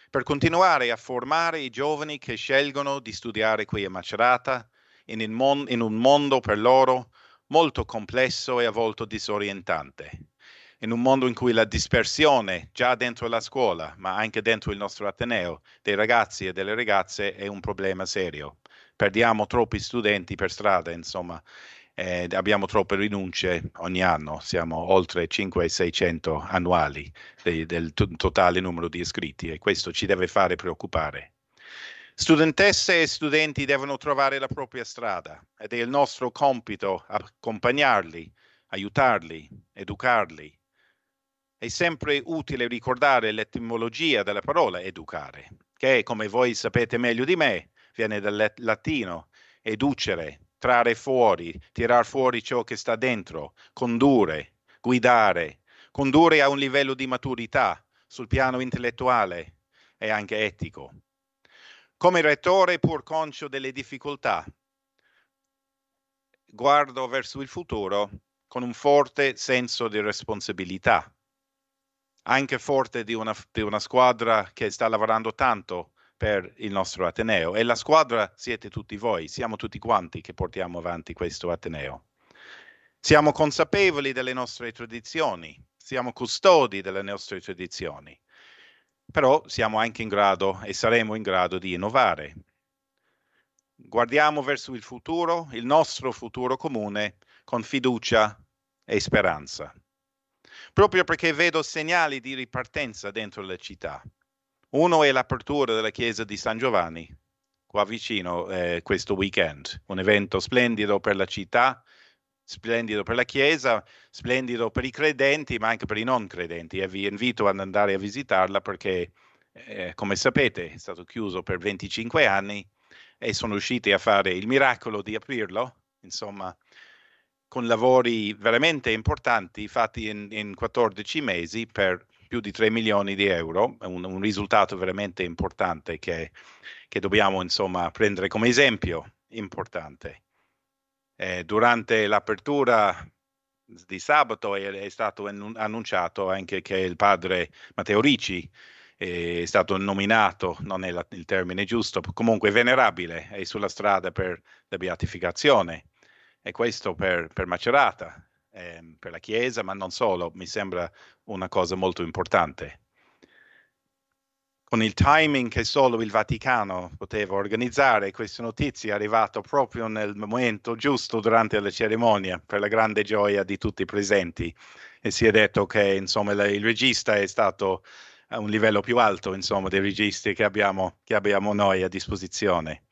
Speaker 15: per continuare a formare i giovani che scelgono di studiare qui a Macerata in, mon- in un mondo per loro molto complesso e a volte disorientante. In un mondo in cui la dispersione, già dentro la scuola, ma anche dentro il nostro Ateneo, dei ragazzi e delle ragazze è un problema serio. Perdiamo troppi studenti per strada, insomma, eh, abbiamo troppe rinunce ogni anno, siamo oltre 500-600 annuali de- del to- totale numero di iscritti e questo ci deve fare preoccupare. Studentesse e studenti devono trovare la propria strada ed è il nostro compito accompagnarli, aiutarli, educarli. È sempre utile ricordare l'etimologia della parola educare, che come voi sapete meglio di me, viene dal lat- latino educere, trarre fuori, tirar fuori ciò che sta dentro, condurre, guidare, condurre a un livello di maturità sul piano intellettuale e anche etico. Come rettore, pur conscio delle difficoltà, guardo verso il futuro con un forte senso di responsabilità, anche forte di una, di una squadra che sta lavorando tanto per il nostro Ateneo e la squadra siete tutti voi, siamo tutti quanti che portiamo avanti questo Ateneo. Siamo consapevoli delle nostre tradizioni, siamo custodi delle nostre tradizioni, però siamo anche in grado e saremo in grado di innovare. Guardiamo verso il futuro, il nostro futuro comune, con fiducia e speranza. Proprio perché vedo segnali di ripartenza dentro la città. Uno è l'apertura della chiesa di San Giovanni, qua vicino eh, questo weekend, un evento splendido per la città, splendido per la chiesa, splendido per i credenti, ma anche per i non credenti. E vi invito ad andare a visitarla perché, eh, come sapete, è stato chiuso per 25 anni e sono riusciti a fare il miracolo di aprirlo, insomma, con lavori veramente importanti fatti in, in 14 mesi per più di 3 milioni di euro, un, un risultato veramente importante che, che dobbiamo insomma prendere come esempio importante. Eh, durante l'apertura di sabato è, è stato annun- annunciato anche che il padre Matteo Ricci eh, è stato nominato, non è la- il termine giusto, comunque venerabile, è sulla strada per la beatificazione. E questo per, per Macerata, ehm, per la Chiesa, ma non solo, mi sembra una cosa molto importante. Con il timing che solo il Vaticano poteva organizzare, questa notizia è arrivata proprio nel momento giusto durante la cerimonia, per la grande gioia di tutti i presenti. E si è detto che insomma, il regista è stato a un livello più alto insomma, dei registi che abbiamo, che abbiamo noi a disposizione.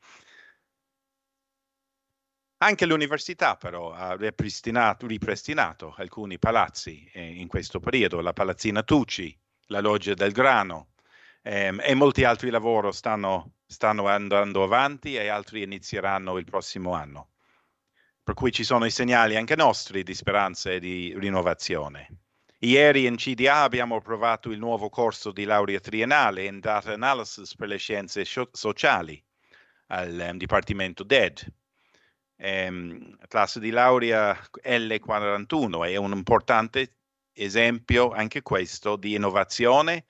Speaker 15: Anche l'università però ha ripristinato, ripristinato alcuni palazzi eh, in questo periodo, la Palazzina Tucci, la Loggia del Grano ehm, e molti altri lavori stanno, stanno andando avanti e altri inizieranno il prossimo anno. Per cui ci sono i segnali anche nostri di speranza e di rinnovazione. Ieri in CDA abbiamo approvato il nuovo corso di laurea triennale in Data Analysis per le scienze sociali al ehm, Dipartimento DED ehm, classe di laurea L41 è un importante esempio anche questo di innovazione.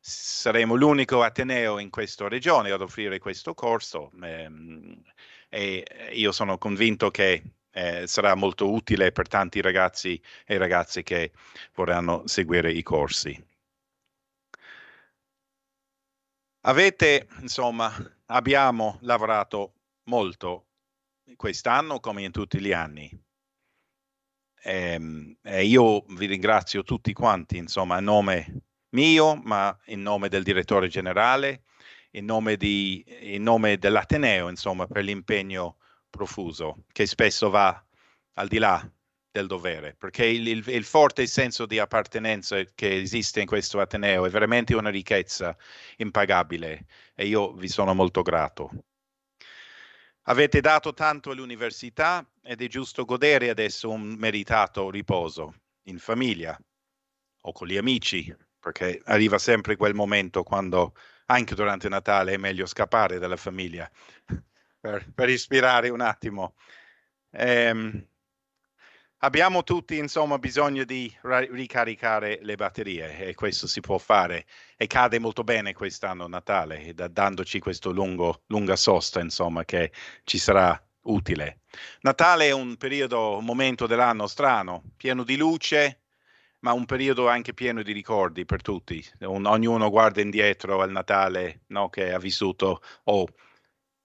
Speaker 15: Saremo l'unico Ateneo in questa regione ad offrire questo corso ehm, e io sono convinto che eh, sarà molto utile per tanti ragazzi e ragazze che vorranno seguire i corsi. Avete, insomma, abbiamo lavorato molto quest'anno come in tutti gli anni. Ehm, E, io vi ringrazio tutti quanti, insomma, a nome mio, ma in nome del direttore generale, in nome, di, in nome dell'Ateneo, insomma, per l'impegno profuso, che spesso va al di là del dovere, perché il, il- il forte senso di appartenenza che esiste in questo Ateneo è veramente una ricchezza impagabile e io vi sono molto grato. Avete dato tanto all'università ed è giusto godere adesso un meritato riposo in famiglia o con gli amici, perché arriva sempre quel momento quando anche durante Natale è meglio scappare dalla famiglia [LAUGHS] per, per ispirare un attimo. Ehm, abbiamo tutti insomma bisogno di ra- ricaricare le batterie e questo si può fare e cade molto bene quest'anno Natale da- dandoci lungo, lunga sosta insomma che ci sarà utile. Natale è un periodo, un momento dell'anno strano, pieno di luce, ma un periodo anche pieno di ricordi per tutti. Un- ognuno guarda indietro al Natale no, che ha vissuto o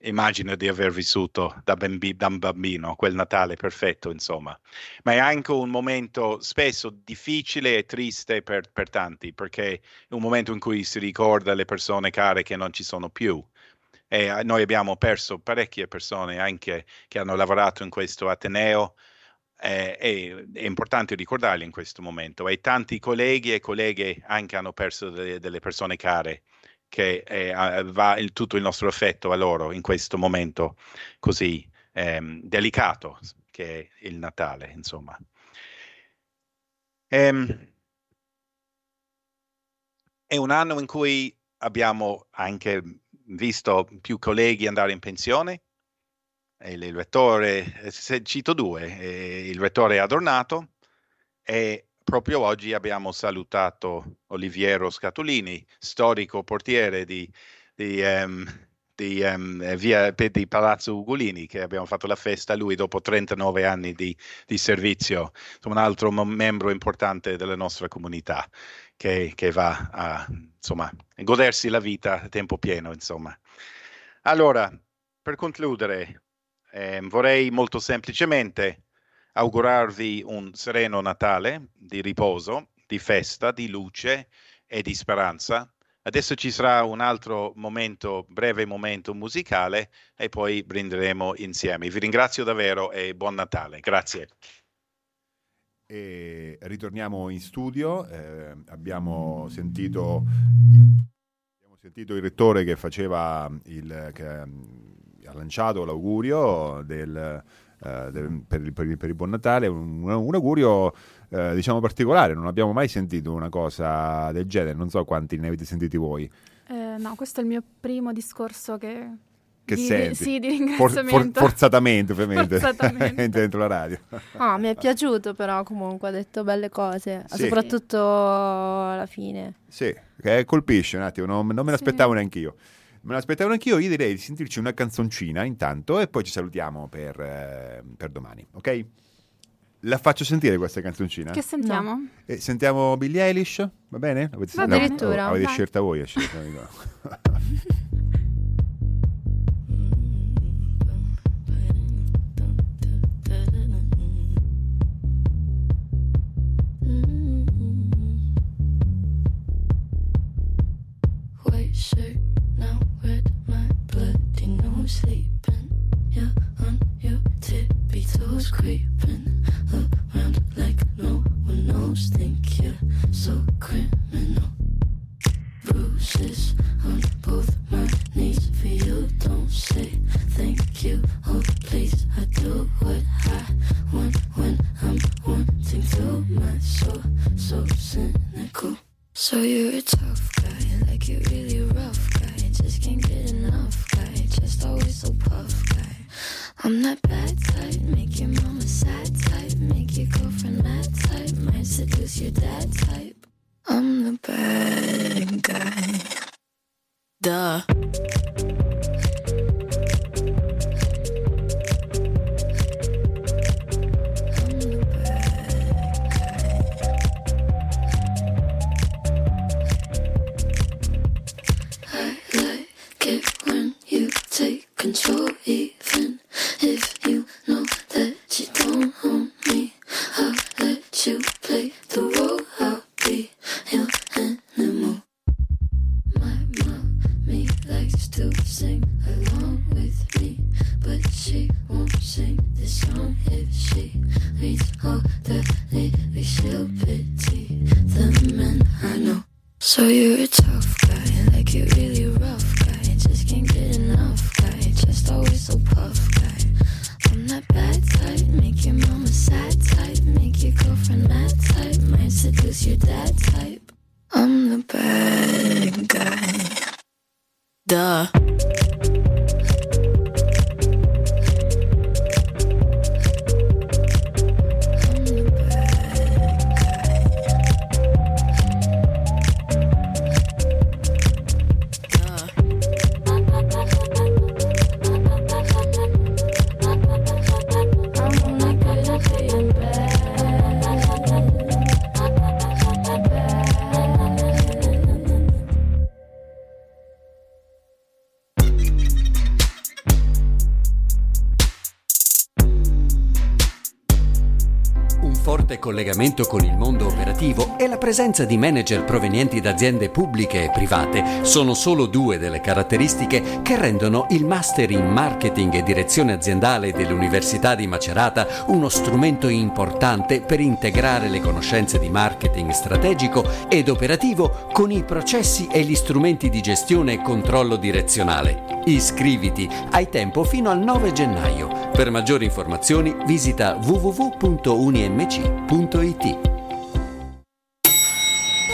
Speaker 15: immagino di aver vissuto da, bambi- da un bambino, quel Natale perfetto, insomma. Ma è anche un momento spesso difficile e triste per, per tanti, perché è un momento in cui si ricorda le persone care che non ci sono più. E eh, noi abbiamo perso parecchie persone anche che hanno lavorato in questo Ateneo eh, e è importante ricordarli in questo momento. E tanti colleghi e colleghe anche hanno perso delle, delle persone care che eh, va il- tutto il nostro affetto a loro in questo momento così ehm, delicato che è il Natale, insomma. Ehm, è un anno in cui abbiamo anche visto più colleghi andare in pensione. Il rettore, eh, se- cito due, eh, il rettore Adornato e proprio oggi abbiamo salutato Oliviero Scatolini, storico portiere di, di, ehm, di, eh, via, di Palazzo Ugolini, che abbiamo fatto la festa, lui dopo 39 anni di, servizio, insomma, un altro membro importante della nostra comunità che, che va a insomma, godersi la vita a tempo pieno. Insomma. Allora, per concludere, ehm, vorrei molto semplicemente augurarvi un sereno Natale di riposo, di festa, di luce e di speranza. Adesso ci sarà un altro momento, breve momento musicale e poi brinderemo insieme. Vi ringrazio davvero e buon Natale. Grazie.
Speaker 3: E ritorniamo in studio, eh, abbiamo sentito abbiamo sentito il rettore che faceva il che ha lanciato l'augurio del, eh, per, il, per il- per il buon Natale, un, un augurio eh, diciamo particolare, non abbiamo mai sentito una cosa del genere, non so quanti ne avete sentiti voi.
Speaker 5: Eh, no, questo è il mio primo discorso che...
Speaker 3: Che
Speaker 5: di,
Speaker 3: senti?
Speaker 5: Sì, di
Speaker 3: For- for-
Speaker 5: ringraziamento.
Speaker 3: forzatamente, ovviamente,
Speaker 5: Forzatamente. [LAUGHS]
Speaker 3: dentro la radio.
Speaker 4: Ah, mi è piaciuto però comunque, ha detto belle cose,
Speaker 3: Sì.
Speaker 4: soprattutto alla fine.
Speaker 3: Sì, che colpisce un attimo, non, non me l'aspettavo neanche io. Me l'aspettavo neanche io, io direi di sentirci una canzoncina intanto e poi ci salutiamo per, eh, per domani, ok? La faccio sentire questa canzoncina?
Speaker 5: Che sentiamo?
Speaker 3: Eh, sentiamo Billie Eilish, va bene? Avete,
Speaker 5: Va
Speaker 3: la-
Speaker 5: addirittura,
Speaker 3: avete
Speaker 5: vai.
Speaker 3: scelta voi, a scelta, [LAUGHS]
Speaker 16: sleeping. On your tippy toes, creeping around like no one knows. Think you're so criminal. Bruises on both my knees you. Don't thank you. Oh, please, I do what I want when I'm wanting to. My soul, so cynical. So you're
Speaker 7: Collegamento con il mondo operativo e la presenza di manager provenienti da aziende pubbliche e private sono solo due delle caratteristiche che rendono il Master in Marketing e Direzione Aziendale dell'Università di Macerata uno strumento importante per integrare le conoscenze di marketing strategico ed operativo con i processi e gli strumenti di gestione e controllo direzionale. Iscriviti, hai tempo fino al 9 gennaio. Per maggiori informazioni visita www.unimc.it.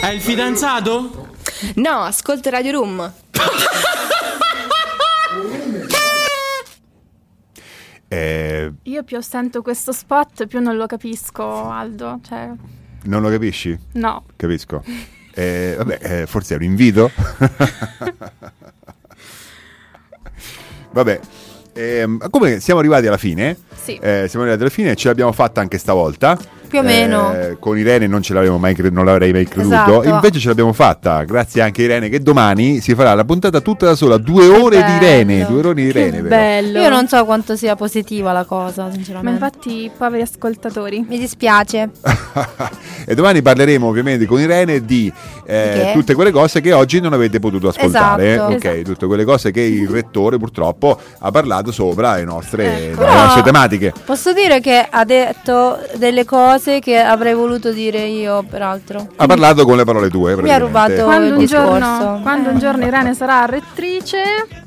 Speaker 8: È il fidanzato?
Speaker 1: No, ascolta Radio Room. [LAUGHS]
Speaker 3: Eh,
Speaker 5: Io più sento questo spot, più non lo capisco, Aldo. Cioè,
Speaker 3: non lo capisci?
Speaker 5: no.
Speaker 3: Capisco. [LAUGHS] Eh, vabbè, eh, forse è un invito. [LAUGHS] Vabbè. Ehm, come siamo arrivati alla fine?
Speaker 5: Sì.
Speaker 3: Eh, siamo arrivati alla fine, ce l'abbiamo fatta anche stavolta.
Speaker 4: Più o meno.
Speaker 3: Eh, con Irene non ce l'avevo mai cre- non l'avrei mai creduto.
Speaker 4: Esatto.
Speaker 3: Invece ce l'abbiamo fatta, grazie anche a Irene, che domani si farà la puntata tutta da sola. Due ore di Irene. Due ore di Irene.
Speaker 5: Bello.
Speaker 4: Io non so quanto sia positiva la cosa,
Speaker 5: Ma
Speaker 4: sinceramente.
Speaker 5: infatti, poveri ascoltatori.
Speaker 4: Mi dispiace. [LAUGHS]
Speaker 3: E domani parleremo ovviamente con Irene di eh, tutte quelle cose che oggi non avete potuto ascoltare.
Speaker 4: Esatto.
Speaker 3: Ok,
Speaker 4: Esatto.
Speaker 3: tutte quelle cose che il rettore purtroppo ha parlato sopra le nostre,
Speaker 4: Ecco.
Speaker 3: le nostre tematiche.
Speaker 4: Posso dire che ha detto delle cose che avrei voluto dire io, peraltro.
Speaker 3: Ha parlato con le parole tue.
Speaker 4: Mi ha rubato
Speaker 5: Quando un,
Speaker 4: il
Speaker 5: giorno,
Speaker 4: discorso.
Speaker 5: quando un giorno Irene sarà rettrice,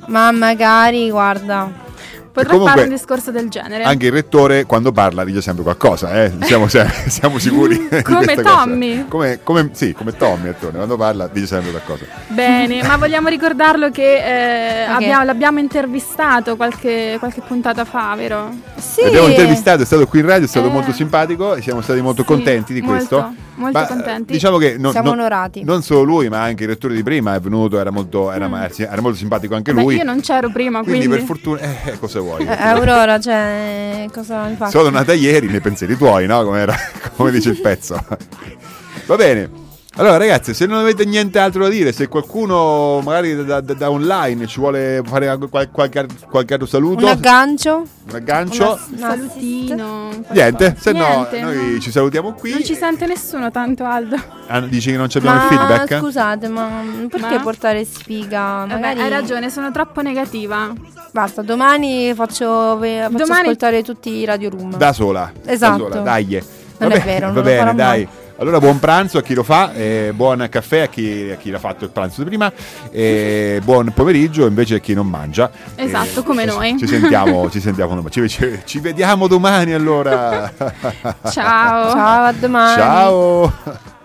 Speaker 4: Ma magari, guarda.
Speaker 5: Potrà
Speaker 3: comunque-
Speaker 5: fare un discorso del genere.
Speaker 3: Anche il rettore quando parla dice sempre qualcosa, eh? siamo, [LAUGHS] siamo sicuri. di
Speaker 5: Come. Tommy.
Speaker 3: Come, come- sì, come Tommy, attore, quando parla dice sempre qualcosa.
Speaker 5: Bene, ma vogliamo ricordarlo che eh,
Speaker 4: Ok.
Speaker 5: abbiamo- l'abbiamo intervistato qualche, qualche puntata fa, vero?
Speaker 4: Sì.
Speaker 3: L'abbiamo intervistato, è stato qui in radio, è stato
Speaker 5: Eh.
Speaker 3: molto simpatico e siamo stati molto
Speaker 5: Sì,
Speaker 3: contenti di
Speaker 5: molto,
Speaker 3: questo.
Speaker 5: molto
Speaker 3: Ma, eh,
Speaker 5: contenti.
Speaker 3: Diciamo che non,
Speaker 4: Siamo
Speaker 3: non-
Speaker 4: onorati.
Speaker 3: non solo lui, ma anche il rettore di prima è venuto, era molto, era, era molto simpatico anche
Speaker 5: Mm. Beh,
Speaker 3: lui.
Speaker 5: io non c'ero prima,
Speaker 3: quindi,
Speaker 5: quindi,
Speaker 3: per fortuna, eh, cosa vuoi?
Speaker 4: Eh, Aurora, cioè, cosa mi fa?
Speaker 3: Sono nata ieri nei pensieri tuoi, no? Come, era- [LAUGHS] come dice il pezzo. Va bene. Allora ragazzi, se non avete niente altro da dire, se qualcuno magari da, da- da online ci vuole fare qual- qualche, qualche altro saluto,
Speaker 4: Un aggancio?
Speaker 3: un aggancio,
Speaker 5: un salutino.
Speaker 3: niente, se
Speaker 5: Niente,
Speaker 3: no noi
Speaker 5: no.
Speaker 3: ci salutiamo qui.
Speaker 5: Non ci sente nessuno tanto, Aldo.
Speaker 3: Ah, dici che non abbiamo
Speaker 4: Ma
Speaker 3: il feedback?
Speaker 4: scusate, ma perché
Speaker 5: Ma?
Speaker 4: portare sfiga?
Speaker 5: Vabbè,
Speaker 4: Magari
Speaker 5: hai ragione, sono troppo negativa.
Speaker 4: Basta, domani faccio, faccio
Speaker 5: Domani-
Speaker 4: ascoltare tutti i Radio Room.
Speaker 3: Da sola.
Speaker 4: Esatto.
Speaker 3: Da sola, dai.
Speaker 4: Non
Speaker 3: Vabbè,
Speaker 4: è vero, non
Speaker 3: va
Speaker 4: lo
Speaker 3: bene,
Speaker 4: farò
Speaker 3: dai.
Speaker 4: mai.
Speaker 3: Allora buon pranzo a chi lo fa, e buon caffè a chi, a chi l'ha fatto il pranzo di prima, e buon pomeriggio invece a chi non mangia.
Speaker 5: Esatto,
Speaker 3: E
Speaker 5: come
Speaker 3: ci-
Speaker 5: noi.
Speaker 3: Ci sentiamo, ci sentiamo domani. Ci, ci- ci vediamo domani allora.
Speaker 5: Ciao.
Speaker 4: Ciao, a domani.
Speaker 3: Ciao.